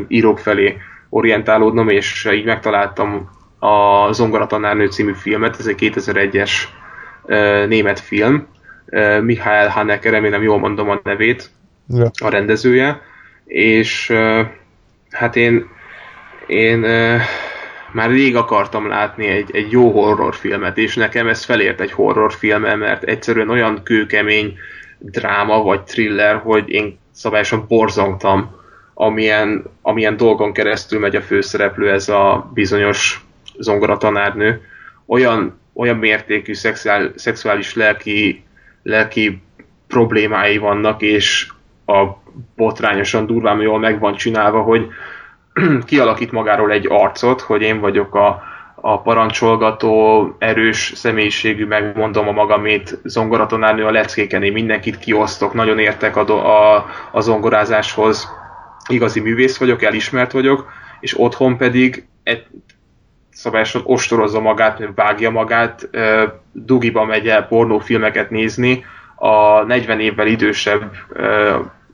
írók felé orientálódnom, és így megtaláltam a Zongoratanárnő című filmet, ez egy 2001-es uh, német film, Michael Haneke, remélem jól mondom a nevét, ja. a rendezője, és hát én, én már rég akartam látni egy, egy jó horrorfilmet, és nekem ez felért egy horrorfilme, mert egyszerűen olyan kőkemény dráma vagy thriller, hogy én szabályosan borzongtam, amilyen, amilyen dolgon keresztül megy a főszereplő, ez a bizonyos zongoratanárnő. Olyan, olyan mértékű szexuál, szexuális lelki, lelki problémái vannak, és a botrányosan durván jól meg van csinálva, hogy kialakít magáról egy arcot, hogy én vagyok a, a parancsolgató, erős személyiségű, megmondom a magamét, zongoratonálni a leckéken, én mindenkit kiosztok, nagyon értek a, a, a zongorázáshoz, igazi művész vagyok, elismert vagyok, és otthon pedig egy, szabályosan ostorozza magát, vágja magát, dugiba megy el pornófilmeket nézni, a 40 évvel idősebb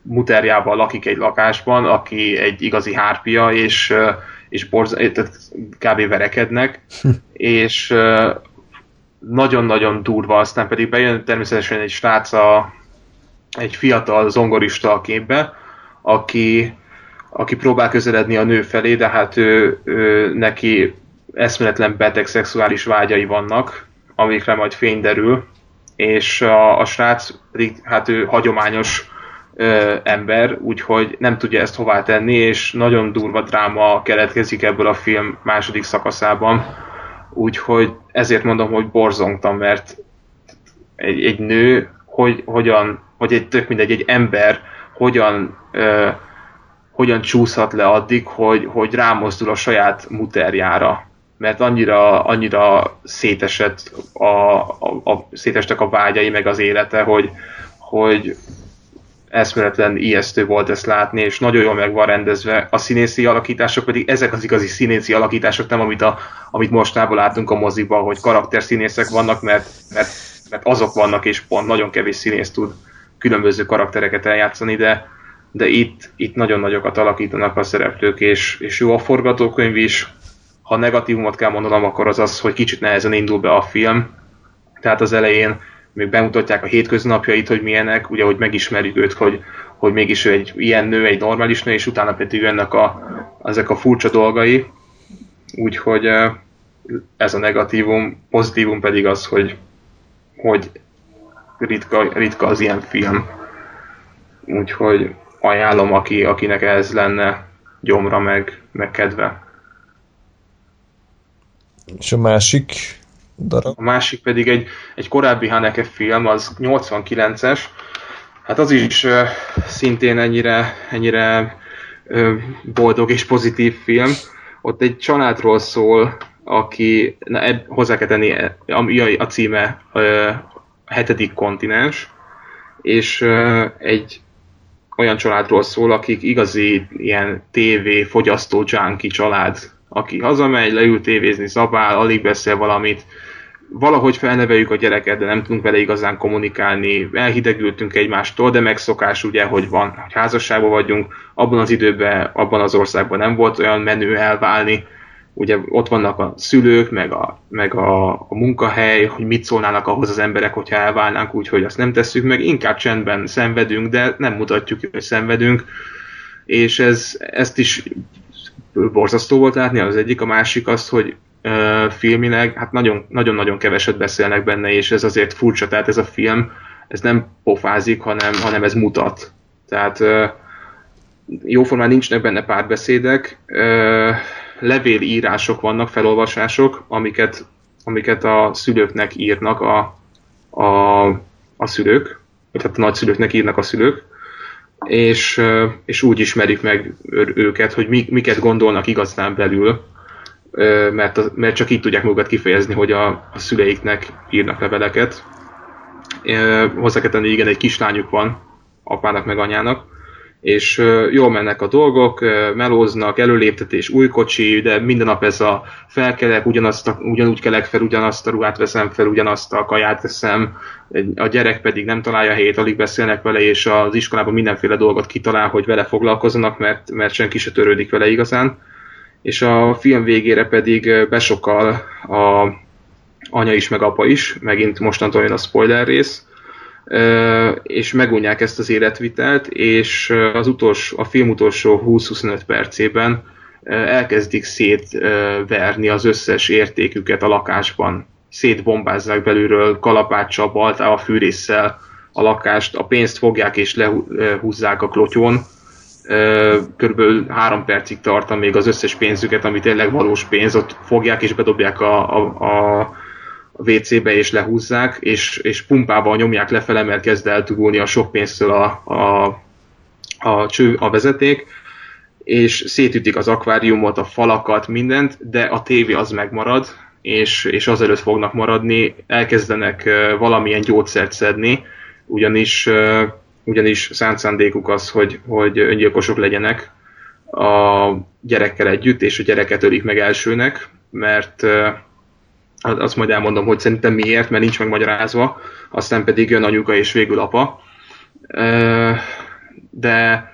muterjával lakik egy lakásban, aki egy igazi hárpia, és, és borz, tehát kb. verekednek, és nagyon-nagyon durva, aztán pedig bejön természetesen egy srác, a, egy fiatal zongorista a képbe, aki, aki próbál közeledni a nő felé, de hát ő, ő neki eszméletlen beteg szexuális vágyai vannak, amikre majd fény derül, és a, a srác pedig hát ő hagyományos ember, úgyhogy nem tudja ezt hová tenni, és nagyon durva dráma keletkezik ebből a film második szakaszában, úgyhogy ezért mondom, hogy borzongtam, mert egy, egy nő, hogy, hogyan, vagy egy tök mindegy, egy ember hogyan ö, hogyan csúszhat le addig, hogy, hogy rámozdul a saját muterjára. Mert annyira, annyira szétesett a, a, a, szétestek a vágyai, meg az élete, hogy, hogy eszméletlen ijesztő volt ezt látni, és nagyon jól meg van rendezve. A színészi alakítások pedig ezek az igazi színészi alakítások, nem amit, a, amit mostában látunk a moziban, hogy karakterszínészek vannak, mert, mert, mert azok vannak, és pont nagyon kevés színész tud különböző karaktereket eljátszani, de, de itt, itt nagyon nagyokat alakítanak a szereplők, és, és jó a forgatókönyv is. Ha negatívumot kell mondanom, akkor az az, hogy kicsit nehezen indul be a film. Tehát az elején még bemutatják a hétköznapjait, hogy milyenek, ugye, hogy megismerjük őt, hogy, hogy mégis ő egy ilyen nő, egy normális nő, és utána pedig jönnek a, ezek a furcsa dolgai. Úgyhogy ez a negatívum, pozitívum pedig az, hogy, hogy ritka, ritka az ilyen film. Úgyhogy ajánlom, aki, akinek ez lenne gyomra meg, meg kedve. És a másik darab? A másik pedig egy, egy korábbi Haneke film, az 89-es. Hát az is uh, szintén ennyire, ennyire uh, boldog és pozitív film. Ott egy családról szól, aki, na, eb, hozzá kell tenni, a, a címe uh, hetedik kontinens, és uh, egy olyan családról szól, akik igazi ilyen TV fogyasztó junkie család, aki hazamegy, leül tévézni, zabál, alig beszél valamit, valahogy felneveljük a gyereket, de nem tudunk vele igazán kommunikálni, elhidegültünk egymástól, de megszokás ugye, hogy van, hogy házasságban vagyunk, abban az időben, abban az országban nem volt olyan menő elválni, ugye ott vannak a szülők, meg a, meg a, a munkahely, hogy mit szólnának ahhoz az emberek, hogyha elválnánk, úgyhogy azt nem tesszük meg, inkább csendben szenvedünk, de nem mutatjuk, hogy szenvedünk, és ez, ezt is borzasztó volt látni, az egyik, a másik az, hogy filmileg, hát nagyon-nagyon keveset beszélnek benne, és ez azért furcsa, tehát ez a film, ez nem pofázik, hanem, hanem ez mutat. Tehát jóformán nincsnek benne párbeszédek, levélírások vannak, felolvasások, amiket, amiket a szülőknek írnak a, a, a szülők, vagy hát a nagyszülőknek írnak a szülők, és, és úgy ismerik meg őket, hogy mi, miket gondolnak igazán belül, mert, mert csak így tudják magukat kifejezni, hogy a, a szüleiknek írnak leveleket. Hozzá kell tenni, igen, egy kislányuk van, apának meg anyának, és jól mennek a dolgok, melóznak, előléptetés, új kocsi, de minden nap ez a felkelek, ugyanazt a, ugyanúgy kelek fel, ugyanazt a ruhát veszem fel, ugyanazt a kaját veszem, a gyerek pedig nem találja helyét, alig beszélnek vele, és az iskolában mindenféle dolgot kitalál, hogy vele foglalkozzanak, mert, mert senki se törődik vele igazán. És a film végére pedig besokal a anya is, meg apa is, megint mostantól jön a spoiler rész, és megunják ezt az életvitelt, és az utolsó, a film utolsó 20-25 percében elkezdik szétverni az összes értéküket a lakásban. Szétbombázzák belülről kalapáccsal, baltával, fűrésszel a lakást, a pénzt fogják és lehúzzák a klotyón. Körülbelül három percig tart, amíg az összes pénzüket, ami tényleg valós pénz, ott fogják és bedobják a, a a WC-be és lehúzzák, és, és pumpával nyomják lefele, mert kezd eltugulni a sok pénztől a, a, a, cső, a vezeték, és szétütik az akváriumot, a falakat, mindent, de a tévé az megmarad, és, és azelőtt fognak maradni, elkezdenek valamilyen gyógyszert szedni, ugyanis, ugyanis szánt szándékuk az, hogy, hogy öngyilkosok legyenek a gyerekkel együtt, és a gyereket ölik meg elsőnek, mert azt majd elmondom, hogy szerintem miért, mert nincs megmagyarázva, aztán pedig jön anyuka és végül apa. De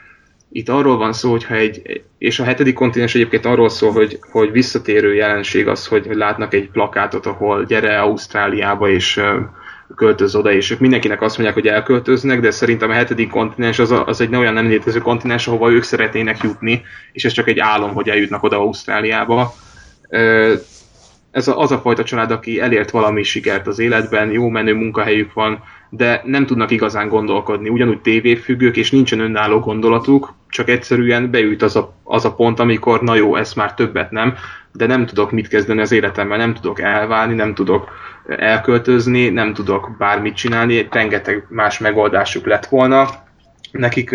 itt arról van szó, hogyha egy, és a hetedik kontinens egyébként arról szól, hogy, hogy visszatérő jelenség az, hogy látnak egy plakátot, ahol gyere Ausztráliába, és költöz oda, és ők mindenkinek azt mondják, hogy elköltöznek, de szerintem a hetedik kontinens az, a, az egy olyan nem létező kontinens, ahova ők szeretnének jutni, és ez csak egy álom, hogy eljutnak oda Ausztráliába ez a, az a fajta család, aki elért valami sikert az életben, jó menő munkahelyük van, de nem tudnak igazán gondolkodni. Ugyanúgy tévéfüggők, és nincsen önálló gondolatuk, csak egyszerűen beüt az a, az a pont, amikor na jó, ez már többet nem, de nem tudok mit kezdeni az életemmel, nem tudok elválni, nem tudok elköltözni, nem tudok bármit csinálni, rengeteg más megoldásuk lett volna. Nekik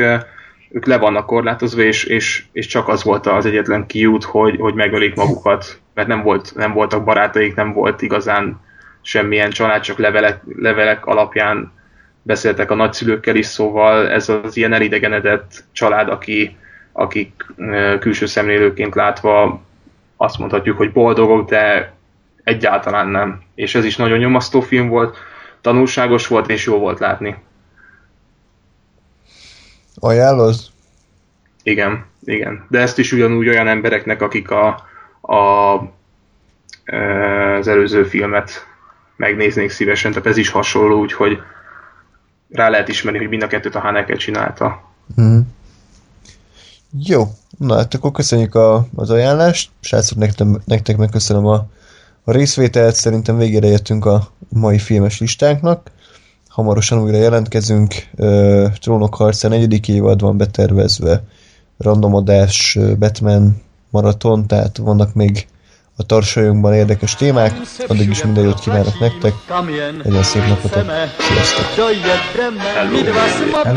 ők le vannak korlátozva, és, és, és csak az volt az egyetlen kiút, hogy, hogy megölik magukat, mert nem, volt, nem voltak barátaik, nem volt igazán semmilyen család, csak levelek, levelek alapján beszéltek a nagyszülőkkel is, szóval ez az ilyen elidegenedett család, aki, akik külső szemlélőként látva azt mondhatjuk, hogy boldogok, de egyáltalán nem. És ez is nagyon nyomasztó film volt, tanulságos volt, és jó volt látni. Ajánlod? Igen, igen. De ezt is ugyanúgy olyan embereknek, akik a, a, az előző filmet megnéznék szívesen, tehát ez is hasonló, úgyhogy rá lehet ismerni, hogy mind a kettőt a Haneke csinálta. Mm. Jó, na hát akkor köszönjük a, az ajánlást. Srácok, nektek, nektek megköszönöm a, a részvételt. Szerintem végére értünk a mai filmes listánknak. Hamarosan újra jelentkezünk. Trónok harca negyedik évad van betervezve. Randomodás, Batman maraton, tehát vannak még a tarsajunkban érdekes témák. Addig is minden jót kívánok nektek. Legyen szép napotok. Sziasztok! Hello. Hello.